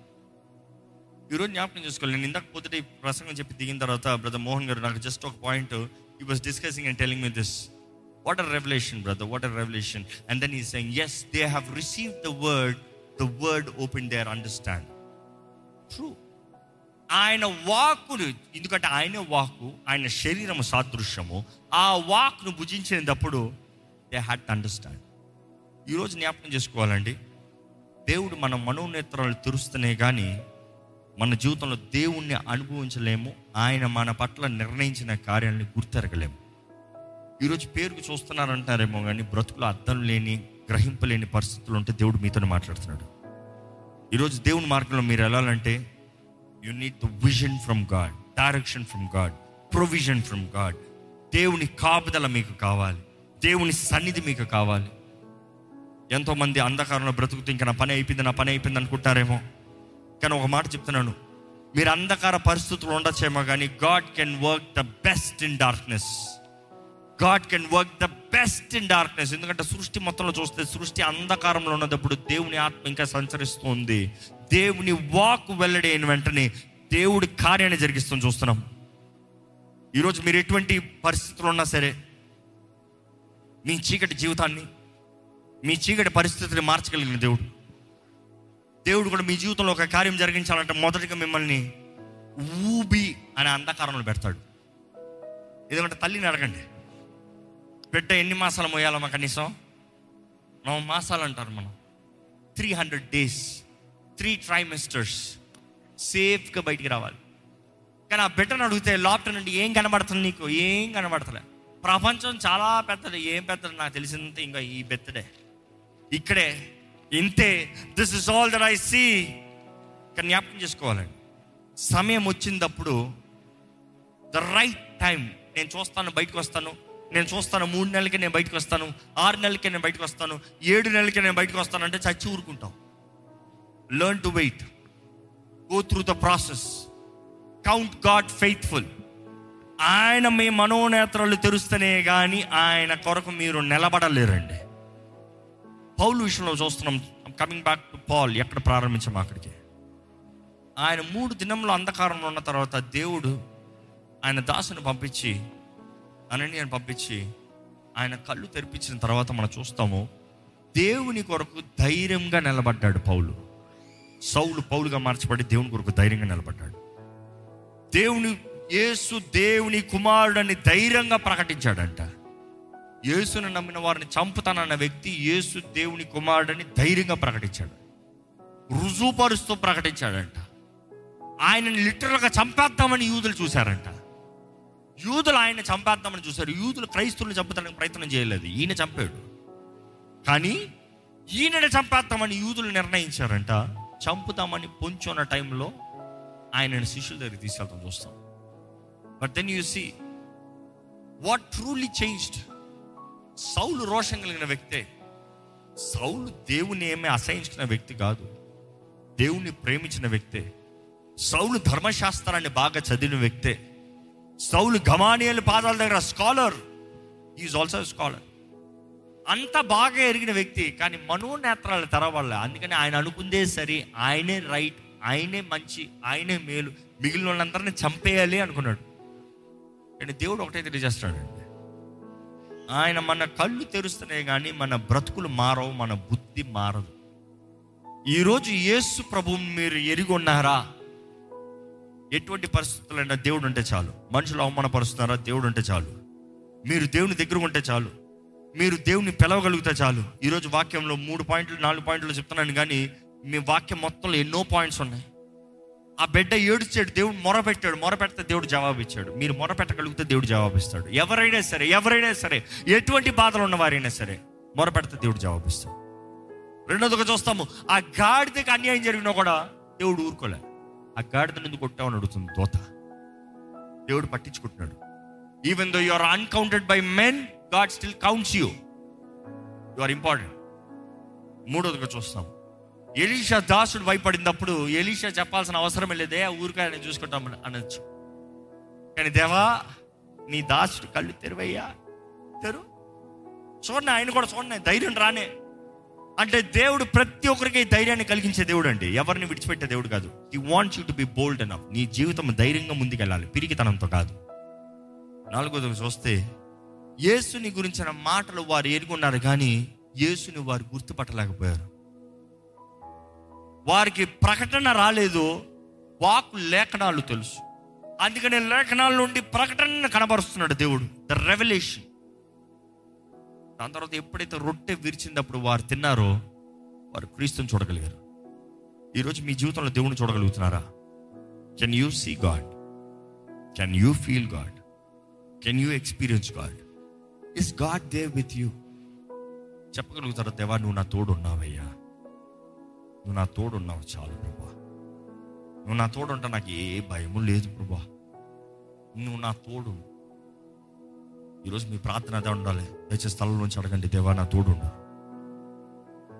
ఈరోజు జ్ఞాపకం చేసుకోవాలి. నేను ఇందాక పొద్దుట ఈ ప్రసంగం చెప్పి దిగిన తర్వాత బ్రదర్ మోహన్ గారు నాకు జస్ట్ ఒక point he was discussing and telling me this what our revolution brother what our revolution and then he saying yes they have receive the word the word open their understand true ఆయన వాక్కును ఎందుకంటే ఆయన వాక్కు ఆయన శరీరం సాదృశ్యము ఆ వాక్ను భుజించినప్పుడు దే హ్యాడ్ టు అండర్స్టాండ్ ఈరోజు జ్ఞాపకం చేసుకోవాలండి. దేవుడు మన మనోనేత్రాలు తెరుస్తున్నాయి కానీ మన జీవితంలో దేవుణ్ణి అనుభవించలేము ఆయన మన పట్ల నిర్ణయించిన కార్యాలను గుర్తెరగలేము. ఈరోజు పేరుకు చూస్తున్నారంటారేమో కానీ బ్రతుకులో అర్థం లేని గ్రహింపలేని పరిస్థితులు ఉంటే దేవుడు మీతో మాట్లాడుతున్నాడు. ఈరోజు దేవుని మార్గంలో మీరు వెళ్ళాలంటే you need the vision from God direction from God provision from God దేవుని కాపుదల మీకు కావాలి. దేవుని సన్నిధి మీకు కావాలి. ఎంతోమంది అంధకారంలో బ్రతుకుతూ ఇంకా నా పని అయిపోయింది నా పని అయిపోయింది అనుకుంటారేమో కానీ ఒక మాట చెప్తున్నాను. మీరు అంధకార పరిస్థితులు ఉండొచ్చేమో కానీ God can work the best in darkness God can work the best in darkness ఎందుకంటే సృష్టి మొత్తంలో చూస్తే సృష్టి అంధకారంలో ఉన్నప్పుడు దేవుని ఆత్మ ఇంకా సంచరిస్తుంది. దేవుని వాక్ వెల్లడి అయిన వెంటనే దేవుడి కార్యాన్ని జరిగిస్తుంది చూస్తున్నాం. ఈరోజు మీరు ఎటువంటి పరిస్థితులు ఉన్నా సరే మీ చీకటి జీవితాన్ని మీ చీకటి పరిస్థితిని మార్చగలిగిన దేవుడు. దేవుడు కూడా మీ జీవితంలో ఒక కార్యం జరిగించాలంటే మొదటిగా మిమ్మల్ని ఊబి అనే అంధకారంలో పెడతాడు. ఎందుకంటే తల్లిని అడగండి. బిడ్డ ఎన్ని మాసాలు మోయాలమ్మా కనీసం? నవ మాసాలు అంటారు మనం. Three hundred days three trimesters సేఫ్గా బయటికి రావాలి. కానీ ఆ బిడ్డను అడిగితే లోపల నుండి ఏం కనబడుతుంది నీకు? ఏం కనబడతలే. ప్రపంచం చాలా పెద్దది. ఏం పెద్దది నాకు తెలిసినంత ఇంకా ఈ బెత్తడే. ఇక్కడే ఇంతే. This is all that I see కానీ జ్ఞాపకం చేసుకోవాలండి సమయం వచ్చినప్పుడు ద రైట్ టైం నేను చూస్తాను బయటకు వస్తాను. నేను చూస్తాను మూడు నెలలకి నేను బయటకు వస్తాను ఆరు నెలలకి నేను బయటకు వస్తాను ఏడు నెలలకి నేను బయటకు వస్తాను అంటే చచ్చి ఊరుకుంటాం. Learn to wait go through the process count God faithful ఆయన మీ మనోనేత్రాలు తెరుస్తేనే కానీ ఆయన కొరకు మీరు నిలబడలేరండి. పౌలు విషయంలో చూస్తున్నాం కమింగ్ బ్యాక్ టు పాల్ ఎక్కడ ప్రారంభించాము అక్కడికి? ఆయన మూడు దినంలో అంధకారంలో ఉన్న తర్వాత దేవుడు ఆయన దాసుని పంపించి అననీయని పంపించి ఆయన కళ్ళు తెరిపించిన తర్వాత మనం చూస్తాము దేవుని కొరకు ధైర్యంగా నిలబడ్డాడు పౌలు. సౌలు పౌలుగా మార్చబడి దేవుని కొరకు ధైర్యంగా నిలబడ్డాడు. దేవుని యేసు దేవుని కుమారుడని ధైర్యంగా ప్రకటించాడంట. యేసును నమ్మిన వారిని చంపుతానన్న వ్యక్తి యేసు దేవుని కుమారుడని ధైర్యంగా ప్రకటించాడు. రుజువుపరుస్తూ ప్రకటించాడంట. ఆయనని లిటరల్గా చంపేద్దామని యూదులు చూశారంట. యూదులు ఆయన చంపేద్దామని చూశారు. యూదులు క్రైస్తువుని చంపుతానికి ప్రయత్నం చేయలేదు. ఈయన చంపాడు. కానీ ఈయనని చంపేద్దామని యూదులు నిర్ణయించారంట. చంపుతామని పొంచున్న టైంలో ఆయనని శిష్యుల దగ్గర తీసుకెళ్తాం చూస్తాం. But then you see what truly changed Saul రోషం కలిగిన వ్యక్తే. సౌలు దేవుని ఏమీ అసహించిన వ్యక్తి కాదు. దేవుణ్ణి ప్రేమించిన వ్యక్తే. సౌలు ధర్మశాస్త్రాన్ని బాగా చదివిన వ్యక్తే. సౌలు గమానియల్ పాదాల దగ్గర స్కాలర్. ఈజ్ ఆల్సో స్కాలర్ అంత బాగా ఎరిగిన వ్యక్తి కానీ మనోనేత్రాలు తెరవాళ్ళ అందుకని ఆయన అనుకుందే సరే ఆయనే రైట్ ఆయనే మంచి ఆయనే మేలు మిగిలిన వాళ్ళందరినీ చంపేయాలి అనుకున్నాడు. కానీ దేవుడు ఒకటే తెలియజేస్తాడండి ఆయన మన కళ్ళు తెరుస్తున్నాయి కానీ మన బ్రతుకులు మారవు మన బుద్ధి మారదు. ఈరోజు యేసు ప్రభు మీరు ఎరిగి ఉన్నారా? ఎటువంటి పరిస్థితులైనా దేవుడు ఉంటే చాలు. మనుషులు అవమానపరుస్తున్నారా? దేవుడు ఉంటే చాలు. మీరు దేవుని దగ్గర ఉంటే చాలు. మీరు దేవుని పిలవగలిగితే చాలు. ఈరోజు వాక్యంలో మూడు పాయింట్లు నాలుగు పాయింట్లు చెప్తున్నాను కానీ మీ వాక్యం మొత్తంలో ఎన్నో పాయింట్స్ ఉన్నాయి. ఆ బిడ్డ ఏడుచాడు దేవుడు మొరపెట్టాడు. మొరపెడితే దేవుడు జవాబు ఇచ్చాడు మీరు మొరపెట్టగలిగితే దేవుడు జవాబిస్తాడు. ఎవరైనా సరే ఎవరైనా సరే ఎటువంటి బాధలు ఉన్న వారైనా సరే మొరపెడితే దేవుడు జవాబిస్తాడు. రెండోదిగా చూస్తాము ఆ గాడిదకి అన్యాయం జరిగినా కూడా దేవుడు ఊరుకోలేదు ఆ గాడిదని ఎందుకు కొట్టామని అడుగుతుంది దోత. దేవుడు పట్టించుకుంటున్నాడు. Even though you are uncounted by men God still counts you you are important మూడోదిగా చూస్తాం. ఎలీషా దాసుడు భయపడినప్పుడు ఎలీషా చెప్పాల్సిన అవసరం లేదే ఆ ఊరికే ఆయన చూసుకుంటాం అనొచ్చు. కానీ దేవా నీ దాసుడు కళ్ళు తెరువయ్యా. తెరు. చూడండి ఆయన కూడా చూడండి ధైర్యం రానే. అంటే దేవుడు ప్రతి ఒక్కరికి ధైర్యాన్ని కలిగించే దేవుడు అండి ఎవరిని విడిచిపెట్టే దేవుడు కాదు. He wants you to be bold అన్ నీ జీవితం ధైర్యంగా ముందుకెళ్ళాలి. పిరికితనంతో కాదు. నాలుగోది చూస్తే యేసుని గురించిన మాటలు వారు ఎరుగున్నారు కానీ యేసుని వారు గుర్తుపట్టలేకపోయారు. వారికి ప్రకటన రాలేదు. వాకు లేఖనాలు తెలుసు. అందుకనే లేఖనాల నుండి ప్రకటన కనబరుస్తున్నాడు దేవుడు. ద రెవల్యూషన్ దాని తర్వాత ఎప్పుడైతే రొట్టె విరిచినప్పుడు వారు తిన్నారో వారు క్రీస్తుని చూడగలిగారు. ఈరోజు మీ జీవితంలో దేవుని చూడగలుగుతున్నారా? Can you see God can you feel God can you experience God is God Dev with you చెప్పగలుగుతారా దేవా నువ్వు నా తోడున్నావయ్యా. నువ్వు నా తోడున్నావు చాలు ప్రభా. నువ్వు నా తోడు ఉంటే నాకు ఏ భయము లేదు ప్రభా. నువ్వు నా తోడు ఈరోజు మీ ప్రార్థన అదే ఉండాలి. దయచేసి స్థలం నుంచి అడగండి దేవా నా తోడు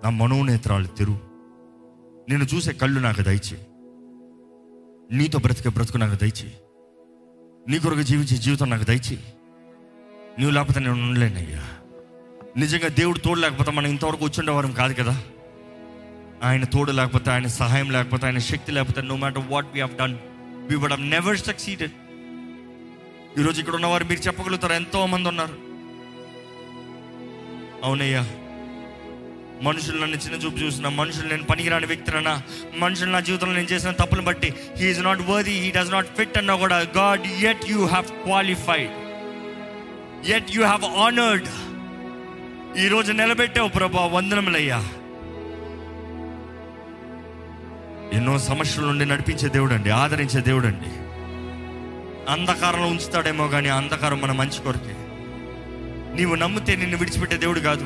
నా మనోనేత్రాలు తెరు నేను చూసే కళ్ళు నాకు దయచే నీతో బ్రతికే బ్రతుకు నాకు దయచే నీ కొరకు జీవించే జీవితం నాకు దయచే నువ్వు లేకపోతే నేను ఉండలేనయ్యా నిజంగా దేవుడు తోడు లేకపోతే మనం ఇంతవరకు వచ్చుండేవారం కాదు కదా. ఆయన తోడు లేకపోతే ఆయన సహాయం లేకపోతే ఆయన శక్తి లేకపోతే no matter what we done we would have never succeeded ఈరోజు ఇక్కడ ఉన్నవారు మీరు చెప్పగలుగుతారు. ఎంతో మంది ఉన్నారు. అవునయ్యా. మనుషులు నన్ను చిన్న చూపు చూసిన మనుషులు నేను పనికిరాని వ్యక్తినన్నా మనుషులు నా జీవితంలో నేను చేసిన తప్పులు బట్టి he is not worthy he does not fit అన్నా కూడా God yet you have qualified yet you have honoured ఈరోజు నిలబెట్టావు ప్రభా వందనములయ్యా. ఎన్నో సమస్యల నుండి నడిపించే దేవుడు అండి ఆదరించే దేవుడు అండి అంధకారంలో ఉంచుతాడేమో కానీ అంధకారం మన మంచి కొరకే. నీవు నమ్మితే నిన్ను విడిచిపెట్టే దేవుడు కాదు.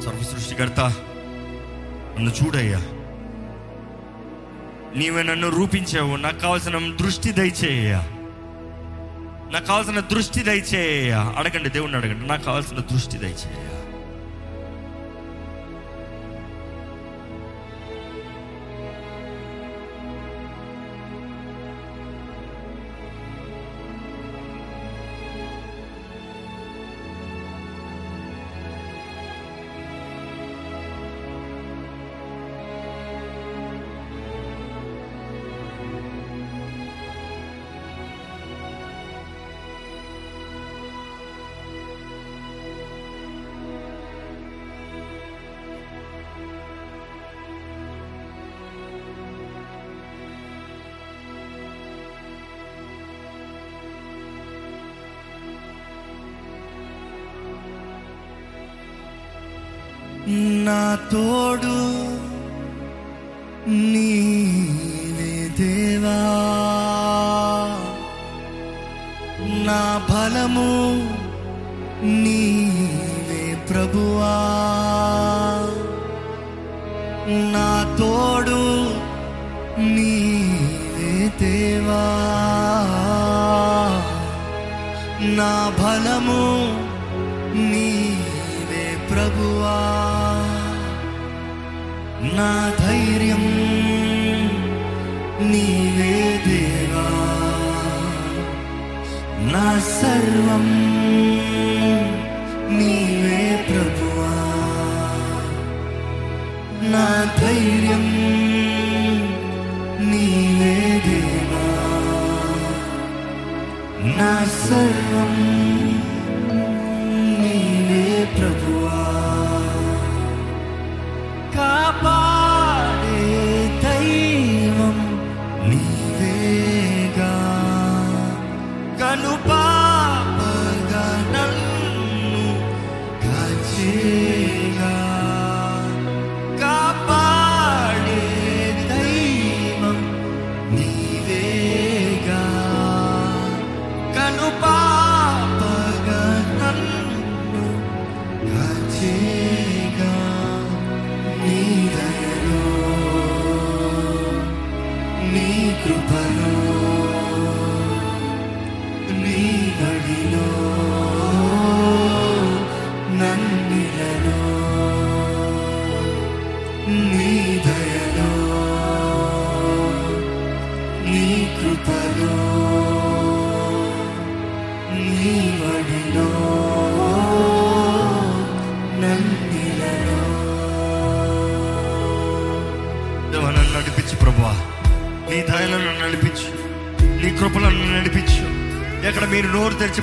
సర్వ సృష్టికర్త నన్ను చూడయ్యా. నీవే నన్ను రూపించావు. నాకు కావాల్సిన దృష్టి దయచేయ్యా. నాకు కావాల్సిన దృష్టి దయచేయ అడగండి దేవుణ్ణి అడగండి. నాకు కావాల్సిన దృష్టి దయచేయ్యా. నా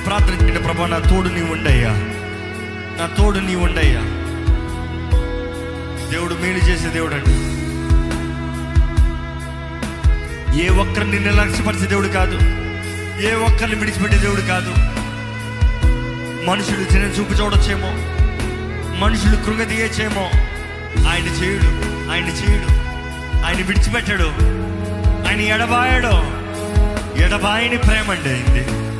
ప్రార్థన ప్రభా నా తోడు నీ ఉండయ్యా నా తోడు నీ ఉండయ్యా దేవుడు మేలు చేసే దేవుడు అండి ఏ ఒక్కరిని నిర్లక్ష్యపరిచే దేవుడు కాదు. ఏ ఒక్కరిని విడిచిపెట్టే దేవుడు కాదు. మనుషులు చిన్న చూపు చూడొచ్చేమో. మనుషులు కృంగతీయచ్చేమో ఆయన చేయుడు ఆయన చేయుడు. ఆయన విడిచిపెట్టాడు. ఆయన ఎడబాయడు. ఎడబాయిని ప్రేమ అండి అయింది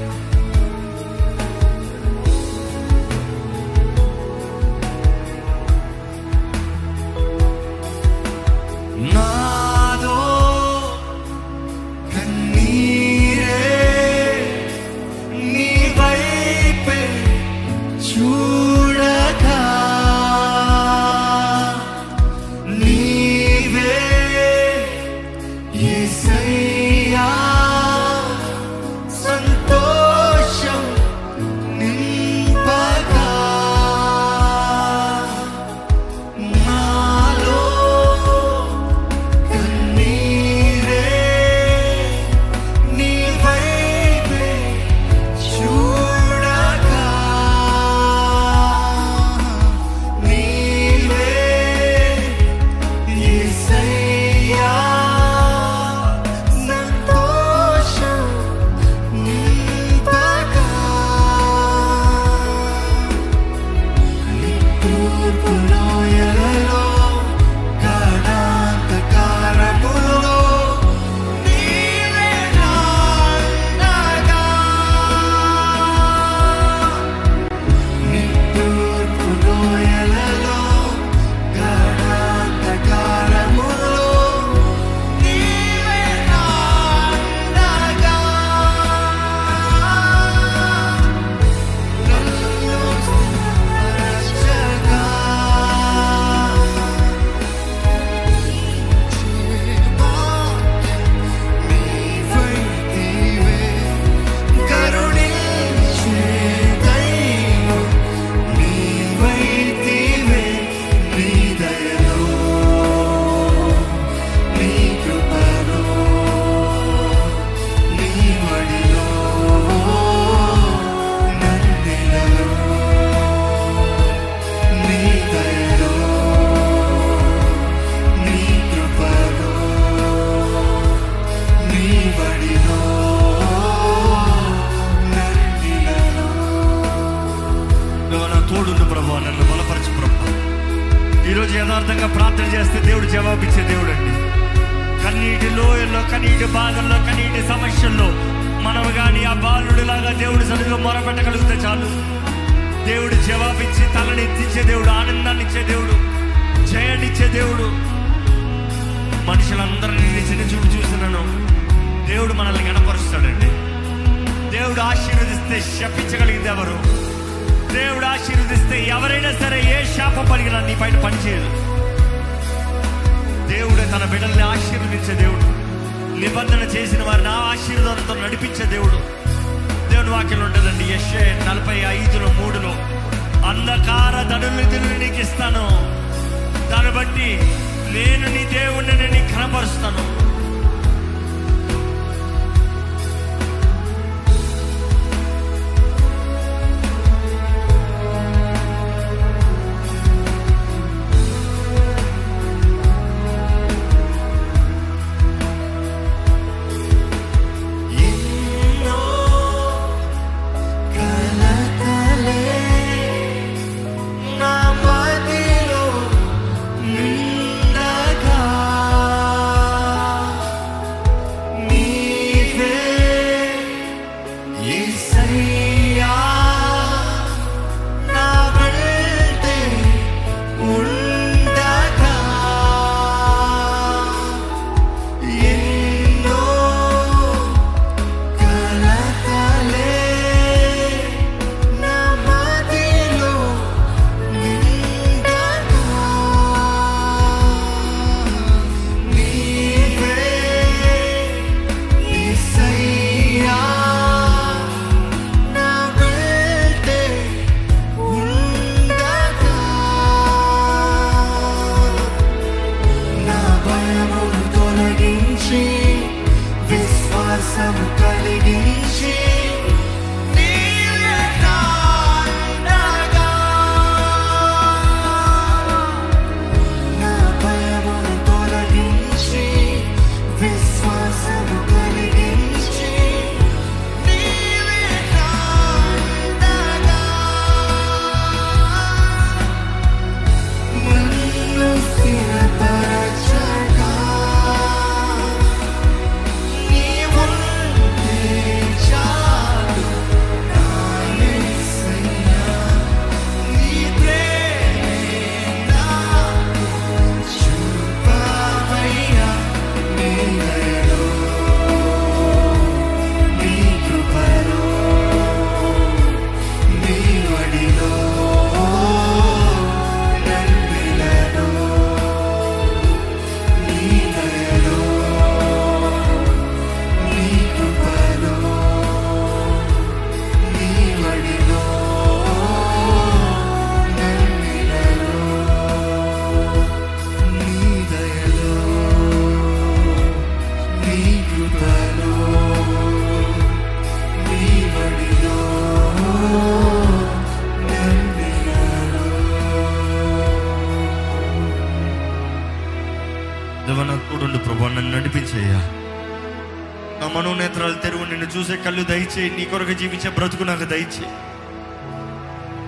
జీవించే బ్రతుకు నాకు దయచే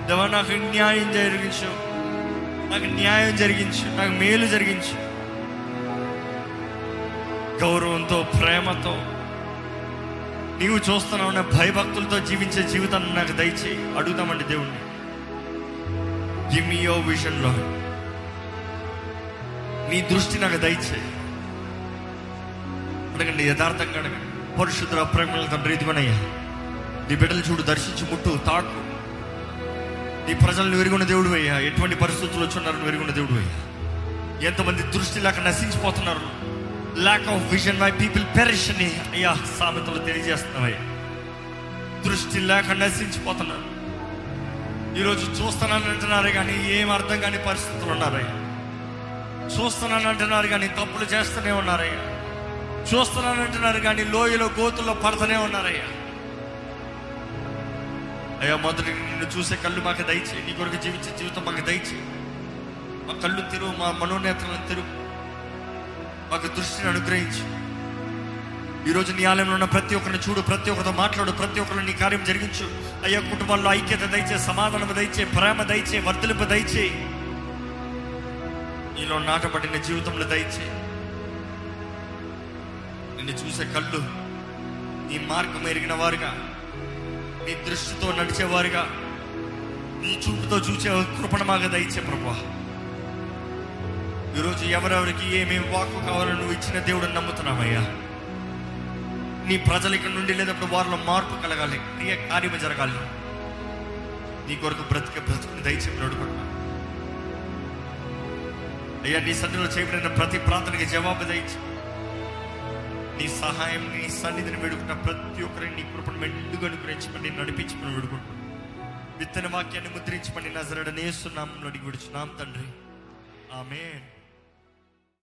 దేవా నాకు న్యాయం జరిగించు నాకు న్యాయం జరిగించు నాకు మేలు జరిగించు గౌరవంతో ప్రేమతో నీవు చూస్తున్నావు నా భయభక్తులతో జీవించే జీవితాన్ని నాకు దయచేయి అడుగుతామండి దేవుణ్ణి గివ్ మీ యువర్ విజన్లో నీ దృష్టి నాకు దయచేయి అడగండి యథార్థంగా అడగండి పరిశుద్ధ ప్రేమల తండ్రి ఇదిగోనయ్యా నీ బిడ్డలు చూడు దర్శించి ముట్టు తాకు. నీ ప్రజలను వెరుగున్న దేవుడు అయ్యా ఎటువంటి పరిస్థితులు వచ్చున్నారని వెరుగున్న దేవుడు అయ్యా ఎంతమంది దృష్టి లేక నశించిపోతున్నారు. Lack of vision my people perish అని అయ్యా సామెతలు తెలియజేస్తున్నావయ్యా. దృష్టి లేక నశించిపోతున్నారు. ఈరోజు చూస్తున్నాను అంటున్నారు కానీ ఏం అర్థం కాని పరిస్థితులు ఉన్నారయ్యా. చూస్తున్నాను అంటున్నారు కానీ తప్పులు చేస్తూనే ఉన్నారయ్యా. చూస్తున్నాను అంటున్నారు కానీ లోయలో గోతుల్లో పడుతూనే ఉన్నారయ్యా. అయ్యా మొదటి నిన్ను చూసే కళ్ళు మాకు దయచే నీ కొరకు జీవించే జీవితం మాకు దయచేయి. మా కళ్ళు తిరుగు మా మనోనేత్రాలను తిరుగు మాకు దృష్టిని అనుగ్రహించు. ఈరోజు నీ ఆలయంలో ఉన్న ప్రతి ఒక్కరిని చూడు ప్రతి ఒక్కరితో మాట్లాడు ప్రతి ఒక్కరిని నీ కార్యం జరిగించు. అయ్యా కుటుంబాల్లో ఐక్యత దయచే సమాధానం దయచే ప్రేమ దయచే వర్ధలింపు దయచే నీలో నాటబడిన జీవితంలో దయచే నిన్ను చూసే కళ్ళు నీ మార్గం ఎరిగిన వారుగా. నీ దృష్టితో నడిచేవారుగా. నీ చూపుతో చూసే కృపణ మాగా దయచే ప్రభా ఈరోజు ఎవరెవరికి ఏమేమి వాక్కు కావాలో నువ్వు ఇచ్చిన దేవుడు నమ్ముతున్నామయ్యా నీ ప్రజలు ఇక్కడ నుండి లేనప్పుడు వారిలో మార్పు కలగాలి క్రియ కార్యము జరగాలి. నీ కొరకు బ్రతికే బ్రతుకుని దయచేసి నడుకుంటున్నా అయ్యా నీ సన్నిలో చేయబడిన ప్రతి ప్రార్థనకి జవాబు దయచి. నీ సహాయం నీ సన్నిధిని వేడుకున్న ప్రతి ఒక్కరిని నీ కృపను మెండుగా అనుగ్రహించమని నడిపించమని వేడుకుంటున్నాను విత్తన వాక్యాన్ని ముద్రించమని నజరడనేస్తున్నాం అడిగి విడుచున్నాం తండ్రి. ఆమెన్.